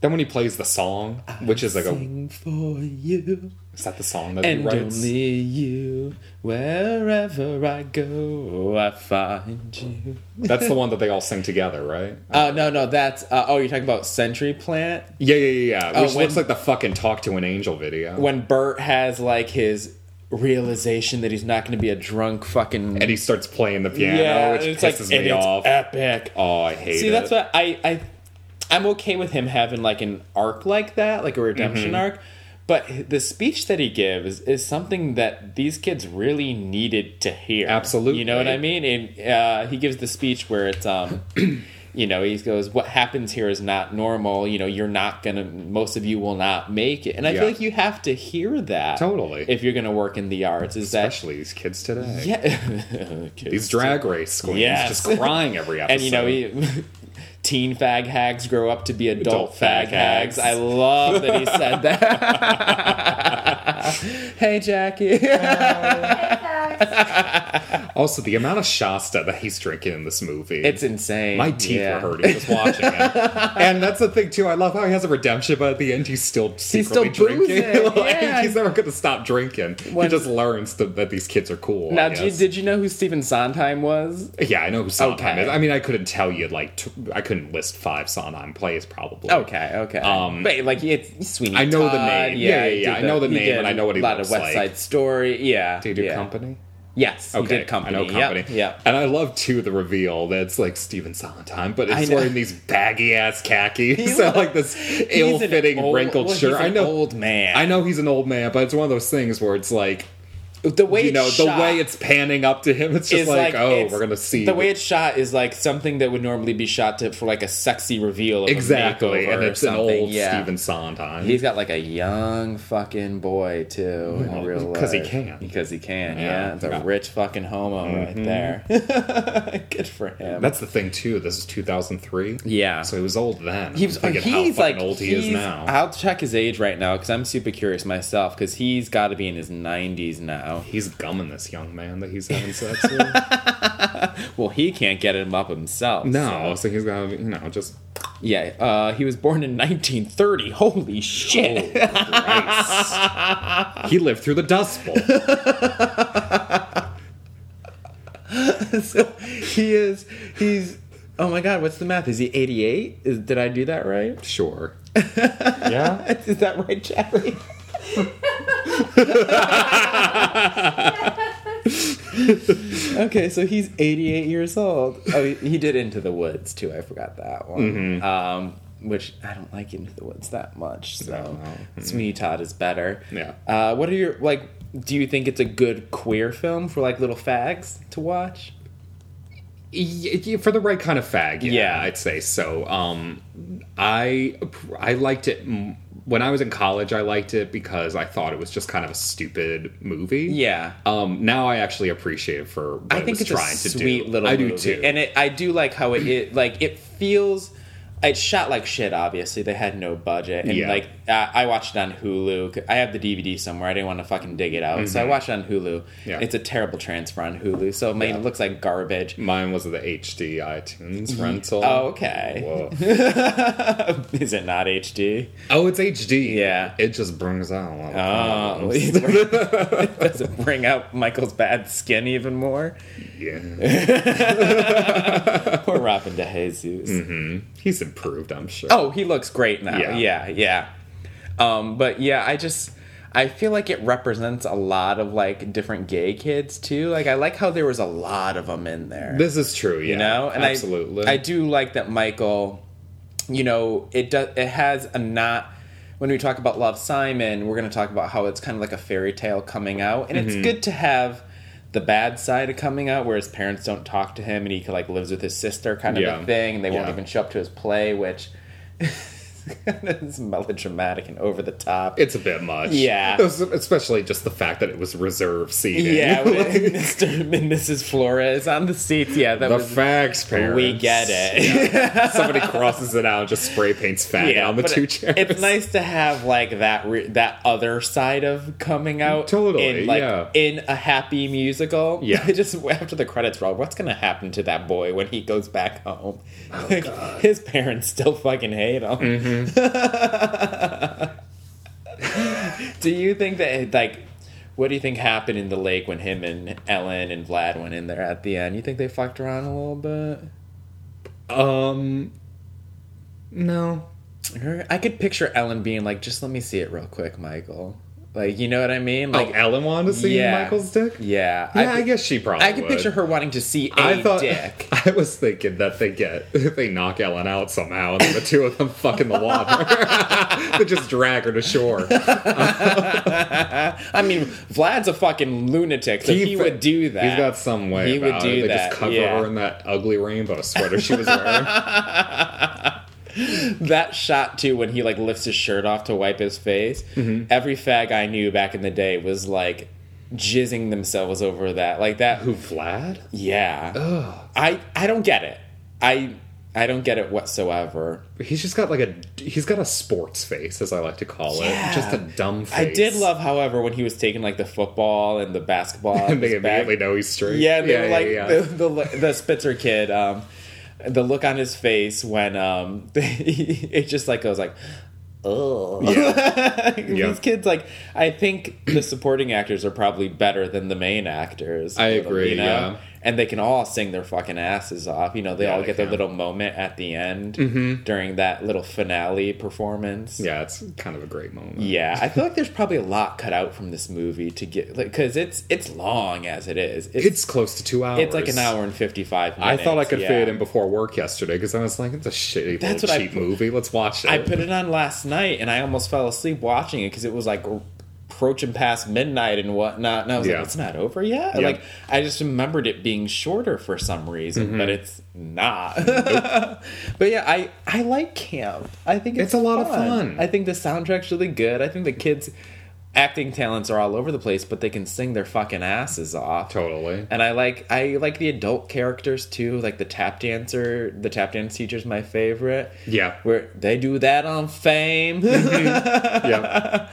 Then when he plays the song, which is like a for you is that the song that he and writes? only you. Wherever I go, I find you. That's the one that they all sing together, right? Uh, no, no, that's uh, oh, you're talking about Century Plant Yeah, yeah, yeah, yeah. Oh, Which when- looks like the fucking "Talk to an Angel" video. when Bert has like his realization that he's not going to be a drunk fucking and he starts playing the piano, yeah, which it's pisses like me it's off. epic. oh, I hate it. See, it. that's what I I I'm okay with him having like an arc like that, like a redemption Mm-hmm. arc. But the speech that he gives is something that these kids really needed to hear. Absolutely. you know what I mean. And uh, he gives the speech where it's um, you know, he goes, "What happens here is not normal. You know, you're not gonna. Most of you will not make it." And I Yeah. feel like you have to hear that Totally. if you're gonna work in the arts. Is that Especially these kids today. yeah? These drag race queens Yes. just crying every episode. and you know, he, teen fag hags grow up to be adult, Adult fag, fag hags. hags. I love that he said that. hey, Jackie. also, the amount of Shasta that he's drinking in this movie. it's insane. My teeth Yeah. were hurting just watching it. and that's the thing too. I love how he has a redemption, but at the end he's still secretly still drinking. Like, yeah. He's never going to stop drinking. When- he just learns to, that these kids are cool. Now, did you, did you know who Stephen Sondheim was? yeah, I know who Sondheim Okay. is. I mean, I couldn't tell you like t- I couldn't list five Sondheim plays probably. Okay, okay. Um, but like it's Sweeney. I know the Todd, name. Yeah, yeah, yeah. did I know the he name and I know what he a lot looks of West like. Side Story. Yeah, Did he do yeah. company? Yes, Okay, he did company. I know company. Yep, yep. And I love too the reveal that it's like Stephen Sondheim, but it's wearing these baggy ass khakis like this ill-fitting old- wrinkled well, shirt. he's I an know old man. I know he's an old man, but it's one of those things where it's like the way you it's know the way it's panning up to him. It's just is like, oh, we're gonna see the way it's shot is like something that would normally be shot to for like a sexy reveal of exactly, and it's an old yeah. Stephen Sondheim. He's got like a young fucking boy too in Well, real life. 'cause he can. Because he can. Yeah, Yeah, it's a yeah. Mm-hmm. rich fucking homo right there. Good for him. That's the thing too. This is 2003. Yeah. so he was old then. He was, he's like old he is now. I'll check his age right now because I'm super curious myself because he's got to be in his 90s now. He's gumming this young man that he's having sex with. Well, he can't get him up himself. no, so- so he's got you know just Yeah, uh, he was born in 1930. Holy shit. Christ. he lived through the Dust Bowl. so he is, he's, oh my god, what's the math? Is he 88? Is, did I do that right? Sure. yeah. Is that right, Jackie? okay, so he's 88 years old. Oh, he, he did Into the Woods too. I forgot that one. Um, which I don't like Into the Woods that much. So Sweeney Todd is better. Yeah. Uh, what are your like? Do you think it's a good queer film for like little fags to watch? Y- y- for the right kind of fag, yeah, Yeah. I'd say so. Um, I I liked it when I was in college. I liked it because I thought it was just kind of a stupid movie. Yeah. Um, now I actually appreciate it for what I it think was it's trying a to sweet do. little I movie. do too. and it, I do like how it, it like it feels. It's shot like shit. Obviously, they had no budget, and Yeah. like I, I watched it on Hulu. I have the DVD somewhere. I didn't want to fucking dig it out, so I watched it on Hulu. Mm-hmm. Yeah. It's a terrible transfer on Hulu, so I mean, Yeah. it looks like garbage. Mine was the HD iTunes rental. Oh, okay. Whoa. Is it not HD? oh, it's HD. Yeah. it just brings out. a lot of Oh, does it bring out Michael's bad skin even more? yeah, Poor Robin DeJesus. He's improved. I'm sure. Oh, he looks great now. Yeah. Yeah, yeah. Um, but yeah, I just I feel like it represents a lot of like different gay kids too. Like I like how there was a lot of them in there. this is true. Yeah, you know, and absolutely. I, I do like that Michael. You know, it does. It has a not. When we talk about Love Simon, we're going to talk about how it's kind of like a fairy tale coming out, and Mm-hmm. it's good to have the bad side of coming out, where his parents don't talk to him, and he like lives with his sister, kind of Yeah. a thing, and they won't even show up to his play, which is melodramatic and over the top. It's a bit much. Yeah. Especially just the fact that it was reserve seating. yeah, Mr. and Mrs. Flores on the seats. Yeah, that the was. fags parents. We get it. Somebody crosses it out and just spray paints fag on the two it- chairs. It's nice to have like that re- that other side of coming out. Totally, in, like, yeah. In a happy musical. Yeah. just after the credits roll, what's gonna happen to that boy when he goes back home? Oh, Like, his parents still fucking hate him. Mm-hmm. do you think that like? What do you think happened in the lake when him and Ellen and Vlad went in there at the end? You think they fucked around a little bit? um, no. I could picture Ellen being like, "Just let me see it real quick, Michael." Like, you know what I mean? Like, Like Ellen wanted to see yeah. Michael's dick. yeah, Yeah, I, could- guess she probably. I can picture her wanting to see a I thought dick. I was thinking that they get they knock Ellen out somehow, and then the two of them fuck in the water. they just drag her to shore. I mean, Vlad's a fucking lunatic, so he, would do that. He's got some way. He would do it. They that, just cover yeah. her in that ugly rainbow sweater she was wearing. that shot too when he like lifts his shirt off to wipe his face. Mm-hmm. Every fag I knew back in the day was like jizzing themselves over that, like that. Who Vlad? Yeah, I I don't get it. I I don't get it whatsoever. He's just got like a he's got a sports face, as I like to call Yeah. it. Just a dumb face. I did love, however, when he was taking like the football and the basketball. And they immediately know he's straight. Yeah, they were yeah, like yeah. The, the the Spitzer kid. Um, the look on his face when um, it just like goes like, oh. Yeah. These kids, like, I think the supporting actors are probably better than the main actors. I agree, You know? yeah. And they can all sing their fucking asses off. You know, they Yeah, all they get their can. Mm-hmm. little moment at the end during that little finale performance. Yeah, it's kind of a great moment. Yeah, I feel like there's probably a lot cut out from this movie to get because it's it's long as it is. It's close to two hours. it's like an hour and fifty five. I thought I could yeah. fit it in before work yesterday because I was like, it's a shitty That's what cheap put- movie. Let's watch it. I put it on last night and I almost fell asleep watching it because it was like approaching past midnight and whatnot. And I was Yeah. like, it's not over yet. Like I just remembered it being shorter for some reason, Mm-hmm. but it's not. but yeah, I I like camp. I think it's, It's a lot of fun. I think the soundtrack's really good. I think the kids. Acting talents are all over the place, but they can sing their fucking asses off. Totally. And I like I like the adult characters too, like the tap dancer. The tap dance teacher's my favorite. Yeah. Where they do that on fame. yeah.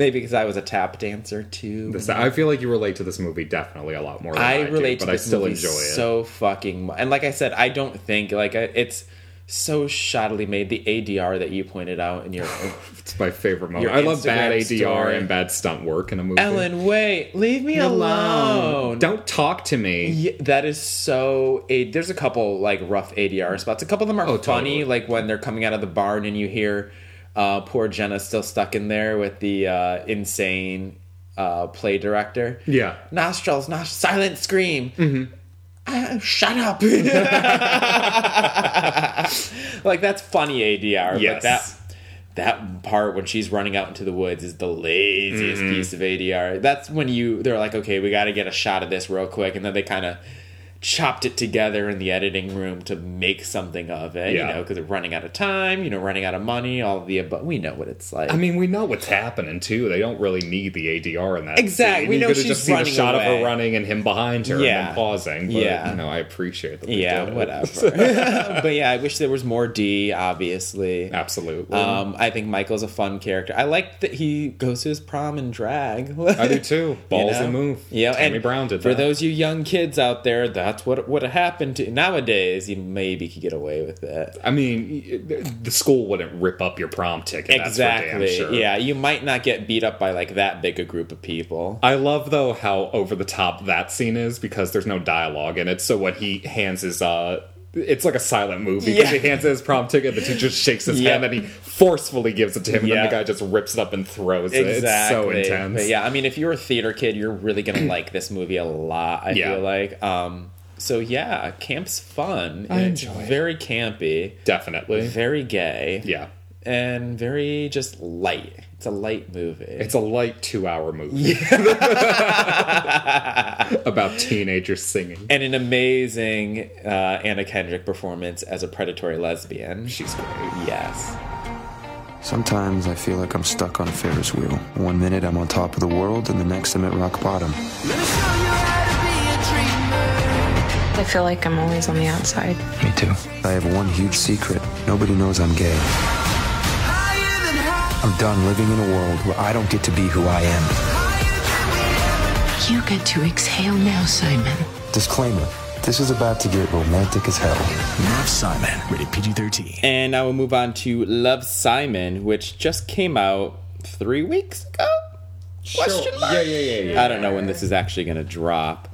Maybe because I was a tap dancer too. This- I feel like you relate to this movie definitely a lot more than I, I do, relate to but this I still movie enjoy it. so fucking much. And like I said, I don't think like I- it's so shoddily made. The ADR that you pointed out in your It's my favorite moment. I love bad ADR story. and bad stunt work in a movie. Ellen, wait, leave me alone. Don't talk to me. Yeah, that is so. A, there's a couple like rough ADR spots. A couple of them are Oh, funny, totally. like when they're coming out of the barn and you hear uh, poor Jenna still stuck in there with the uh, insane uh, play director. Yeah. Nostrils, not silent scream. Mm-hmm. Uh, shut up. like that's funny ADR, Yes. but that that part when she's running out into the woods is the laziest Mm-hmm. piece of ADR. That's when you they're like, okay, we got to get a shot of this real quick, and then they kind of chopped it together in the editing room to make something of it. Yeah. You know, because they're running out of time, you know, running out of money, all of the above. We know what it's like. I mean, we know what's happening too. They don't really need the ADR in that. Exactly. scene. We you know could have just seen a shot of her running and him behind her Yeah. and then pausing. But, Yeah. you know, I appreciate that. Yeah, whatever. but yeah, I wish there was more Dee. Obviously, Absolutely. Um, I think Michael's a fun character. I like that he goes to his prom in drag. I do too. Balls know? and move. Yeah, Tammy and Brown did For that. those you young kids out there, that's what would have happened to nowadays. You maybe could get away with it. I mean, the school wouldn't rip up your prom ticket. That's for damn exactly. sure. Yeah, you might not get beat up by like that big a group of people. I love though how over the top that scene is because there's no dialogue in it. So when he hands his uh it's like a silent movie because Yeah. he hands his prom ticket, the teacher shakes his Yep. hand and he forcefully gives it to him, and then the guy just rips it up and throws it. It's so intense. But yeah, I mean, if you're a theater kid, you're really gonna like this movie a lot. I Yeah. feel like. Um, so yeah, camp's fun. I It's enjoy it. very campy, Definitely. very gay, Yeah. and very just light. It's a light movie. It's a light two hour movie. About teenagers singing. and an amazing uh, Anna Kendrick performance as a predatory lesbian. She's great. Yes. Sometimes I feel like I'm stuck on a Ferris wheel. One minute I'm on top of the world, and the next I'm at rock bottom. I feel like I'm always on the outside. Me too. I have one huge secret. Nobody knows I'm gay. I'm done living in a world where I don't get to be who I am. You get to exhale now, Simon. Disclaimer. This is about to get romantic as hell. Love Simon, rated PG 13. And now we'll move on to Love Simon, which just came out three weeks ago. Question mark? Yeah, yeah, yeah, yeah. I don't know when this is actually going to drop.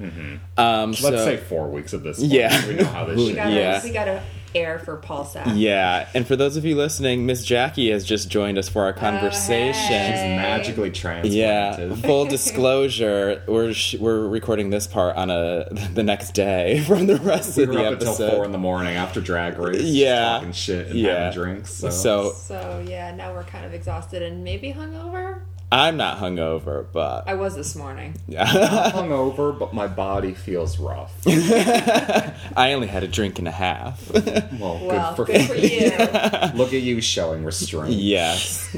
Um, Let's so- say four weeks at this point. Yeah. We know how this We gotta- Yeah. We got to air for Paul Sack. Yeah, and for those of you listening, Miss Jackie has just joined us for our conversation. She's magically transplanted. Yeah, full disclosure, we're sh- we're recording this part on a the next day from the rest We of were the up episode. until four in the morning after drag race. Yeah. talking shit and Yeah. having drinks. So. So- So yeah, now we're kind of exhausted and maybe hungover. I'm not hungover, but I was this morning. I'm hungover, but my body feels rough. I only had a drink and a half. Well, Well, good for, good for you. Look at you showing restraint. Yes.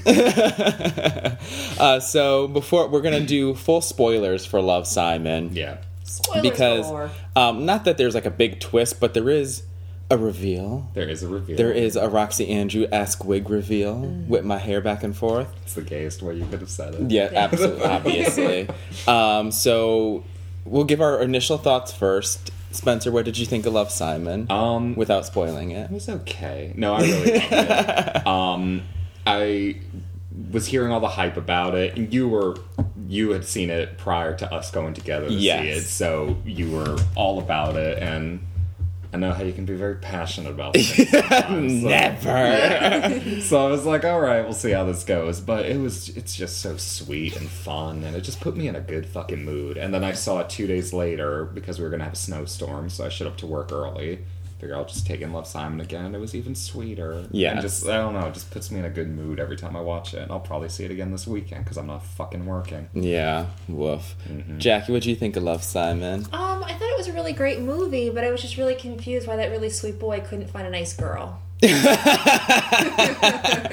uh, so before we're gonna do full spoilers for Love Simon. Yeah. Spoilers because um, not that there's like a big twist, but there is a reveal. There is a reveal. There is a Roxxxy Andrew esque wig reveal with my hair back and forth. It's the gayest way you could have said it. Yeah, absolutely, obviously. Um, so we'll give our initial thoughts first. Spencer, what did you think of Love Simon? Um, without spoiling it. It was okay. No, I really loved it. Um, I was hearing all the hype about it, and you were you had seen it prior to us going together to Yes. see it, so you were all about it, and I know how you can be very passionate about things. Never. Yeah. so I was like, all right, we'll see how this goes. But it was it's just so sweet and fun, and it just put me in a good fucking mood. And then I saw it two days later because we were gonna have a snowstorm, so I showed up to work early. Figure I'll just take in Love Simon again, and it was even sweeter. Yes. and just I don't know, it just puts me in a good mood every time I watch it. And I'll probably see it again this weekend because I'm not fucking working. Yeah, woof. Mm-hmm. Jackie, what do you think of Love Simon? Um, I thought it was a really great movie, but I was just really confused why that really sweet boy couldn't find a nice girl.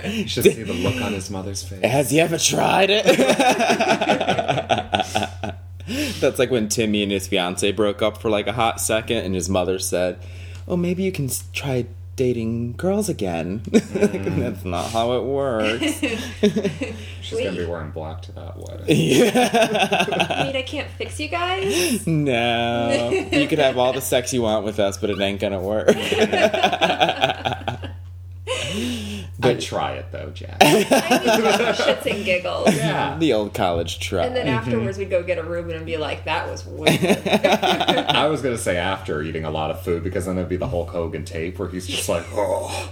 You should see the look on his mother's face. Has he ever tried it? That's like when Timmy and his fiance broke up for like a hot second, and his mother said, "Oh, maybe you can try dating girls again." Mm. That's not how it works. She's gonna be wearing black to that wedding. yeah. Wait, I can't fix you guys? No, you could have all the sex you want with us, but it ain't gonna work. I'd try it though, Jack. Shits and giggles. Yeah. the old college try. And then mm-hmm. afterwards, we'd go get a Reuben and be like, that was weird. I was gonna say after eating a lot of food because then it'd be the Hulk Hogan tape where he's just like, oh,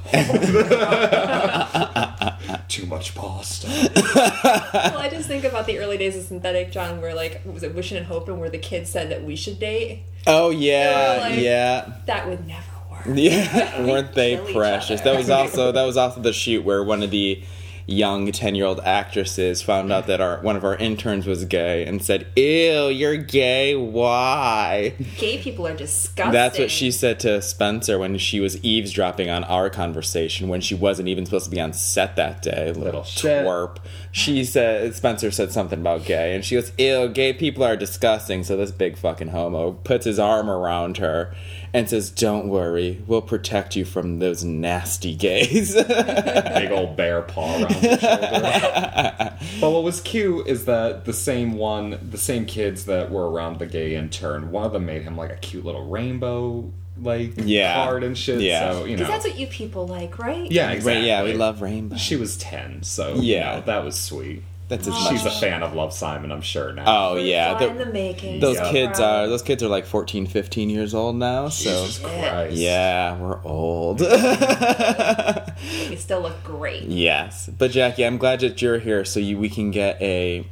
too much pasta. well, I just think about the early days of synthetic John, where like was it Wishing and Hoping, where the kids said that we should date. Oh yeah, like- yeah. That would never work. Yeah, weren't they precious? That was also that was also the shoot where one of the young ten year old actresses found out that our one of our interns was gay and said, "Ew, you're gay. Why?" Gay people are disgusting. That's what she said to Spencer when she was eavesdropping on our conversation when she wasn't even supposed to be on set that day. Little shit. twerp. She said Spencer said something about gay, and she goes, "Ew, gay people are disgusting." So this big fucking homo puts his arm around her and says, "Don't worry, we'll protect you from those nasty gays." Big old bear paw around the shoulder. but what was cute is that the same one, the same kids that were around the gay intern, one of them made him like a cute little rainbow like Yeah. card and shit. Yeah. So you Because know. that's what you people like, right? yeah, Right, exactly. yeah, we love rainbow. She was ten, so Yeah. yeah, that was sweet. That's as She's much- a fan of Love Simon, I'm sure now. Oh yeah, Fly the- the making. those Yeah. kids uh, are those kids are like 14, 15 years old now. So Jesus Christ. yeah, we're old. You still look great. Yes, but Jackie, I'm glad that you're here, so you, we can get a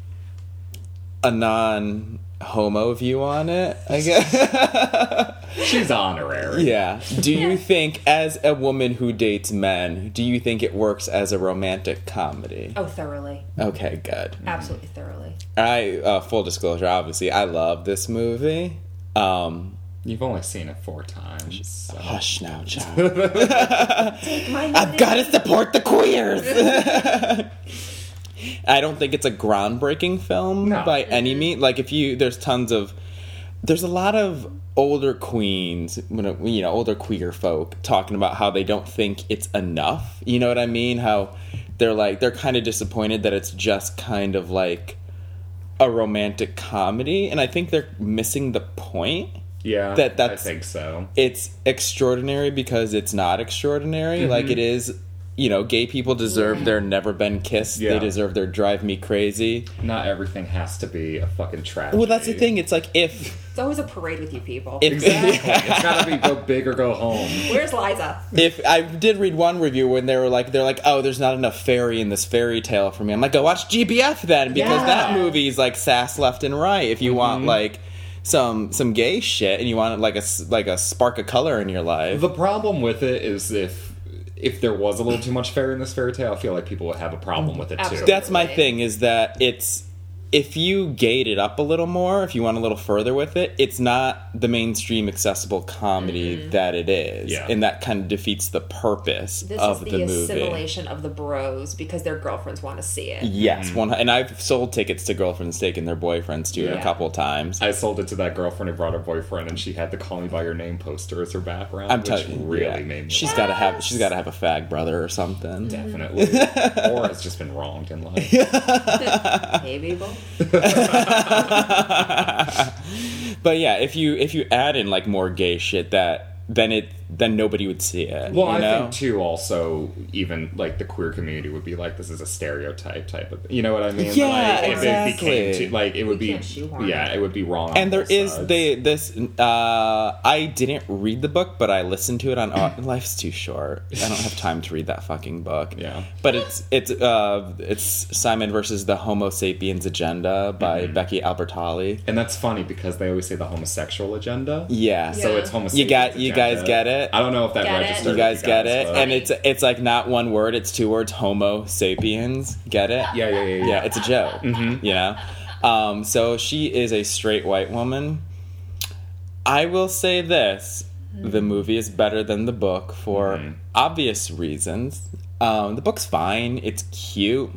a non homo view on it. I guess. She's honorary. yeah. Do you think, as a woman who dates men, do you think it works as a romantic comedy? Oh, thoroughly. Okay, good. Absolutely thoroughly. I uh, full disclosure, obviously, I love this movie. Um, You've only seen it four times. so- hush now, child. My I've got to support the queers. I don't think it's a groundbreaking film No. by any means. Like if you, there's tons of, there's a lot of older queens, you know, older queer folk talking about how they don't think it's enough. You know what I mean? How they're like they're kind of disappointed that it's just kind of like a romantic comedy, and I think they're missing the point Yeah, That- that's- I think so. it's extraordinary because it's not extraordinary. Like Mm-hmm. it is, you know, gay people deserve their never been kissed. They Yeah. deserve their drive me crazy. Not everything has to be a fucking tragedy. Well, that's the thing. It's like if It's always a parade with you people. if Exactly. it's gotta be go big or go home. Where's Liza? if I did read one review when they were like they're like oh there's not enough fairy in this fairy tale for me. I'm like go watch GBF then because Yeah. that movie's like sass left and right. If you Mm-hmm. want like some some gay shit and you want like a s- like a spark of color in your life. The problem with it is if if there was a little too much fairy in this fairy tale, I feel like people would have a problem with it too. Absolutely. That's my thing is that it's if you gate it up a little more, if you want a little further with it, it's not the mainstream accessible comedy mm-hmm. that it is. Yeah. And that kind of defeats the purpose This of is the, the, movie. assimilation of the bros because their girlfriends want to see it. Yes, mm-hmm. one and I've sold tickets to girlfriends taking their boyfriends to it a Yeah. couple times. I sold it to that girlfriend who brought her boyfriend, and she had the "Call Me by Your Name" poster as her background, I'm which telling you, really yeah. made me. She's laugh. got to have she's got to have a fag brother or something. definitely, or has just been wronged in life. Maybe people. but yeah, if you if you add in like more gay shit, that then it then nobody would see it. Well, you I know? think too. Also, even like the queer community would be like, "This is a stereotype type of." You know what I mean? Yeah, like, If it exactly. became too, like it would You be, can't yeah, it. it would be wrong. and there is both sides. they this uh i didn't read the book but i listened to it on au- life's too short i don't have time to read that fucking book Yeah. but it's it's uh it's simon versus the homo sapiens agenda by Mm-hmm. becky albertalli and that's funny because they always say the homosexual agenda. yeah So it's homosexual. You got- you guys get it? I don't know if that Get it? you guys get it. but- and it's it's like not one word it's two words homo sapiens. Get it? Yeah, yeah, yeah, yeah. yeah it's a joke. Mhm. you know um so she is a straight white woman. I will say this. The movie is better than the book for Mm-hmm. obvious reasons. Um the book's fine. It's cute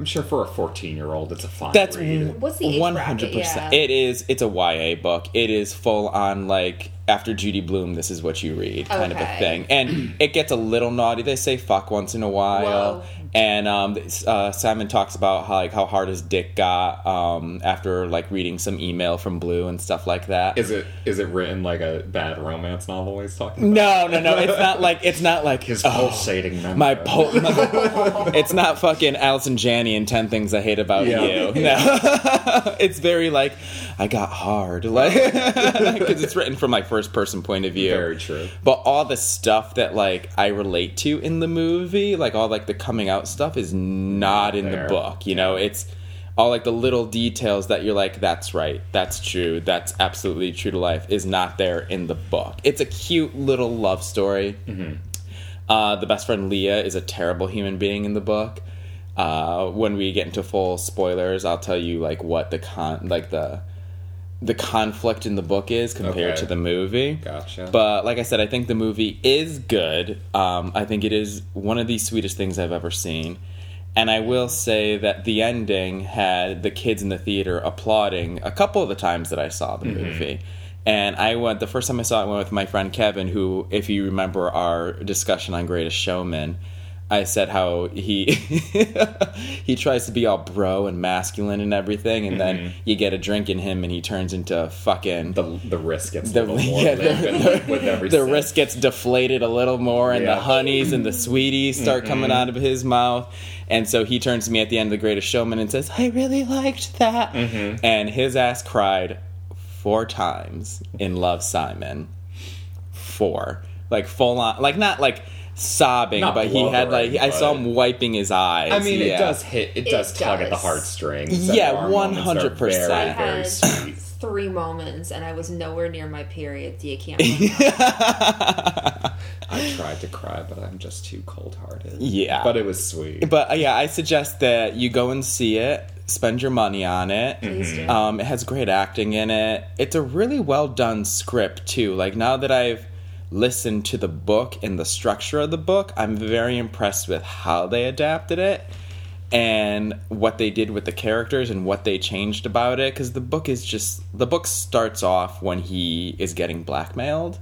I'm sure for a 14 year old, it's a fine that's read. Mm, What's the age one bracket? hundred percent. Yeah. It is. It's a YA book. It is full on like after Judy Blume, this is what you read kind of a thing, and it gets a little naughty. They say fuck once in a while, Whoa. And um, uh, Simon talks about how like how hard his dick got um, after like reading some email from Blue and stuff like that. Is it is it written like a bad romance novel? He's talking. About? no, no, no. It's not like it's not like His oh, pulsating my po- it's not fucking Allison Janney and 10 Things I Hate About Yeah. You. No. it's very like, I got hard. Like, because it's written from my first person point of view. Very true. But all the stuff that like I relate to in the movie, like all like the coming out out stuff is not in There. the book. You know, it's all like the little details that you're like, that's right, that's true, that's absolutely true to life is not there in the book. It's a cute little love story. Uh, the best friend Leah is a terrible human being in the book. Uh, when we get into full spoilers, I'll tell you like what the con like the the conflict in the book is compared Okay. to the movie. Gotcha. But like I said, I think the movie is good. Um, I think it is one of the sweetest things I've ever seen. And I will say that the ending had the kids in the theater applauding a couple of the times that I saw the movie. And I went the first time I saw it, I went with my friend Kevin, who, if you remember our discussion on Greatest Showman, I said how he he tries to be all bro and masculine and everything, and then mm-hmm. you get a drink in him, and he turns into fucking the the wrist gets the, a little more yeah, the, every the wrist gets deflated a little more, and Yeah. the honeys and the sweeties start coming mm-hmm. out of his mouth. And so he turns to me at the end of The Greatest Showman and says, I really liked that. Mm-hmm. And his ass cried four times in Love Simon. Four. Like full on, like not like sobbing, Not but he had like, I saw him wiping his eyes. I mean, yeah. it does hit. It, It does tug at the heartstrings. Yeah, There are moments that are 100%. Very, very sweet. three moments, and I was nowhere near my period. Do You can't. I tried to cry, but I'm just too cold hearted. Yeah. But it was sweet. But uh, yeah, I suggest that you go and see it. Spend your money on it. Please do. Um, it has great acting in it. It's a really well done script too. Like now that I've listened to the book and the structure of the book, I'm very impressed with how they adapted it and what they did with the characters and what they changed about it. Because the book is just the book starts off when he is getting blackmailed,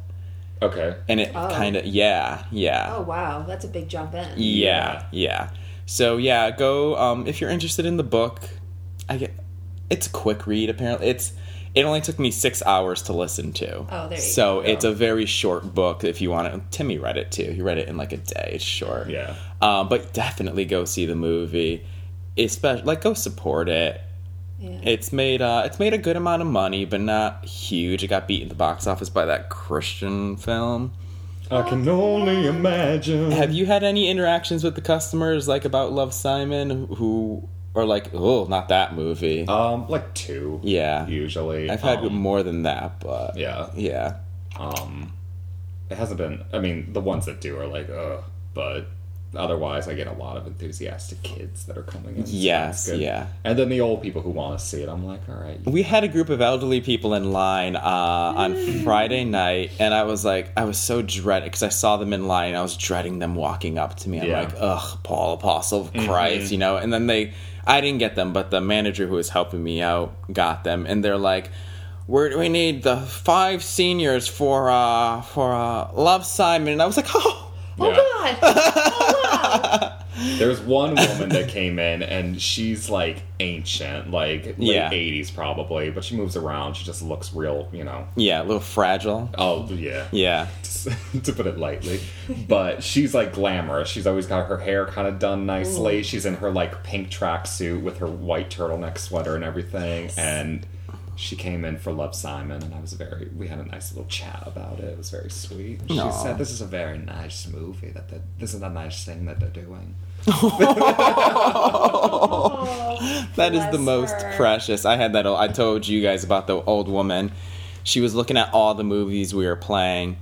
Okay. and it Oh. kind of yeah yeah oh wow, that's a big jump in. yeah, yeah. So yeah, go um, if you're interested in the book. I get it's a quick read. Apparently, it's it only took me six hours to listen to. Oh, there you so go. it's a very short book. If you want it, Timmy read it too. He read it in like a day. It's short. Yeah. Um, but definitely go see the movie. Especially like go support it. Yeah. It's made uh, it's made a good amount of money, but not huge. It got beat in the box office by that Christian film. I can only imagine. Have you had any interactions with the customers, like about Love Simon, who are like, oh, not that movie? Um, like two. yeah, Usually, I've had um, more than that, but Yeah. yeah, Um, it hasn't been. I mean, the ones that do are like, ugh. But otherwise, I get a lot of enthusiastic kids that are coming in. so Yes, yeah. And then the old people who want to see it, I'm like, all right. we had a group of elderly people in line uh, on Friday night, and I was like, I was so dreaded because I saw them in line. and I was dreading them walking up to me. I'm Yeah. like, ugh, Paul, Apostle of Christ, you know. And then they, I didn't get them, but the manager who was helping me out got them, and they're like. We're, we need the five seniors for uh for uh Love Simon and I was like oh Oh Yeah. god. Oh wow. There's one woman that came in and she's like ancient, like late Yeah. 80s probably, but she moves around. She just looks real, you know. yeah a little fragile Oh, yeah. yeah to put it lightly. But she's like glamorous. She's always got her hair kind of done nicely. She's in her like pink tracksuit with her white turtleneck sweater and everything. And she came in for Love Simon, and I was very. We had a nice little chat about it. It was very sweet. She Aw. said, "This is a very nice movie. That this is a nice thing that they're doing." That is the most her. precious. I had that. I told you guys about the old woman. She was looking at all the movies we were playing,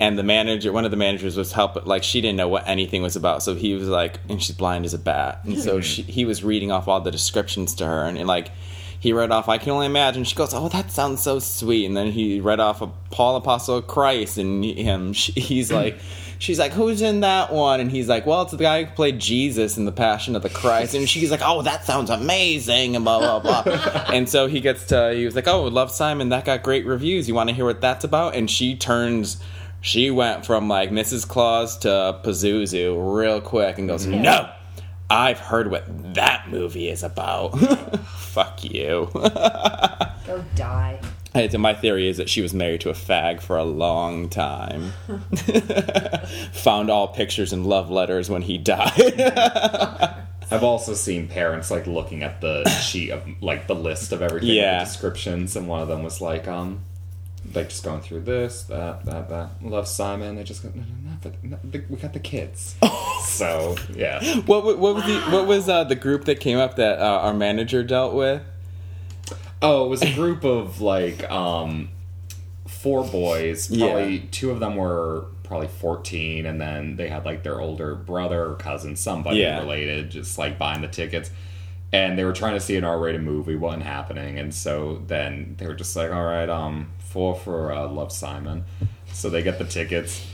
and the manager, one of the managers, was helping. Like she didn't know what anything was about, so he was like, and she's blind as a bat, and so she, he was reading off all the descriptions to her, and, like. He read off, I can only imagine. She goes, Oh, that sounds so sweet. And then he read off a Paul Apostle of Christ, and him, he's like, She's like, Who's in that one? And he's like, Well, it's the guy who played Jesus in the Passion of the Christ. And she's like, Oh, that sounds amazing, and blah, blah, blah. and so he gets to, he was like, Oh, Love Simon, that got great reviews. You want to hear what that's about? And she turns, she went from like Mrs. Claus to Pazuzu real quick and goes, No, I've heard what that movie is about. Fuck you. Go die. So my theory is that she was married to a fag for a long time. Found all pictures and love letters when he died. I've also seen parents like looking at the sheet of like the list of everything, Yeah. the descriptions, and one of them was like, um, like just going through this, that, that, that. Love Simon. They just go, no, no, no, but no, we got the kids. so yeah, What what was the what was uh, the group that came up that uh, our manager dealt with? Oh, it was a group of like um four boys. Probably Yeah. two of them were probably 14 and then they had like their older brother or cousin, somebody Yeah. related, just like buying the tickets. And they were trying to see an R-rated movie, wasn't happening, and so then they were just like, "All right, um, four for uh, Love Simon." So they get the tickets,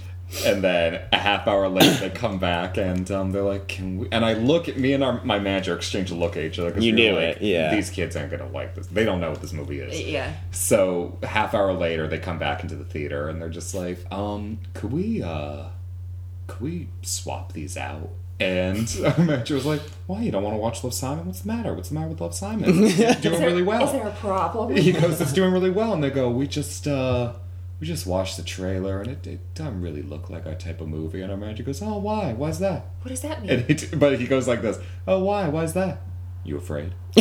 and then a half hour later they come back and um, they're like, "Can we?" And I look at me and our, my manager exchange a look at each other because You we knew like, it, yeah. These kids aren't gonna like this. They don't know what this movie is. Yeah. So half hour later, they come back into the theater and they're just like, um, could we, uh, could we swap these out? And our manager was like, why? You don't want to watch Love Simon? What's the matter? What's the matter with Love Simon? It's doing there- really well. Is there a problem? he goes, it's doing really well. And they go, we just, uh, we just watched the trailer and it, it doesn't really look like our type of movie. And our manager goes, oh, why? Why's that? What does that mean? And he, but he goes like this, oh, why? Why's that? You afraid?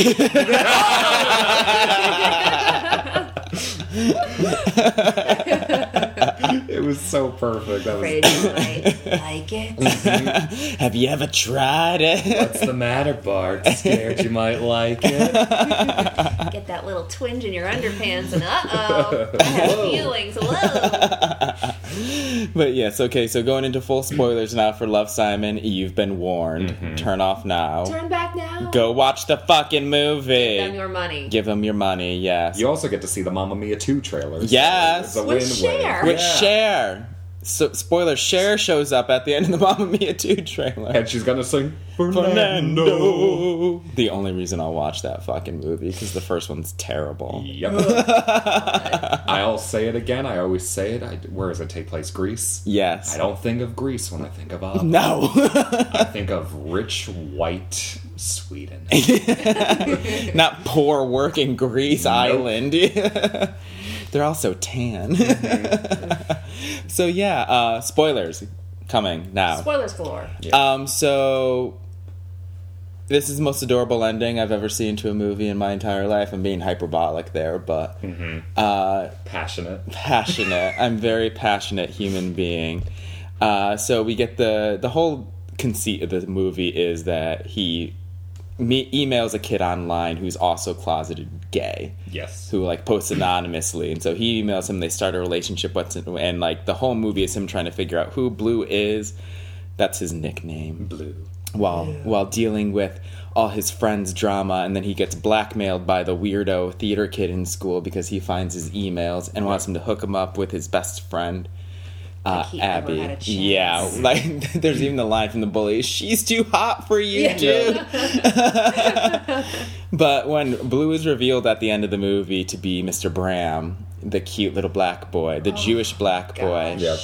it was so perfect. That was Afraid you might like it. Have you ever tried it? What's the matter, Bart? Scared you might like it? Get that little twinge in your underpants, and uh oh, I have feelings. Whoa. But yes, okay. So going into full spoilers now for Love Simon, you've been warned. Mm-hmm. Turn off now. Turn back now. Go watch the fucking movie. Give them your money. Give them your money. Yes. You also get to see the Mamma Mia 2 trailers. Yes. So With it's a win-win. Cher. With Yeah. Cher. So spoiler: Cher shows up at the end of the Mamma Mia 2 trailer. And she's gonna sing Fernando. Fernando. The only reason I'll watch that fucking movie because the first one's terrible. Yep. I'll say it again. I always say it. I, where does it take place? Greece? Yes. I don't think of Greece when I think of ABBA. No. I think of rich white Sweden. Not poor working Greece Island. They're all so tan. so yeah, uh, spoilers coming now. Spoilers galore. Um, so this is the most adorable ending I've ever seen to a movie in my entire life. I'm being hyperbolic there, but uh, Passionate. passionate. I'm very passionate human being. Uh, so we get the the whole conceit of the movie is that he me- emails a kid online who's also closeted gay. Yes. who like posts anonymously. And so he emails him they start a relationship what's and like the whole movie is him trying to figure out who blue is. That's his nickname. Blue. while while dealing with all his friends drama and then he gets blackmailed by the weirdo theater kid in school because he finds his emails and wants him to hook him up with his best friend uh, he Abby. had a. Yeah, like there's even the line from the bully, "She's too hot for you, Yeah. dude." but when Blue is revealed at the end of the movie to be Mr. Bram, the cute little black boy, the Jewish black boy, Yep.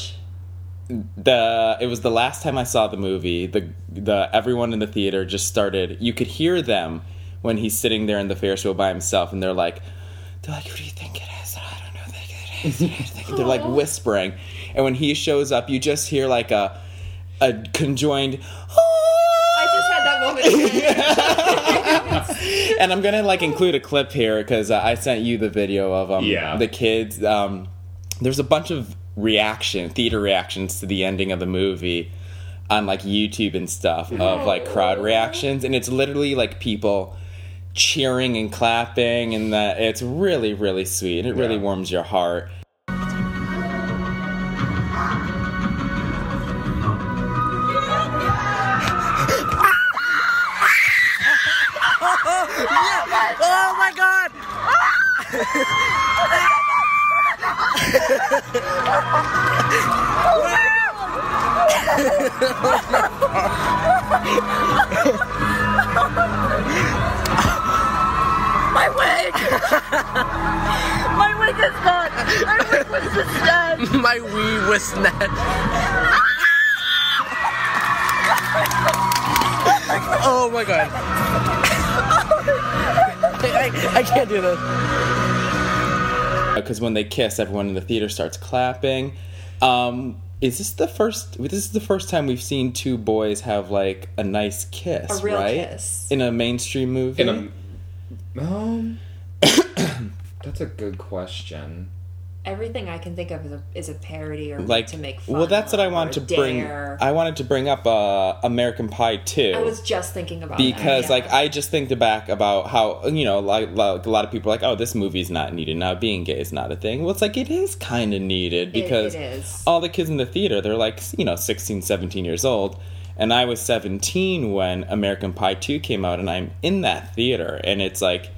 the it was the last time I saw the movie. The the everyone in the theater just started. You could hear them when he's sitting there in the Ferris wheel by himself, and they're like, they're like, "Who do you think it is?" I don't know. who It is. Who do you think-" they're like whispering, and when he shows up, you just hear like a a conjoined. I just had that moment. and I'm gonna like include a clip here because uh, I sent you the video of um Yeah. the kids. Um, there's a bunch of reaction theater reactions to the ending of the movie on like YouTube and stuff of like crowd reactions, and it's literally like people cheering and clapping, and that it's really really sweet. It really Yeah. warms your heart. My wig! My wig is gone! My wig was dead! My wee was dead. Oh my god. I, I, I can't do this. Because when they kiss, everyone in the theater starts clapping. Um, is this the first? This is the first time we've seen two boys have like a nice kiss, A real right? kiss. in a mainstream movie. In a, um, that's a good question. Everything I can think of is a, is a parody or like to make fun. well that's what i wanted to bring dare. i wanted to bring up uh american pie too I was just thinking about because that, like i just think back about how you know like, like a lot of people are like oh this movie's not needed now being gay is not a thing well it's like it is kind of needed because it is. all the kids in the theater they're like you know 16 17 years old and i was 17 when american pie 2 came out and i'm in that theater and it's like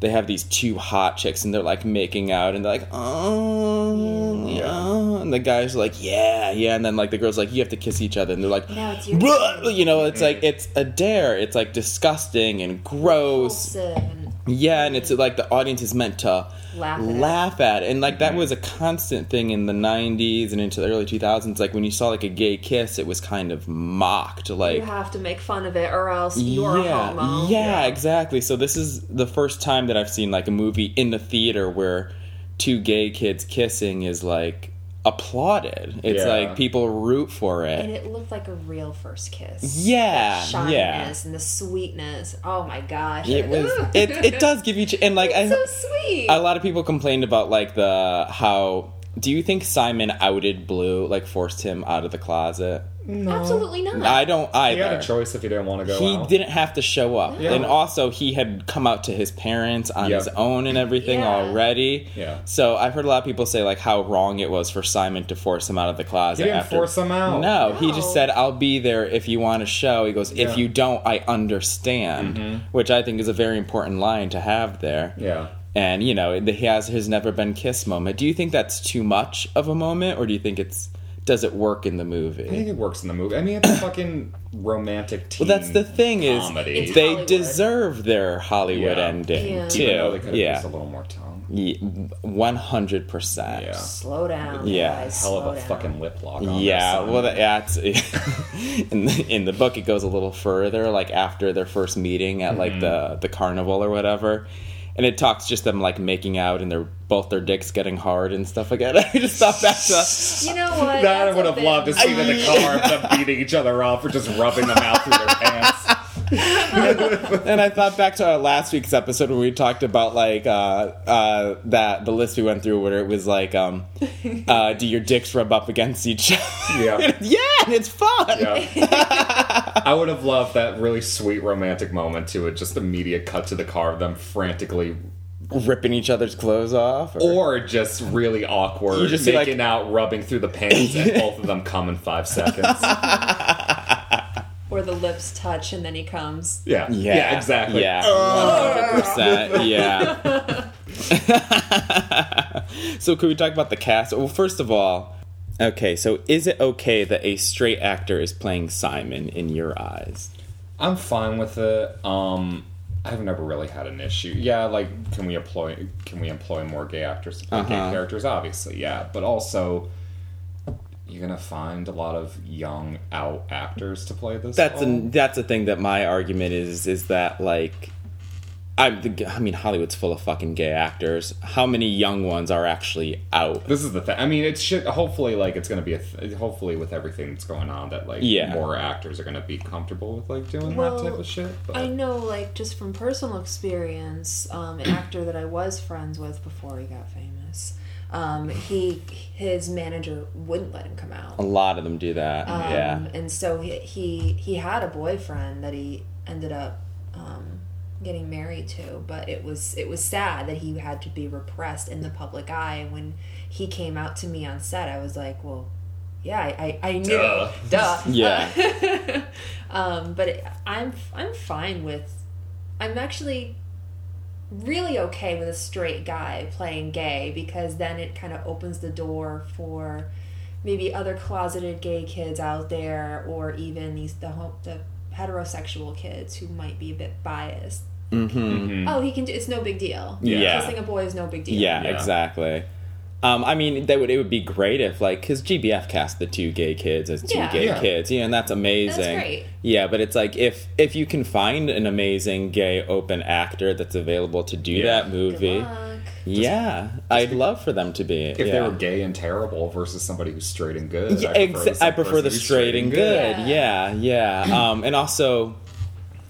they have these two hot chicks and they're like making out and they're like oh yeah. and the guys are like yeah yeah. And then like the girls like you have to kiss each other. And they're like Now it's your you know it's like mm. it's a dare. It's like disgusting and gross. Repulsive yeah and it's like the audience is meant to Laugh at it. laugh at it. and like that mm-hmm. was a constant thing in the 90s and into the early 2000s like when you saw like a gay kiss it was kind of mocked Like you have to make fun of it or else you're yeah, a homo. Yeah, Yeah, exactly. So this is the first time that I've seen like a movie in the theater where two gay kids kissing is like applauded. It's Yeah. like people root for it. And it looked like a real first kiss. Yeah, the yeah. shyness and the sweetness. Oh my gosh. It was. It, it does give you ch- and like It's I, so sweet. a lot of people complained about like the how. Do you think Simon outed Blue, like forced him out of the closet? Absolutely not. I don't either. He had a choice if he didn't want to go he out. didn't have to show up Yeah. and also he had come out to his parents on Yep. his own and everything Yeah. already Yeah. so i've heard a lot of people say like how wrong it was for simon to force him out of the closet He didn't after force him out. no, he just said i'll be there if you want to show he goes if Yeah. Mm-hmm. you don't i understand which i think is a very important line to have there Yeah. And you know he has his never been kissed moment do you think that's too much of a moment or do you think it's does it work in the movie I think it works in the movie. I mean, it's a fucking romantic teen Well, that's the thing is. It's they Hollywood. deserve their Hollywood Yeah. ending Yeah. too. Even they could have yeah, used a little more tongue. one hundred percent. Yeah. Slow down. Yeah. guys, Hell of a down. fucking lip lock. On Yeah, well, son. that, yeah, in the in the book it goes a little further, like after their first meeting at like mm-hmm. the the carnival or whatever, and it talks just them like making out and their both their dicks getting hard and stuff like that. I just thought back to uh, You know what? That I would have bit loved to see in the much. car of them beating each other off or just rubbing them out through their pants. And I thought back to our last week's episode when we talked about like uh, uh, that the list we went through where it was like, um, uh, do your dicks rub up against each other? Yeah. yeah, and it's fun. Yeah. I would have loved that really sweet romantic moment to it. Just immediate cut to the car of them frantically, Ripping each other's clothes off. or just really awkward, just making like- out, rubbing through the pants, and both of them come in five seconds. Where the lips touch and then he comes. Yeah, Yeah, yeah, exactly. Yeah, one hundred percent. Yeah. so, could we talk about the cast? Well, first of all, okay. So, is it okay that a straight actor is playing Simon in your eyes? I'm fine with it. Um, I've never really had an issue. Yeah, like can we employ can we employ more gay actors to play gay Uh-huh. characters? Obviously, yeah, but also you're gonna find a lot of young out actors to play this. That's role. a, that's the thing that my argument is is that like. I'm I mean, Hollywood's full of fucking gay actors. How many young ones are actually out? This is the thing. I mean, it should hopefully like it's gonna be a th- hopefully with everything that's going on that like Yeah. more actors are gonna be comfortable with like doing Well, that type of shit. But I know, like, just from personal experience, um, an actor that I was friends with before he got famous, um, he his manager wouldn't let him come out. A lot of them do that. Um, yeah. And so he, he he had a boyfriend that he ended up um, getting married to, but it was it was sad that he had to be repressed in the public eye. And when he came out to me on set, I was like, well. Yeah, I, I, I knew. Duh. Duh. Yeah. um, but it, I'm I'm fine with. I'm actually really okay with a straight guy playing gay because then it kind of opens the door for maybe other closeted gay kids out there or even these the the heterosexual kids who might be a bit biased. Mm-hmm. Oh, he can do. It's no big deal. Yeah. kissing a boy is no big deal. Yeah, Yeah. exactly. Um, I mean, that would it would be great if like because GBF cast the two gay kids as two Yeah. gay Yeah. kids, yeah, and that's amazing. That's great. Yeah, but it's like if if you can find an amazing gay open actor that's available to do Yeah. that movie, Good luck. yeah, I'd love for them to be. if yeah. they were gay and terrible versus somebody who's straight and good, Yeah, I prefer, exa- I prefer the who's straight and good. good. Yeah, yeah. Um, and also,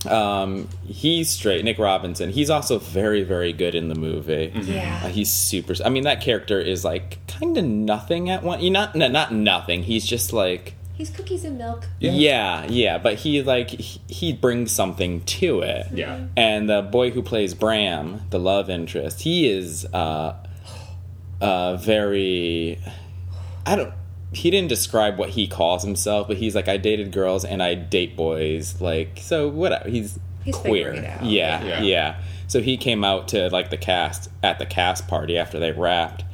Um, he's straight. Nick Robinson. He's also very, very good in the movie. Yeah. Uh, he's super. I mean, that character is like kind of nothing at one. You not no, not nothing. He's just like He's cookies and milk. yeah. yeah, But he like he, he brings something to it. Yeah. And the boy who plays Bram, the love interest, he is uh, uh, very. I don't. He didn't describe what he calls himself, but he's like, I dated girls and I date boys. Like, so whatever. He's, He's queer. figuring out. Yeah, Yeah. yeah, So he came out to like the cast at the cast party after they wrapped.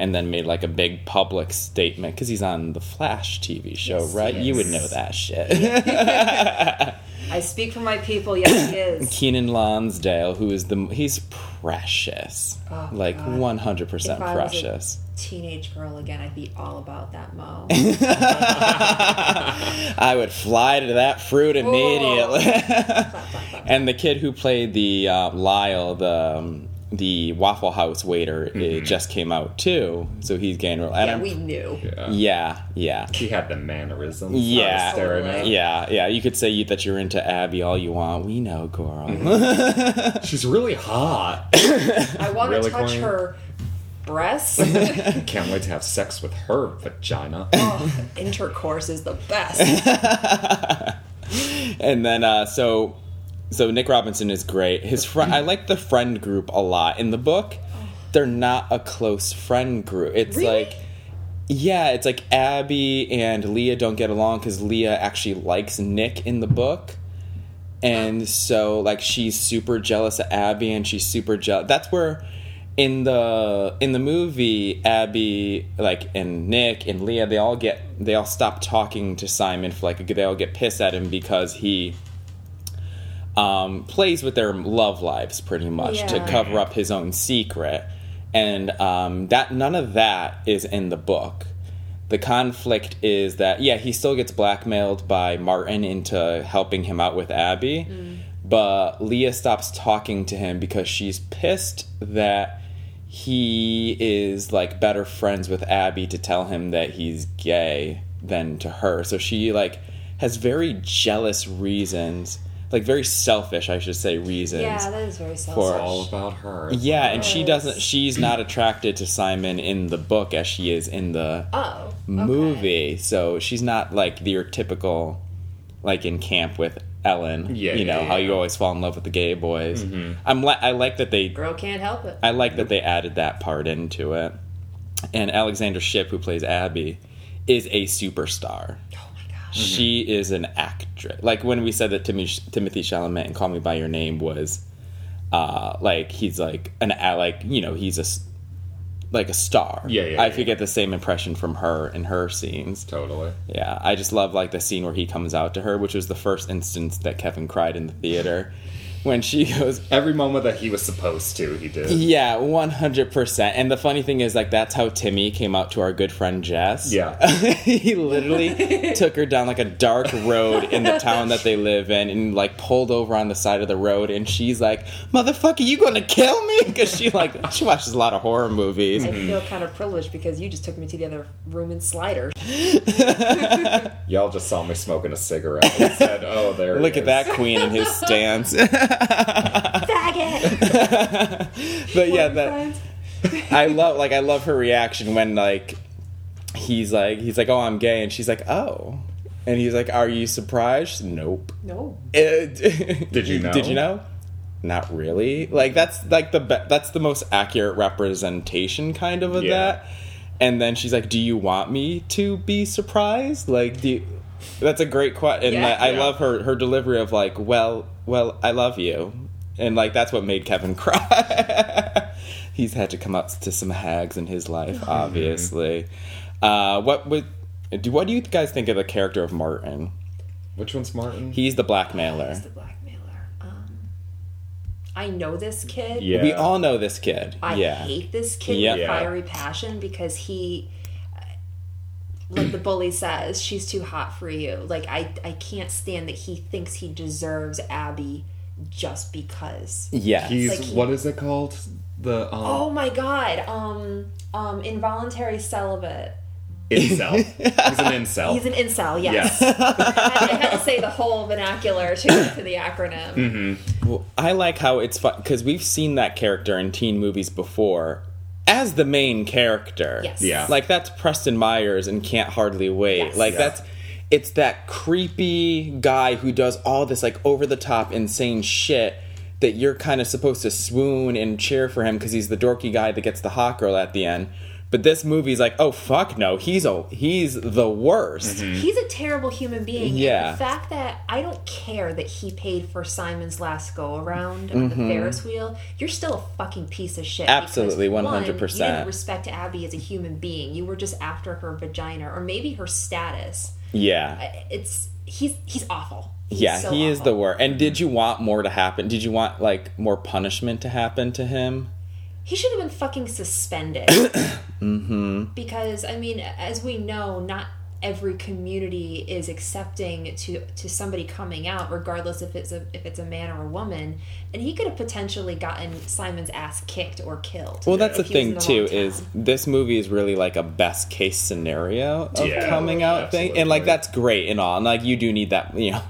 And then made like a big public statement because he's on the Flash TV show, Yes, right? You would know that shit. I speak for my people. Yes, he is. Keiynan Lonsdale, who is the he's precious, Oh, like one hundred percent I was a precious. teenage girl again, I'd be all about that mo. I would fly to that fruit immediately. and the kid who played the uh, Lyle, the um, the Waffle House waiter, it just came out too. So he's getting real. yeah, we knew. Yeah. yeah, yeah. He had the mannerisms. Yeah, staring at. yeah, yeah. You could say you, that you're into Abby all you want. We know, girl. She's really hot. I want Really, to touch Corny? her breasts. Can't wait to have sex with her vagina. oh, intercourse is the best. and then uh, so so Nick Robinson is great. His friend, I like the friend group a lot in the book. They're not a close friend group. It's Really? like yeah, it's like Abby and Leah don't get along because Leah actually likes Nick in the book. And so like she's super jealous of Abby and she's super jealous. That's where in the in the movie Abby like and Nick and Leah they all get they all stop talking to Simon for like they all get pissed at him because he um, plays with their love lives pretty much to cover up his own secret, and um, that none of that is in the book. The conflict is that yeah, he still gets blackmailed by Martin into helping him out with Abby, but Leah stops talking to him because she's pissed that he is like better friends with Abby to tell him that he's gay than to her. So she like has very jealous reasons, like very selfish, I should say, reasons. yeah, that is very For- selfish. All about her. Yeah, and she doesn't. She's not attracted to Simon in the book as she is in the Oh, okay. movie. So she's not like your typical, like in camp with Ellen. Yeah, you know yeah, how you always fall in love with the gay boys. Mm-hmm. I'm. Li- I like that they. Girl can't help it. I like that they added that part into it. And Alexandra Shipp, who plays Abby, is a superstar. Oh, She is an actress. Like when we said that Timothée, Timothée Chalamet and Call Me by Your Name was, uh, like he's like an like you know he's a s- like a star. Yeah, yeah, I yeah. could get the same impression from her in her scenes. Totally. Yeah, I just love like the scene where he comes out to her, which was the first instance that Kevin cried in the theater when she goes, Every moment that he was supposed to, he did. "Yeah, one hundred percent." And the funny thing is, like, that's how Timmy came out to our good friend Jess. Yeah. he literally took her down like a dark road in the town that they live in, and like pulled over on the side of the road, and she's like, "Motherfucker, you gonna kill me?" Because she like she watches a lot of horror movies. I feel kind of privileged because you just took me to the other room in Slider. Y'all just saw me smoking a cigarette and said, "Oh, there." he Look at is." that queen and his stance. Faggot! but yeah, that I love like I love her reaction when like he's like he's like oh I'm gay and she's like oh and he's like are you surprised? Nope. No. Uh, Did you know? Did you know? Not really. Like that's like the be- that's the most accurate representation kind of of Yeah. that. And then she's like, "Do you want me to be surprised?" Like, do you... that's a great question. And Yeah. I Yeah. love her her delivery of like, "Well, well, I love you," and like that's what made Kevin cry. He's had to come up to some hags in his life, obviously. Uh, what would do? What do you guys think of the character of Martin? Which one's Martin? He's the blackmailer. He's the blackmailer. Um, I know this kid. Yeah. We all know this kid. I yeah. hate this kid Yeah. with Yeah. fiery passion because he, like the bully says, she's too hot for you. Like I, I can't stand that he thinks he deserves Abby just because. Yeah. He's Like he- what is it called? The um, Oh my god. Um, um, involuntary celibate. Incel. He's an incel. He's an incel, yes. Yes. I had to say the whole vernacular to, to the acronym. Mm-hmm. Well, I like how it's fun because we've seen that character in teen movies before as the main character. Yes. Yeah. Like that's Preston Meyers and Can't Hardly Wait. Yes. Like Yeah. that's it's that creepy guy who does all this like over the top insane shit that you're kind of supposed to swoon and cheer for him because he's the dorky guy that gets the hot girl at the end. But this movie's like, oh fuck no, he's a he's the worst. Mm-hmm. He's a terrible human being. Yeah. And the fact that I don't care that he paid for Simon's last go around on the mm-hmm. Ferris wheel, you're still a fucking piece of shit. because, Absolutely, one, 100%. You didn't respect Abby as a human being. You were just after her vagina or maybe her status. Yeah. Uh, it's he's he's awful. He's yeah, so he is the worst. And did you want more to happen? Did you want like more punishment to happen to him? He should have been fucking suspended. Mm-hmm. because I mean, as we know, not every community is accepting to to somebody coming out, regardless if it's a if it's a man or a woman. And he could have potentially gotten Simon's ass kicked or killed. Well, that's the if he was in thing the too. Is this movie is really like a best case scenario of Yeah, coming out thing, and like that's great and all. And like you do need that, you know.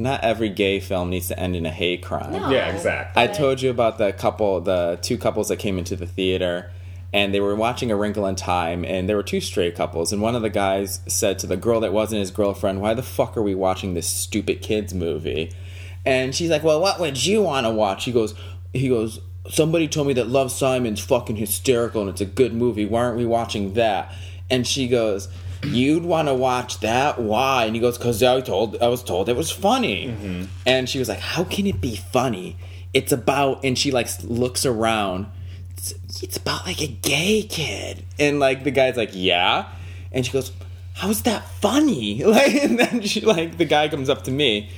Not every gay film needs to end in a hate crime. No, Yeah, exactly. I told you about the couple, the two couples that came into the theater, and they were watching A Wrinkle in Time, and there were two straight couples, and one of the guys said to the girl that wasn't his girlfriend, "Why the fuck are we watching this stupid kids movie?" And she's like, "Well, what would you want to watch?" He goes, "He goes." Somebody told me that Love Simon's fucking hysterical and it's a good movie. Why aren't we watching that? And she goes, "You'd want to watch that? Why?" And he goes, "Cause I told I was told it was funny." Mm-hmm. And she was like, "How can it be funny? It's about." And she like looks around. It's, it's about like a gay kid, and like the guy's like, "Yeah," and she goes, "How's that funny?" Like, and then she like the guy comes up to me,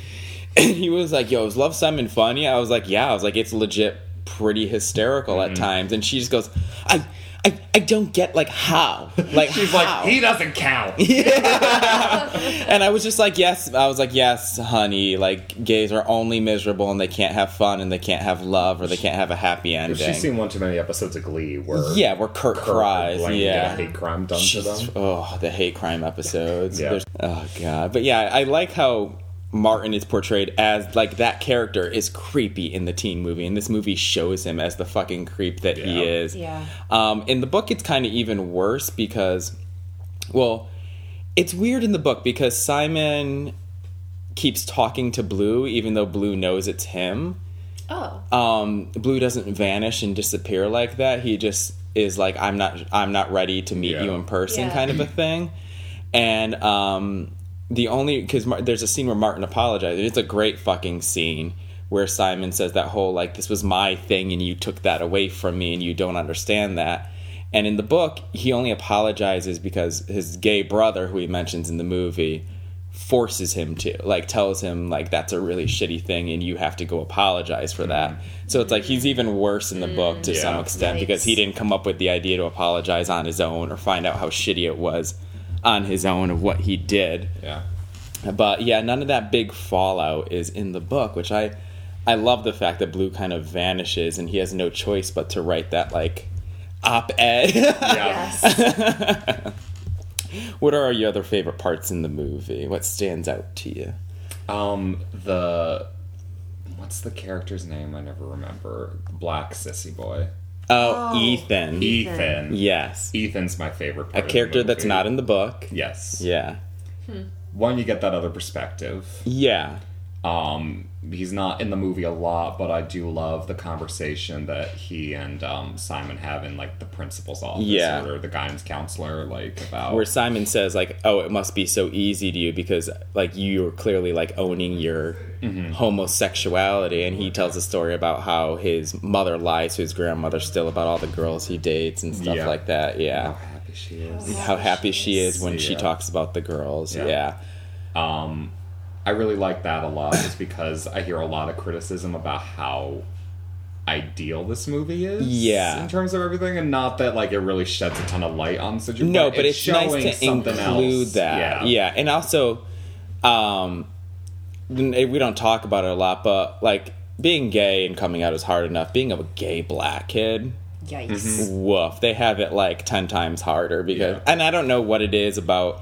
and he was like, "Yo, is Love Simon funny?" I was like, "Yeah." I was like, "It's legit pretty hysterical at mm-hmm. times," and she just goes, "I." I, I don't get like how like She's how? like, he doesn't count. and I was just like, yes. I was like, yes, honey. Like, gays are only miserable and they can't have fun and they can't have love or they can't have a happy ending. She's seen one too many episodes of Glee where yeah, where Kurt, Kurt cries. Blaine Yeah, get a hate crime done to them. Oh, the hate crime episodes. Yeah. There's- oh god. But yeah, I like how Martin is portrayed as like that character is creepy in the teen movie, and this movie shows him as the fucking creep that he is. Yeah. Um, in the book, it's kind of even worse because, well, it's weird in the book because Simon keeps talking to Blue, even though Blue knows it's him. Oh. Um, Blue doesn't vanish and disappear like that. He just is like, I'm not, I'm not ready to meet Yeah. you in person, Yeah. kind of a thing. And um, the only because Mar- there's a scene where Martin apologizes. It's a great fucking scene where Simon says that whole like, this was my thing and you took that away from me and you don't understand that. And in the book, he only apologizes because his gay brother, who he mentions in the movie, forces him to like tells him like that's a really shitty thing and you have to go apologize for that mm-hmm. so it's like he's even worse in the book to mm-hmm. some Yeah. extent because he didn't come up with the idea to apologize on his own or find out how shitty it was on his own of what he did Yeah. but yeah none of that big fallout is in the book which i i love the fact that blue kind of vanishes and he has no choice but to write that like op-ed Yes. what are your other favorite parts in the movie what stands out to you Um, the what's the character's name? I never remember. Black sissy boy. Oh, Oh, Ethan. Ethan. Yes. Ethan's my favorite. A Part of the character that's movie. not in the book. Yes. Yeah. One, you get that other perspective. Yeah. Um, he's not in the movie a lot, but I do love the conversation that he and um, Simon have in like the principal's office Yeah. or the guidance counselor, like about Where Simon says like, "Oh, it must be so easy to you because like you're clearly like owning your Mm-hmm. homosexuality." And he tells a story about how his mother lies to his grandmother still about all the girls he dates and stuff Yeah. like that. Yeah, how happy she is. How happy she is when she talks about the girls. Yeah. Yeah. Um, I really like that a lot, just because I hear a lot of criticism about how ideal this movie is. Yeah. in terms of everything, and not that like it really sheds a ton of light on such situation. No, but it's, nice showing to something include else. that. Yeah, Yeah. and also, um, we don't talk about it a lot, but like being gay and coming out is hard enough. Being a gay black kid Yikes. woof they have it like 10 times harder because and i don't know what it is about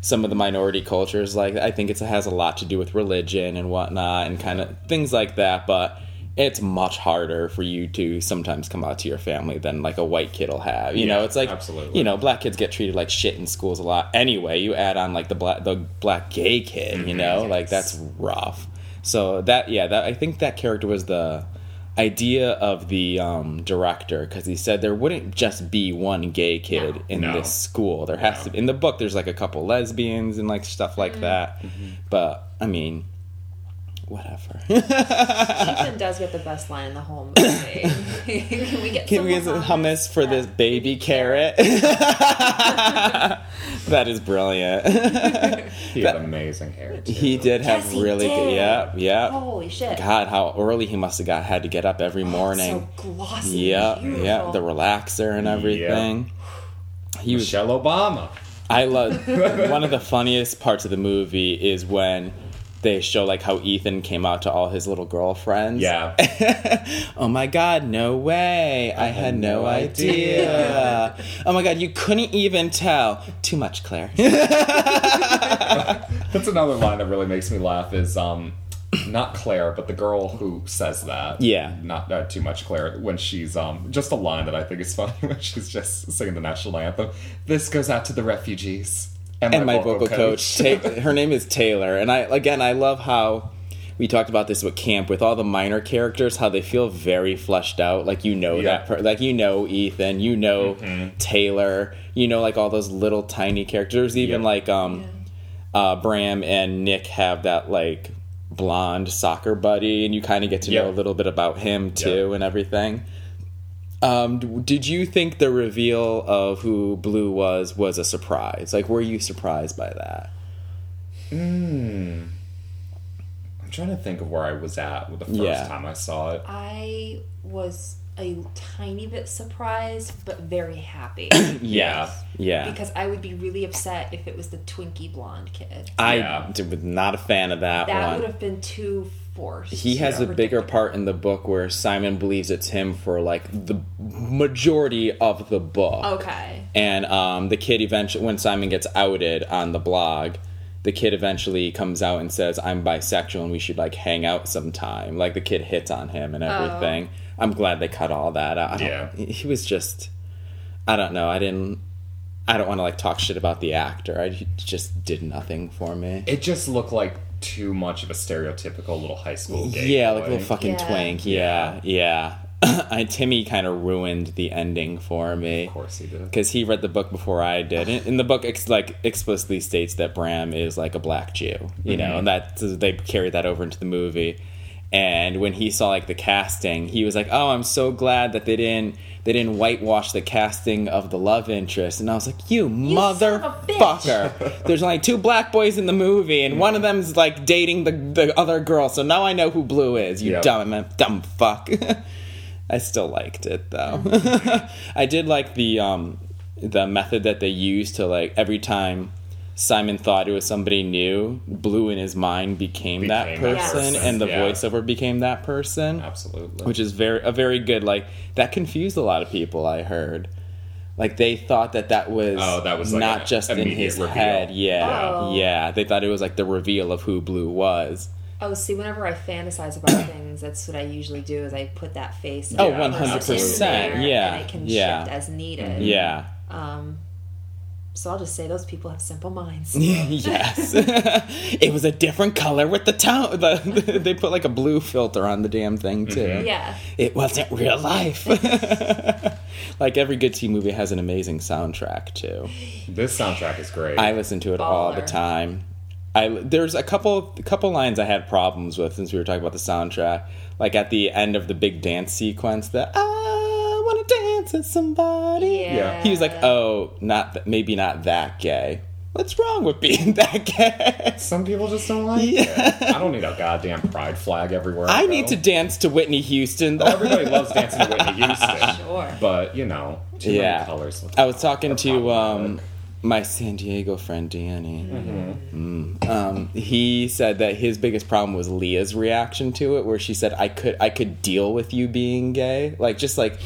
some of the minority cultures like i think it's, it has a lot to do with religion and whatnot and kind of things like that but it's much harder for you to sometimes come out to your family than like a white kid will have you know? It's like absolutely. you know black kids get treated like shit in schools a lot. Anyway you add on like the black the black gay kid you mm-hmm. know? Like that's rough. So that yeah that i think that character was the idea of the um, director because he said there wouldn't just be one gay kid in No. this school. There has to. be. In the book, there's like a couple lesbians and like stuff like that. But I mean, whatever. Ethan does get the best line in the whole movie. Can we get Can some we get hummus? hummus for this baby carrot? that is brilliant. He had amazing hair. Too. he did have Yes, he really good. did. Yeah, yeah. Holy shit. God, how early he must have got had to get up every oh, morning. So glossy. yeah, beautiful. yeah. The relaxer and everything. He was Michelle Obama. I love one of the funniest parts of the movie is when they show like how Ethan came out to all his little girlfriends. Yeah. oh my god, no way. I, had, no, no idea. oh my god, you couldn't even tell. Too much, Claire. That's another line that really makes me laugh. Is um, not Claire, but the girl who says that. Yeah. Not uh, too much Claire. When she's um, just a line that I think is funny when she's just singing the national anthem. This goes out to the refugees and my vocal coach, Ta- her name is Taylor. And I again, I love how we talked about this with camp with all the minor characters, how they feel very fleshed out. Like you know Yeah. that, per- like you know Ethan, you know Taylor, you know like all those little tiny characters. Even Yep. like um, uh, Bram and Nick have that like blonde soccer buddy, and you kind of get to know a little bit about him too and everything. Um, did you think the reveal of who Blue was was a surprise? Like, were you surprised by that? Hmm. I'm trying to think of where I was at with the first Yeah. time I saw it. I was a tiny bit surprised, but very happy. Yeah, yeah. Because I would be really upset if it was the Twinkie blonde kid. I Yeah. was not a fan of that, That one. would have been too forced. He has a bigger part in the book where Simon believes it's him for like the majority of the book. Okay. And um, the kid eventually, when Simon gets outed on the blog, the kid eventually comes out and says, "I'm bisexual and we should like hang out sometime." Like the kid hits on him and oh. everything. I'm glad they cut all that out. Yeah. he was just, I don't know. I didn't. I don't want to like talk shit about the actor. I just did nothing for me. It just looked like too much of a stereotypical little high school gay Yeah, boy. like a little fucking Yeah. twank. Yeah, yeah. I, Timmy kind of ruined the ending for me. Of course he did. because he read the book before I did. In, in the book, ex- like explicitly states that Bram is like a black Jew, you know, Mhm. and that they carried that over into the movie. And when he saw like the casting, he was like, "Oh, I'm so glad that they didn't they didn't whitewash the casting of the love interest." And I was like, "You, motherfucker! There's only two black boys in the movie, and one of them's like dating the the other girl. So now I know who Blue is. You Yep. dumb dumb fuck." I still liked it though. I did like the um the method that they used to like every time Simon thought it was somebody new, Blue in his mind became, that Became that person, person, and the yeah. voiceover became that person. Absolutely. Which is very a very good like that confused a lot of people. I heard. Like they thought that that was, Oh, that was like not just in his reveal. head. Yeah, Oh. yeah. They thought it was like the reveal of who Blue was. Oh, see, whenever I fantasize about things, that's what I usually do. Is I put that face. Oh, of the person 100%, in there, yeah, and it can yeah. shift as needed. Yeah. Um. So I'll just say those people have simple minds. yes, it was a different color with the tone. The, they put like a blue filter on the damn thing too. Mhm. Yeah. it wasn't real life. like every good teen movie has an amazing soundtrack too. This soundtrack is great. I listen to it all the time. I there's a couple a couple lines I had problems with since we were talking about the soundtrack. Like at the end of the big dance sequence, that I want to dance with somebody. Yeah. He was like, "Oh, not th- maybe not that gay. What's wrong with being that gay?" Some people just don't like it. I don't need a goddamn pride flag everywhere. I go. need to dance to Whitney Houston. Oh, everybody loves dancing to Whitney Houston. Sure. But, you know, too yeah. many colors. I was talking to um, my San Diego friend Danny. Mm. Um, he said that his biggest problem was Leah's reaction to it, where she said, "I could, I could deal with you being gay, like just like."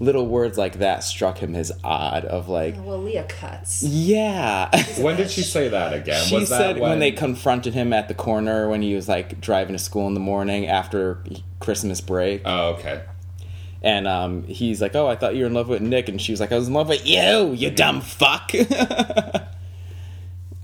little words like that struck him as odd. Of like, Well, Leah cuts. yeah. When did she say that again? She was that said when... they confronted him at the corner when he was like driving to school in the morning after Christmas break. Oh, okay. And um, he's like, "Oh, I thought you were in love with Nick," and she was like, "I was in love with you, you dumb fuck."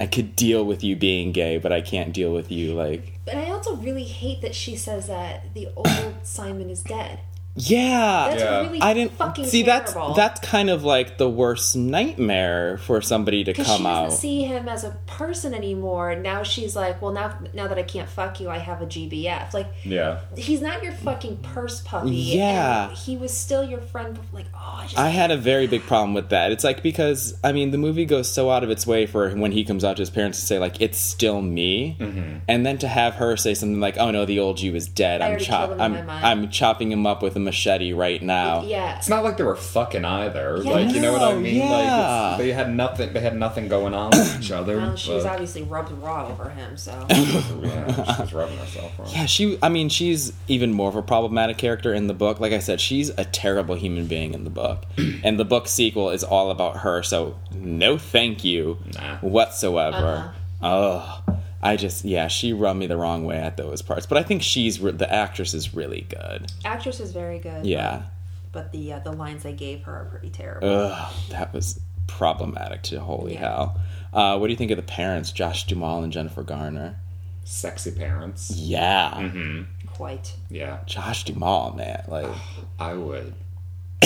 I could deal with you being gay, but I can't deal with you like. But I also really hate that she says that the old Simon is dead. Yeah, That's Yeah. really I didn't fucking see terrible. that's that's kind of like the worst nightmare for somebody to come she doesn't out. see him as a person anymore. Now she's like, well, now now that I can't fuck you, I have a GBF. Like Yeah. he's not your fucking purse puppy. Yeah. and he was still your friend. bef- Like, oh, I just I had a very big problem with that. It's like because I mean the movie goes so out of its way for when he comes out to his parents to say like it's still me, Mm-hmm. and then to have her say something like oh no the old you is dead. I I'm already chop killed him in I'm. I'm chopping him up with a machete right now. yeah. It's not like they were fucking either. Yeah, like you know what I oh, mean? yeah. Like it's, they had nothing. They had nothing going on with each other. Well, she was obviously rubbed raw over him, so yeah, she was rubbing herself wrong. Yeah, she. I mean, she's even more of a problematic character in the book. Like I said, she's a terrible human being in the book, and the book sequel is all about her. So no, thank you Nah. whatsoever. Oh, I just yeah, she rubbed me the wrong way at those parts. But I think she's re- the actress is really good. actress is very good. Yeah. but the uh, the lines they gave her are pretty terrible. Ugh, that was problematic to holy Yeah. hell. Uh, what do you think of the parents, Josh Duhamel and Jennifer Garner? Sexy parents. Yeah, Mm-hmm. Quite. Yeah, Josh Duhamel, man, like. I would.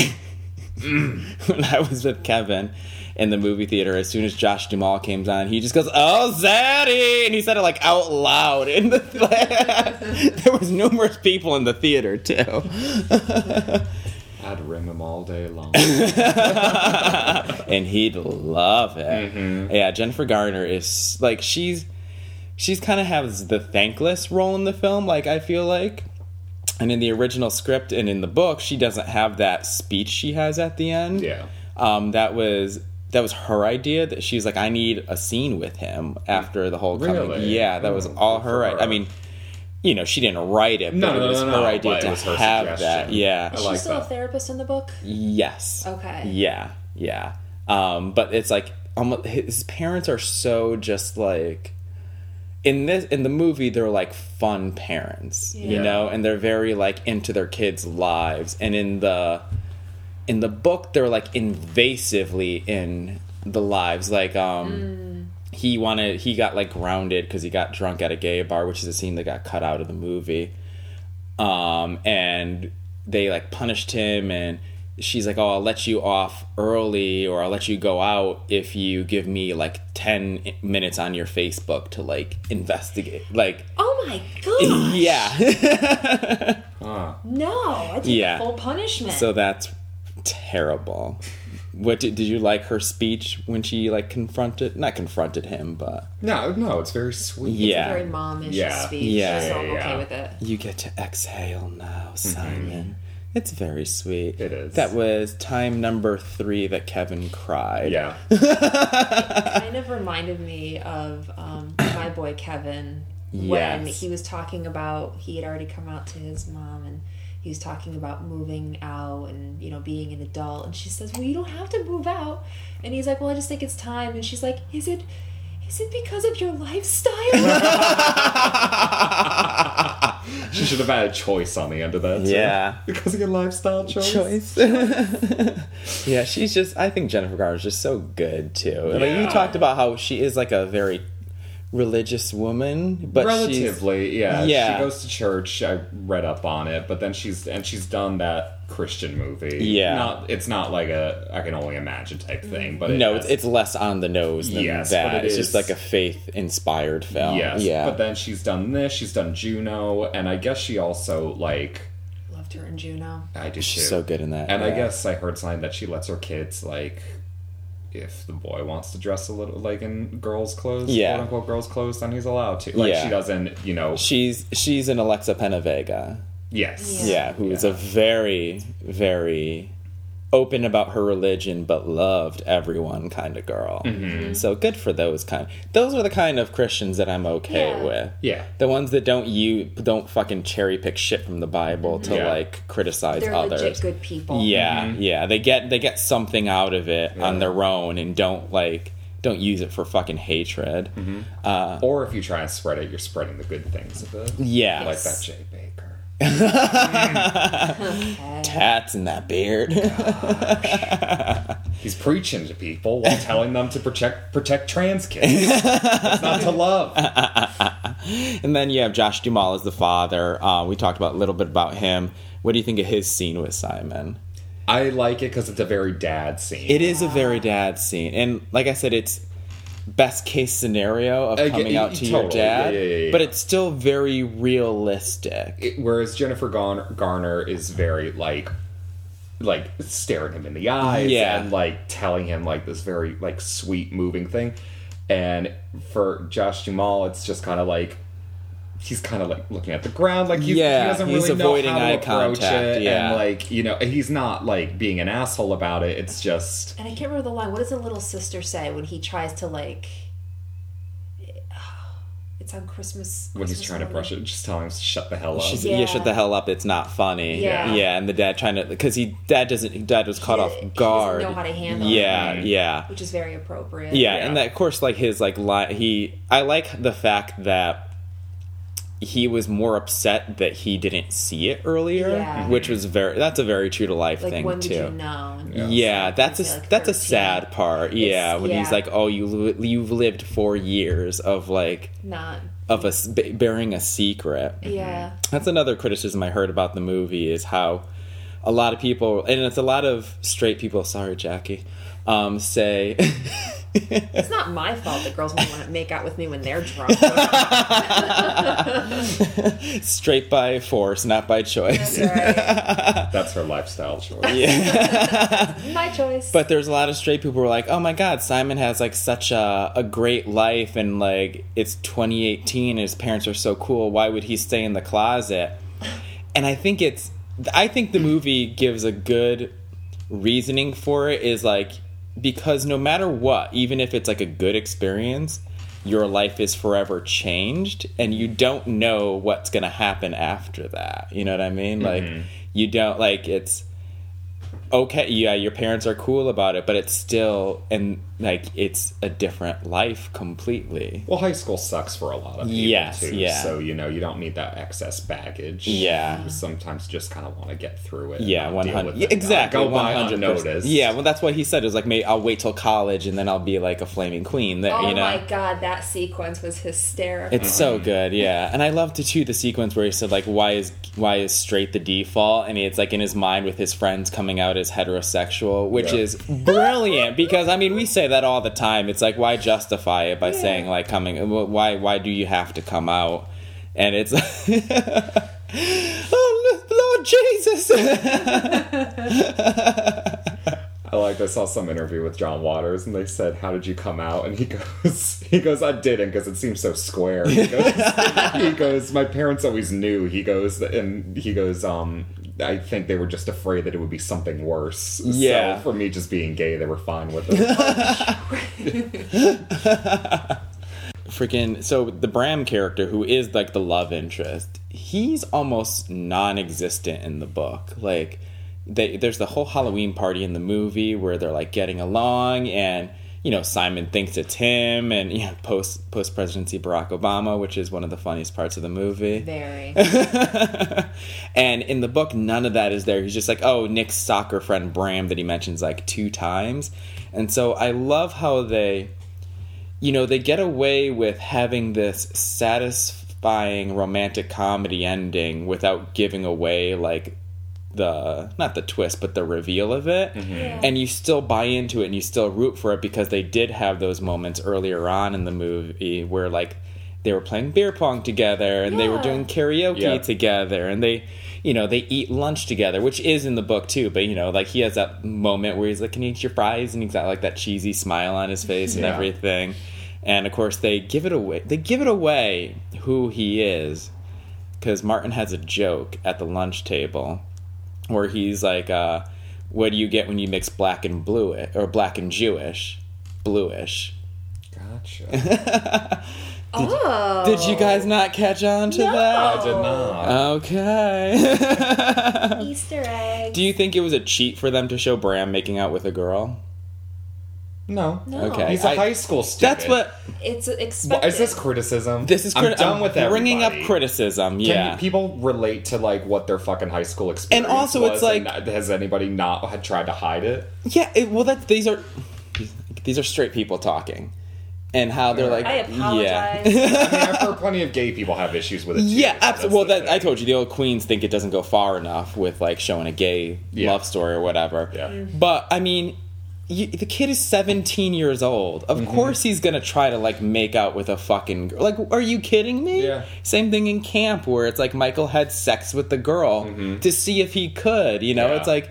when I was with Kevin in the movie theater, as soon as Josh Duhamel came on, he just goes, "Oh, Zaddy!" and he said it like out loud. In the there was numerous people in the theater too, I'd ring him all day long. and he'd love it. Mm-hmm. Yeah, Jennifer Garner is like she's she's kind of has the thankless role in the film. Like I feel like. And in the original script and in the book, she doesn't have that speech she has at the end. yeah. um, that was that was her idea. That she's like, I need a scene with him after the whole coming. Yeah, that was Oh, all good her. her. I mean, you know, she didn't write it, No, but no, it was no, her no, idea to her have that. Yeah. I Is like she still that. a therapist in the book? Yes. Okay. Yeah. Yeah. Um, but it's like almost his parents are so just like in this in the movie they're like fun parents you know and they're very like into their kids lives and in the in the book they're like invasively in the lives like um he wanted he got like grounded because he got drunk at a gay bar which is a scene that got cut out of the movie um and they like punished him and she's like oh i'll let you off early or i'll let you go out if you give me like 10 minutes on your facebook to like investigate like Oh my god! yeah Huh. No, I take Yeah. full punishment. so that's terrible what did, did you like her speech when she like confronted not confronted him but No, no, it's very sweet. yeah very momish Yeah. speech. Yeah. so I'm Yeah, okay with it. You get to exhale now, Simon. It's very sweet. It is. That was time number three that Kevin cried. Yeah. kind of reminded me of um, my boy Kevin when Yes. he was talking about he had already come out to his mom and he was talking about moving out and you know being an adult and she says well you don't have to move out and he's like well i just think it's time and she's like is it is it because of your lifestyle She should have had a choice on the end of that. too. Yeah. Because of your lifestyle choice. Choice. yeah, she's just. I think Jennifer Garner's just so good too. Like you talked about how she is like a very religious woman, but she's Relatively, yeah. Yeah. She goes to church. I read up on it, but then she's and she's done that Christian movie. Yeah. Not it's not like a I can only imagine type thing, but it no, has- it's, it's less on the nose than Yes, that. but it it's just like a faith inspired film. Yes, yeah. but then she's done this. She's done Juno, and I guess she also like loved her in juno I do She's too. so good in that. And I guess I heard something that she lets her kids like if the boy wants to dress a little like in girls' clothes, Yeah. quote unquote girls' clothes, then he's allowed to. Like Yeah. she doesn't, you know. she's she's an Alexa Penavega. yes. Yeah, who is a very, very open about her religion but loved everyone kind of girl. Mhm. So good for those kind. Those are the kind of Christians that I'm okay Yeah. with. Yeah. The ones that don't you don't fucking cherry pick shit from the Bible to Yeah. like criticize They're others. legit good people. Yeah, Mhm. yeah. They get they get something out of it on their own and don't like don't use it for fucking hatred. Uh, or if you try and spread it, you're spreading the good things of it. Yes. Like that Jay Bakker. tats and that beard. He's preaching to people while telling them to protect protect trans kids. it's not to love. and then you have Josh Duhamel as the father. Uh, we talked about a little bit about him. What do you think of his scene with Simon? I like it because it's a very dad scene. It is a very dad scene, and like I said, it's best case scenario of Uh, yeah, coming out to your dad, Yeah, but it's still very realistic. It- whereas Jennifer Garner, Garner is very like like staring him in the eyes Yeah. and like telling him like this very like sweet moving thing and for Josh Duhamel it's just kind of like he's kind of like looking at the ground like he's, Yeah, he doesn't he's really know avoiding how to eye approach contact, it yeah. and like you know he's not like being an asshole about it it's just And I can't remember the line. What does the little sister say when he tries to like? It's on Christmas. when he's Christmas trying to brush it just telling him to shut the hell up She's, yeah. shut the hell up. It's not funny. Yeah. yeah, and the dad trying to because he dad doesn't dad was caught off He guard. doesn't know how to handle yeah, it. yeah, which is very appropriate. yeah, and that, of course, like his like li- he. I like the fact that he was more upset that he didn't see it earlier, Yeah. Mm-hmm. which was very. That's a very true to life like thing when too. did you know? Yeah, that's a like, that's a sad part. Yeah, when he's like, "Oh, you you've lived four years of like Not. of us bearing a secret." Yeah. Mm-hmm. That's another criticism I heard about the movie is how a lot of people, and it's a lot of straight people. Sorry, Jackie. Um, say It's not my fault that girls don't want to make out with me when they're drunk. straight by force, not by choice. that's her lifestyle choice yeah. my choice. But there's a lot of straight people who are like, "Oh my God, Simon has like such a, a great life, and like it's 2018, and his parents are so cool. Why would he stay in the closet?" And I think it's, I think the movie gives a good reasoning for it. Is like because no matter what, even if it's like a good experience, your life is forever changed, and you don't know what's gonna happen after that. You know what I mean? Like Mhm. you don't like it's okay yeah your parents are cool about it but it's still and like it's a different life completely Well, high school sucks for a lot of people Yes, too. yeah. So you know you don't need that excess baggage. Yeah. You sometimes just kind of want to get through it. yeah not one deal hundred yeah, exactly Go by one hundred unnoticed. yeah well that's what he said It was like maybe I'll wait till college and then I'll be like a flaming queen there oh you know my god, that sequence was hysterical. It's so mm-hmm. good, yeah. And I loved it too the sequence where he said like why is why is straight the default and it's like in his mind with his friends coming out as heterosexual, which Yeah. is brilliant because I mean we say that all the time. It's like why justify it by saying like coming why why do you have to come out? And it's Oh Lord Jesus. I like I saw some interview with John Waters and they said, "How did you come out?" And he goes, "He goes, I didn't because it seems so square." He goes, he goes, "My parents always knew." He goes, and he goes, um. I think they were just afraid that it would be something worse. Yeah. So for me, just being gay, they were fine with it. freaking so the Bram character who is like the love interest, he's almost non-existent in the book. Like they, there's the whole Halloween party in the movie where they're like getting along and you know Simon thinks it's him and you know post post presidency Barack Obama, which is one of the funniest parts of the movie. Very. and in the book, none of that is there. He's just like, oh, Nick's soccer friend Bram that he mentions like two times. And so I love how they, you know, they get away with having this satisfying romantic comedy ending without giving away like the not the twist but the reveal of it. Mm-hmm. And you still buy into it and you still root for it because they did have those moments earlier on in the movie where like they were playing beer pong together and they were doing karaoke Yeah. together and they you know they eat lunch together which is in the book too but you know like he has that moment where he's like can you eat your fries? and he's got like that cheesy smile on his face and Yeah. everything. And of course they give it away they give it away who he is because martin has a joke at the lunch table where he's like uh what do you get when you mix black and blue or black and Jewish? Bluish. Gotcha. oh. Did you guys not catch on to No. that? I did not. Okay. Easter egg. do you think it was a cheat for them to show Bram making out with a girl? No. No. Okay. He's a I- high school student. That's what It's Well, expected. is this criticism? this is. I'm crit- done with bringing up everybody. criticism. Can Yeah. people relate to like what their fucking high school experience And also it's was like- has anybody not had tried to hide it? Yeah, it, well, that these are these are straight people talking, and how they're like, I apologize. yeah, I mean, I've heard plenty of gay people have issues with it. Too, yeah, so absolutely. Well, that's the that I thing. told you, the old queens think it doesn't go far enough with like showing a gay Yeah. love story or whatever. Yeah. Mm-hmm. But I mean, you, the kid is 17 years old. Of Mm-hmm. course, he's gonna try to like make out with a fucking girl. Like, are you kidding me? Yeah. Same thing in camp where it's like Michael had sex with the girl to see if he could. You know, Mm-hmm. Yeah. it's like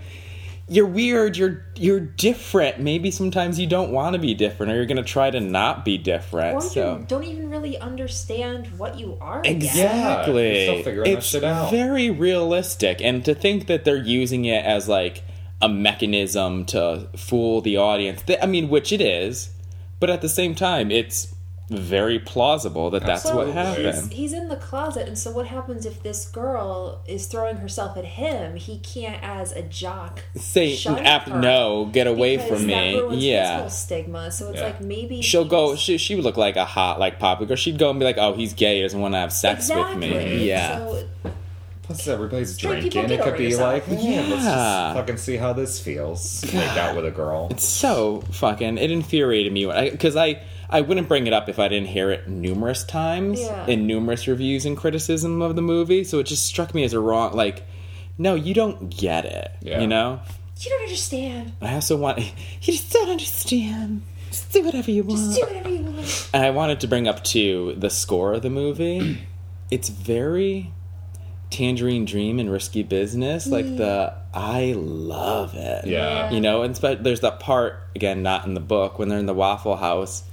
you're weird. You're you're different. Maybe sometimes you don't want to be different, or you're gonna try to not be different. or so. you don't even really understand what you are. yet. Exactly. you're still figuring it's shit out. very realistic, and to think that they're using it as like a mechanism to fool the audience. I mean, which it is, but at the same time, it's very plausible that that's So what he's, happened. he's in the closet, and so what happens if this girl is throwing herself at him? He can't, as a jock, Say, shun ap- her no, get away because from that me. his Yeah. whole stigma. So it's Yeah. like maybe She'll go. he's- She, she would look like a hot, like popular girl. She'd go and be like, "Oh, he's gay. He doesn't want to have sex exactly. with me." Yeah. So Plus, everybody's Straight people drinking. It get could over be yourself. like, yeah, let's Yeah. just fucking see how this feels. Make out with a girl. It's so fucking it infuriated me because I, I wouldn't bring it up if I didn't hear it numerous times Yeah. in numerous reviews and criticism of the movie. So it just struck me as a wrong like, no, you don't get it. Yeah. You know. you don't understand. I also want you just don't understand. Just do whatever you want. Just do whatever you want. And I wanted to bring up too the score of the movie. it's very Tangerine Dream and Risky Business. Like the I love it. Yeah. You know, and spe- there's that part again, not in the book, when they're in the Waffle House.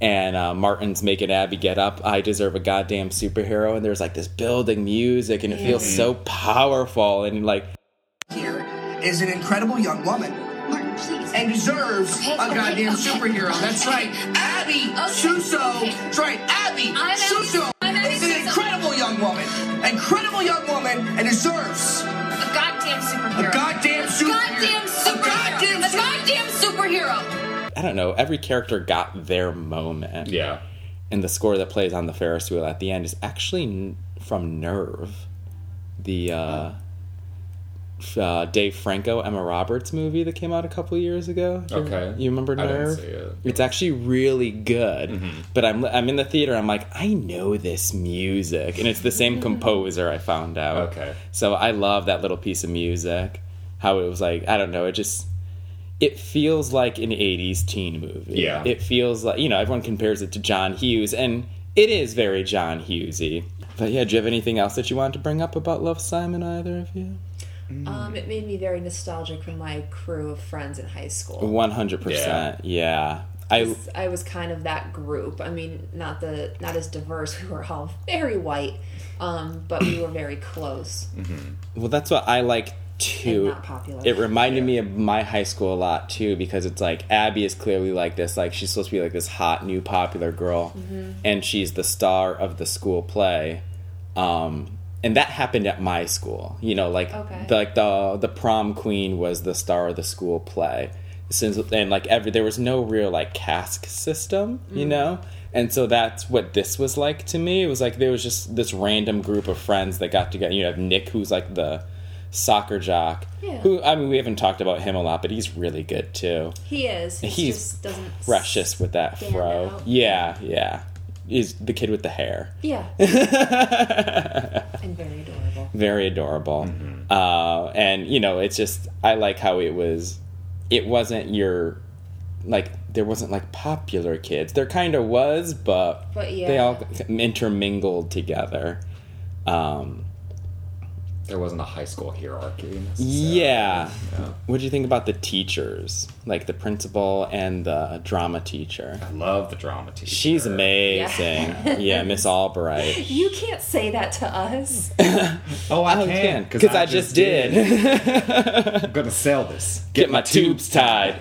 And uh, Martin's making Abby get up. I deserve a goddamn superhero, and there's like this building music, and it feels so powerful. And like, here is an incredible young woman. Please. And deserves a goddamn superhero. That's right. Abby Suso. That's right. Abby Suso is an incredible young woman. Incredible young woman and deserves A goddamn superhero. a goddamn A superhero. goddamn superhero. A goddamn superhero. I don't know, every character got their moment. Yeah. And the score that plays on the Ferris wheel at the end is actually from Nerve, the uh, f- uh, Dave Franco, Emma Roberts movie that came out a couple years ago. You- Okay. You remember I didn't Nerve? see it. It's actually really good. But I'm I'm in the theater. I'm like, I know this music, and it's the same composer. I found out. Okay. So I love that little piece of music. How it was like, I don't know. It just it feels like an 80s teen movie. Yeah. It feels like, you know, everyone compares it to John Hughes, and it is very John Hughesy. But yeah, do you have anything else that you wanted to bring up about Love Simon, either of you? Um, it made me very nostalgic for my crew of friends in high school. 100%. Yeah. I I was kind of that group. I mean, not the not as diverse. We were all very white, um, but we were very close. Well, that's what I like too. And not popular. It reminded me of my high school a lot too because it's like Abby is clearly like this. Like she's supposed to be like this hot new popular girl, Mhm. and she's the star of the school play. Um, and that happened at my school. You know, like Okay. the, like the the prom queen was the star of the school play. Since and like every there was no real like cask system, you Mm. know. And so that's what this was like to me. It was like there was just this random group of friends that got together. You have Nick, who's like the soccer jock. Yeah. Who I mean, we haven't talked about him a lot, but he's really good too. He is. He He's just doesn't. Precious with that fro. out. Yeah, yeah. He's the kid with the hair. Yeah. and very adorable. Very adorable. Uh, and you know, it's just I like how it was. It wasn't your like there wasn't like popular kids. There kind of was, but, But they all intermingled together. Um, there wasn't a high school hierarchy. necessarily. Yeah. Yeah. What do you think about the teachers, like the principal and the drama teacher? I love the drama teacher. She's amazing. Yeah. Yeah, Miss Albright. You can't say that to us. Oh, I Oh, can can, because 'cause I just did. I'm gonna sell this. Get my tubes tied.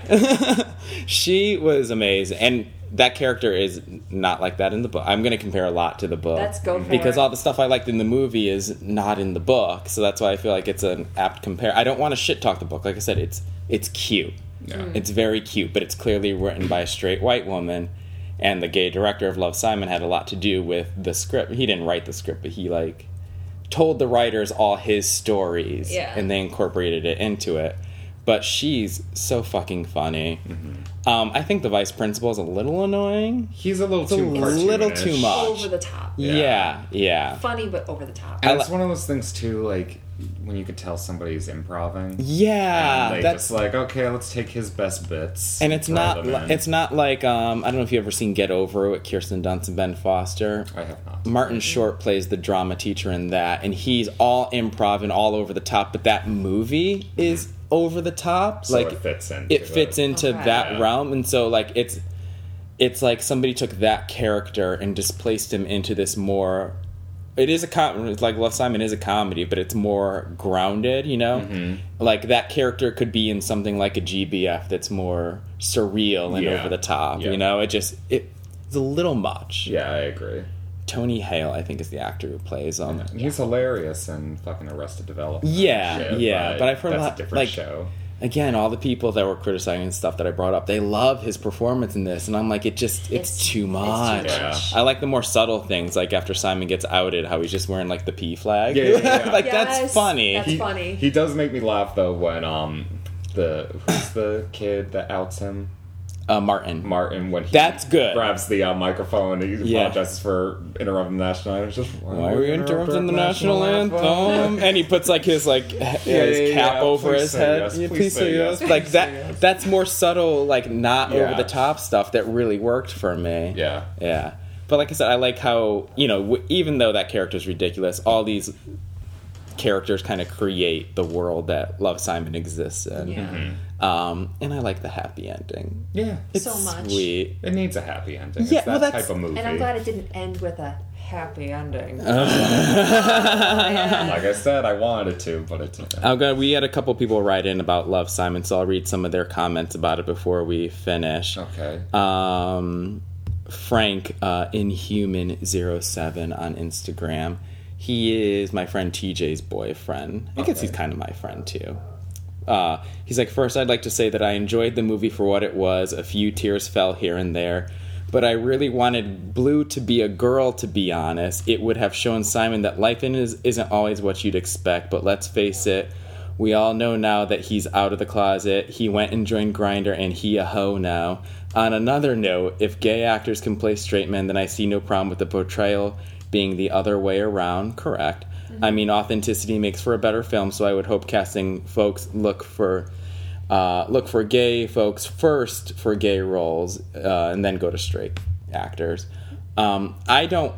she was amazing, and that character is not like that in the book. I'm going to compare a lot to the book. Let's go mhm. for because it. all the stuff I liked in the movie is not in the book, so that's why I feel like it's an apt compare. I don't want to shit talk the book. Like I said, it's it's cute. Yeah. Hmm. It's very cute, but it's clearly written by a straight white woman. And the gay director of Love Simon had a lot to do with the script. He didn't write the script, but he like told the writers all his stories Yeah. and they incorporated it into it. But she's so fucking funny. Um, I think the vice principal is a little annoying. He's a little It's a too little too much. Over the top. Yeah, yeah. Funny, but over the top. And it's one of those things too, like when you could tell somebody's improving. Yeah, and they that's- just like okay, let's take his best bits. And it's not li- it's not like um, I don't know if you've ever seen Get Over It with Kirsten Dunst and Ben Foster. I have not. Martin Short plays the drama teacher in that, and he's all improv and all over the top. But that movie is over the top. So like it fits into it fits it. into Okay. that Yeah. realm, and so like it's it's like somebody took that character and displaced him into this more. It is a com- it's like Love Simon is a comedy, but it's more grounded. You know, Mm-hmm. like that character could be in something like a GBF that's more surreal and Yeah. over the top. Yeah. You know, it just it, it's a little much. Yeah, I agree. Tony Hale, I think, is the actor who plays him. And He's hilarious in fucking Arrested Development. Yeah, Shit, yeah, but I've heard a lot- a different like- show. Again, all the people that were criticizing stuff that I brought up, they love his performance in this, and I'm like, it just, it's, It's- too it's too much. much. I like the more subtle things, like after Simon gets outed, how he's just wearing like the PFLAG. Yeah, yeah, yeah. like Yes, that's funny. that's He, funny. he does make me laugh though when um the who's the kid that outs him uh, Martin. Martin when he That's good. grabs the uh, microphone and he Yeah. apologizes for interrupting the national anthem. Just Why are you interrupting the national anthem? and he puts like his like Yeah, his yeah, cap over Please his head. yes. Yeah, Please say yes. Like Please that. yes. That's more subtle, like not over the top stuff that really worked for me. Yeah. Yeah. But like I said, I like how you know, w- even though that character is ridiculous, all these characters kind of create the world that Love Simon exists in. Yeah. Mm-hmm. Um, and I like the happy ending. Yeah, It's So much. sweet. it needs a happy ending. Yeah, it's that well, that's- type of movie. And I'm glad it didn't end with a happy ending. like I said, I wanted it to, but it didn't. I'm gonna, we had a couple people write in about Love Simon, so I'll read some of their comments about it before we finish. Okay. Um, Frank uh, Inhuman07 on Instagram. He is my friend TJ's boyfriend. I guess he's kind of my friend too. Uh, he's like, first, I'd like to say that I enjoyed the movie for what it was. A few tears fell here and there. But I really wanted Blue to be a girl, to be honest. It would have shown Simon that life in is, isn't always what you'd expect. But let's face it, we all know now that he's out of the closet. He went and joined Grindr, and he a hoe now. On another note, if gay actors can play straight men, then I see no problem with the portrayal being the other way around. Correct. I mean, authenticity makes for a better film, so I would hope casting folks look for uh, look for gay folks first for gay roles, uh, and then go to straight actors. Um, I don't.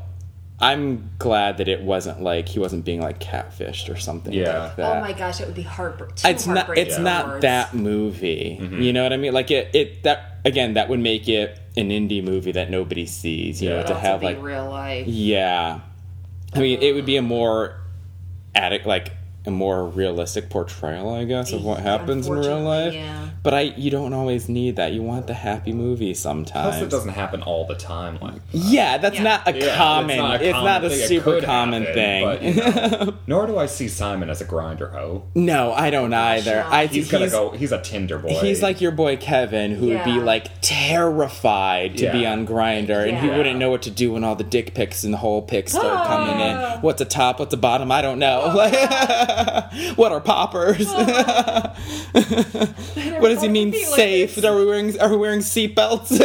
I'm glad that it wasn't like he wasn't being like catfished or something Yeah. like that oh my gosh, it would be heartbreaking. it's not it's not that movie Mm-hmm. you know what i mean like it, it that again that would make it an indie movie that nobody sees you know Yeah. to have like real life. yeah i mean it would be a more addict like a more realistic portrayal i guess of what happens in real life yeah. but i you don't always need that you want the happy movie sometimes Plus, it doesn't happen all the time. Like, yeah that's Yeah. not a Yeah, common it's not a, thing. It super common happen, thing but, you know, nor do I see Simon as a Grindr hoe. no i don't either i He's gonna go. He's a Tinder boy. He's like your boy Kevin, who would be like terrified to be on Grindr, and he Yeah. wouldn't know what to do when all the dick pics and the whole pics start Ah. coming in. What's a top? What's a bottom? I don't know. what are poppers? what does he mean? be like Safe? Are we wearing Are we wearing seatbelts?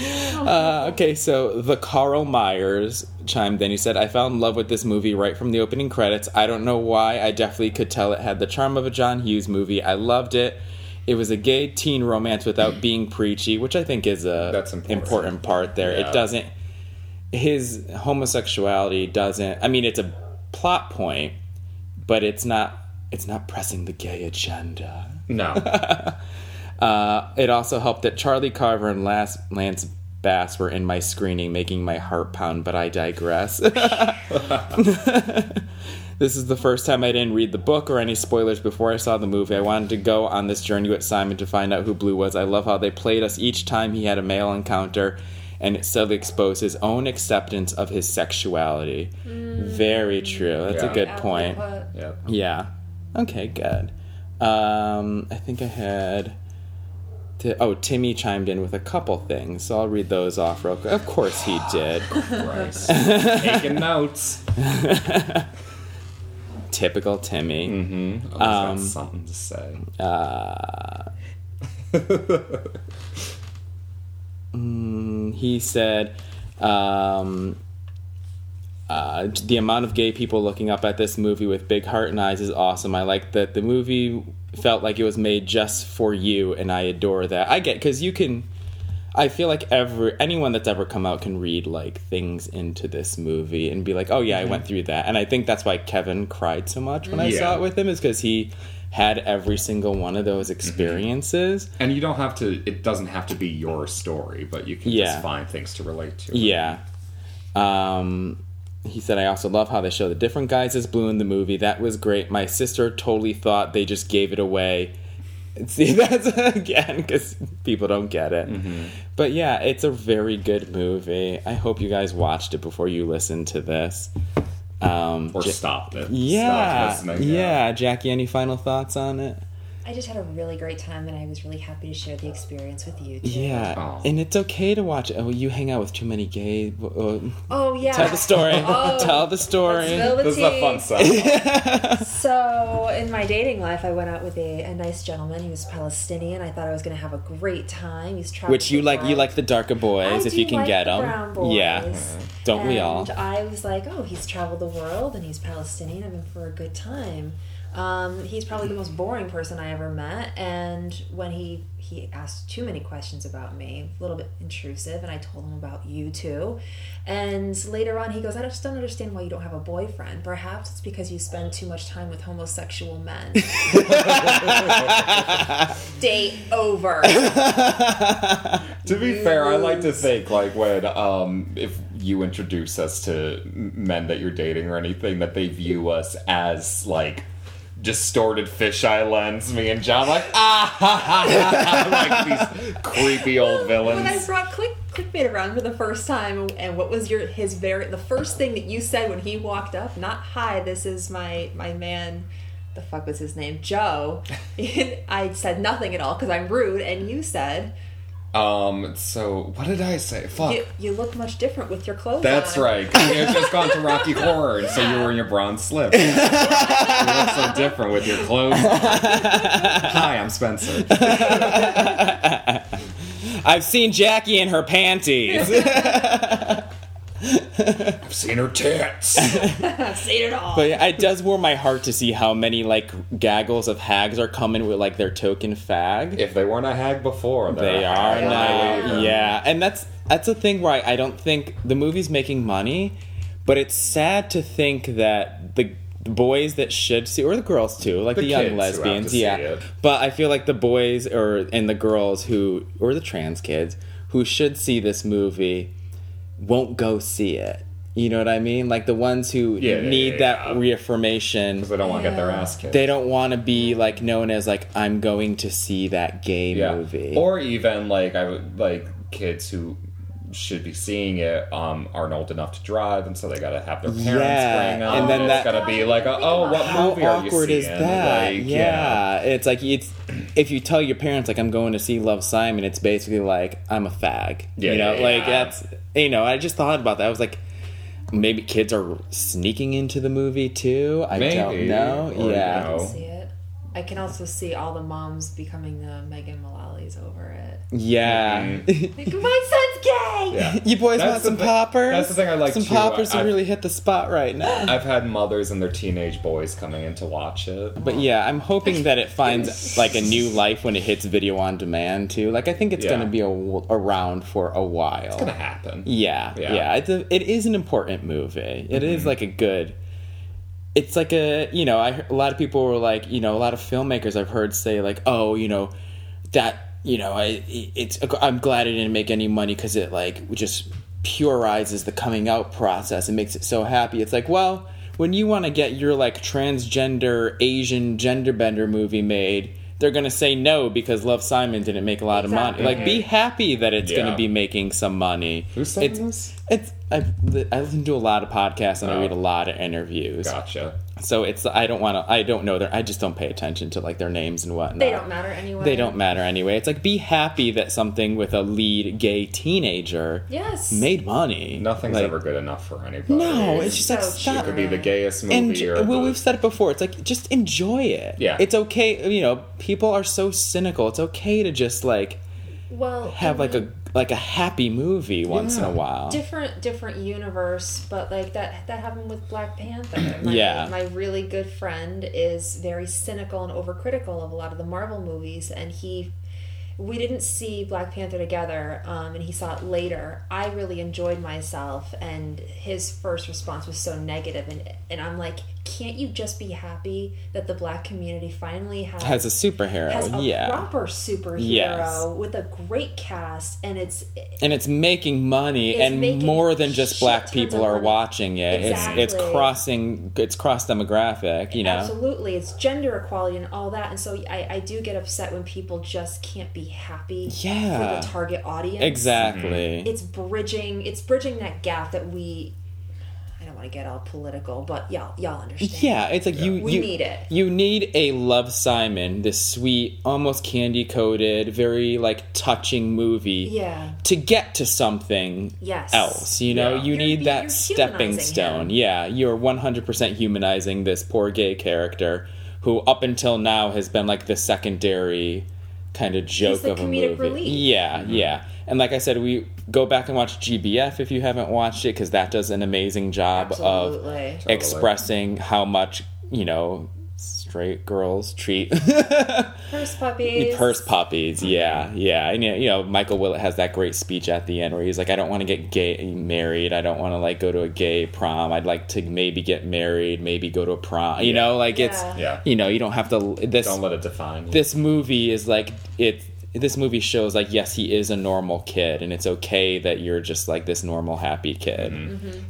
Uh, okay, so the Carl Myers chimed in. He said, I fell in love with this movie right from the opening credits. I don't know why. I definitely could tell it had the charm of a John Hughes movie. I loved it. It was a gay teen romance without being preachy, which I think is a That's important. important part there. Yeah. It doesn't. His homosexuality doesn't. I mean, it's a plot point, but it's not it's not pressing the gay agenda. No. Uh, it also helped that Charlie Carver and Lance, Lance Bass were in my screening, making my heart pound, but I digress. this is the first time I didn't read the book or any spoilers before I saw the movie. I wanted to go on this journey with Simon to find out who Blue was. I love how they played us each time he had a male encounter, and it subtly exposed his own acceptance of his sexuality. Very true. That's Yeah. a good point. well. Yep. Yeah. Okay, good. Um, I think I had. T- oh, Timmy chimed in with a couple things, so I'll read those off real quick. Of course he did. Taking notes. Typical Timmy. Mm-hmm. Always got something to say. Uh, mm, he said, um, uh, the amount of gay people looking up at this movie with big heart and eyes is awesome. I like that the movie felt like it was made just for you, and I adore that. I get because you can. I feel like every anyone that's ever come out can read like things into this movie and be like, "Oh yeah, I Mhm. went through that." And I think that's why Kevin cried so much when I Yeah. saw it with him is because he had every single one of those experiences. And you don't have to. It doesn't have to be your story, but you can Yeah. just find things to relate to. Yeah. Um, he said, I also love how they show the different guys as blue in the movie. That was great. My sister totally thought they just gave it away. See, that's again because people don't get it. But yeah, it's a very good movie. I hope you guys watched it before you listened to this. Um, Or Ja- stopped it. Yeah, yeah. yeah. Jackie, any final thoughts on it? I just had a really great time, and I was really happy to share the experience with you. Too. Yeah, and it's okay to watch. Oh, you hang out with too many gay. Uh, Oh yeah. Tell the story. Oh, Tell the story. the This is the fun stuff. so in my dating life, I went out with a, a nice gentleman. He was Palestinian. I thought I was going to have a great time. He's traveled Which you the like? You like the darker boys I if you can like get the them. brown boys. Yeah, don't we all? I was like, oh, he's traveled the world and he's Palestinian. I'm in for a good time. Um, he's probably the most boring person I ever met. And when he he asked too many questions about me, a little bit intrusive, and I told him about you too. And later on, he goes, I just don't understand why you don't have a boyfriend. Perhaps it's because you spend too much time with homosexual men. Date over. to be fair, I like to think like when um if you introduce us to men that you're dating or anything that they view us as like distorted fisheye lens. Me and John like ah ha, ha, ha, like these creepy old villains. When I brought click clickbait around for the first time, and what was your his very the first thing that you said when he walked up? Not hi, this is my my man. The fuck was his name? Joe. I said nothing at all because I'm rude, and you said Um. So what did I say? Fuck. you, you look much different with your clothes. That's on. right. 'cause You had just gone to Rocky Horror, and so you were in your bronze slip. you look so different with your clothes. on. Hi, I'm Spencer. I've seen Jackie in her panties. I've seen her tits. I've seen it all. But yeah, it does warm my heart to see how many like gaggles of hags are coming with like their token fag. If they weren't a hag before, they're they a are hag now. later. Yeah, and that's that's a thing where I, I don't think the movie's making money, but it's sad to think that the boys that should see or the girls too like the, The young kids who have to lesbians yeah it. but i feel like the boys or and the girls who or the trans kids who should see this movie won't go see it you know what i mean like the ones who Yeah, yeah, need yeah, that yeah. reaffirmation they don't want to get their ass kicked. they don't want to be like known as like i'm going to see that gay yeah. movie Or even like I would like kids who should be seeing it um aren't old enough to drive and so they gotta have their parents Yeah, bring them and then it's that- gotta be like a, oh what how movie are you awkward seeing is that? Like, yeah. it's like it's if you tell your parents like I'm going to see Love Simon, it's basically like I'm a fag. Yeah, you know, yeah, like yeah. that's you know. I just thought about that. I was like, maybe kids are sneaking into the movie too. I don't know. or, you yeah, know. see it. I can also see all the moms becoming the Megan Mullally's over it. yeah. Like, my son's gay. Mm-hmm. Yeah. you boys That's want some thi- poppers? that's the thing I like Some too. poppers to I've- really hit the spot right now. I've had mothers and their teenage boys coming in to watch it. But yeah, I'm hoping that it finds like a new life when it hits video on demand too. Like I think it's Yeah. going to be a, around for a while. It's gonna happen. Yeah, Yeah. yeah. It's a, it is an important movie. It is Mhm. like a good. it's like a you know I a lot of people were like you know a lot of filmmakers I've heard say like oh you know that you know I it's I'm glad it didn't make any money because it like just purizes the coming out process and makes it so happy. It's like well when you want to get your like transgender Asian gender bender movie made. They're gonna say no because Love Simon didn't make a lot of money. Like, be happy that it's Yeah. gonna be making some money. Who's saying it's, this? It's I, I listen to a lot of podcasts and I Oh. read a lot of interviews. Gotcha. So it's I don't want to I don't know their I just don't pay attention to like their names and whatnot. They don't matter anyway. They don't matter anyway. It's like be happy that something with a lead gay teenager Yes. made money. Nothing's Like, ever good enough for anybody. No, it's just like So stop. It could be the gayest movie And or well, the- we've said it before. It's like just enjoy it. Yeah. it's okay. You know, people are so cynical. It's okay to just like Well, have like a like a happy movie once in a while. different different universe but like that that happened with black panther my, Yeah. my really good friend is very cynical and overcritical of a lot of the marvel movies and he we didn't see black panther together um, and he saw it later i really enjoyed myself and his first response was so negative and and i'm like can't you just be happy that the black community finally has Has a superhero, has a yeah. proper superhero Yes. with a great cast and it's and it's making money It's and making more than just black people are money. watching it it's it's crossing it's cross demographic you know Absolutely, it's gender equality and all that, and so I, I do get upset when people just can't be happy Yeah. for the target audience. Exactly. It's bridging. It's bridging that gap that we. Want to get all political, but y'all y'all understand. yeah it's like you We you need it. you need a love simon this sweet almost candy coated very like touching movie Yeah. to get to something Yes. else you know Yeah. you You're- need that stepping stone him. yeah you're 100% humanizing this poor gay character who up until now has been like the secondary kind of joke of a movie relief. yeah yeah and like i said we go back and watch gbf if you haven't watched it because that does an amazing job Absolutely. of Totally. expressing how much you know straight girls treat Purse puppies. purse puppies yeah yeah and you know michael willett has that great speech at the end where he's like i don't want to get gay married i don't want to like go to a gay prom i'd like to maybe get married maybe go to a prom you know like it's Yeah. Yeah. you know you don't have to this Don't let it define you. this movie is like it this movie shows like yes he is a normal kid and it's okay that you're just like this normal happy kid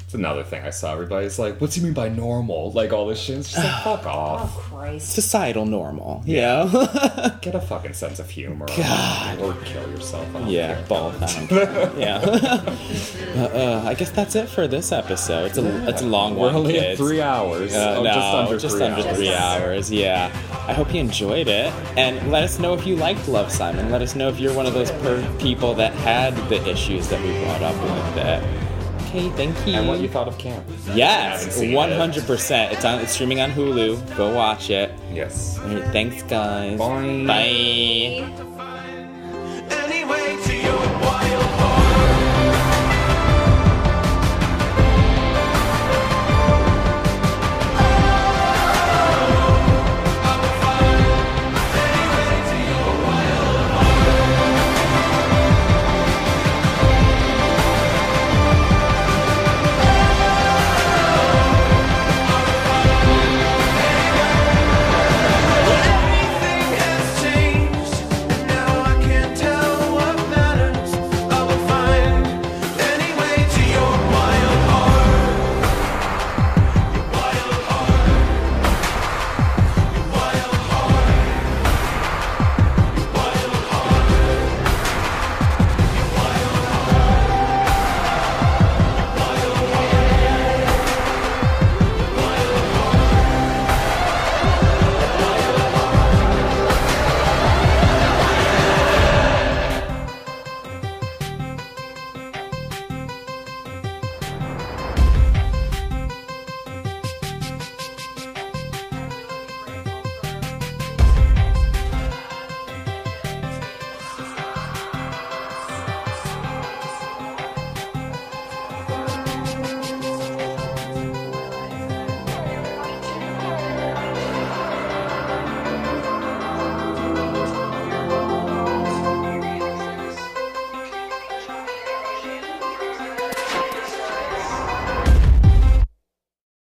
It's another thing I saw. Everybody's like, "What's he mean by normal?" Like all this shit. It's just like, fuck off Oh off. Christ! societal normal yeah Get a fucking sense of humor. God. Or kill yourself. I Yeah, care. both. I don't care. yeah. uh, uh, I guess that's it for this episode. It's a it's a long We're one, only at kids. three hours. Uh, Oh, no, just under just three under hours. three hours. Yeah. I hope you enjoyed it, and let us know if you liked Love Simon. Let us know if you're one of those per- people that had the issues that we brought up with it. Okay, thank you. And what you thought of camp? Yes, Haven't seen one it. hundred percent. It's on. It's streaming on Hulu. Go watch it. Yes. All right, thanks, guys. Bye. Bye. Anyway, to your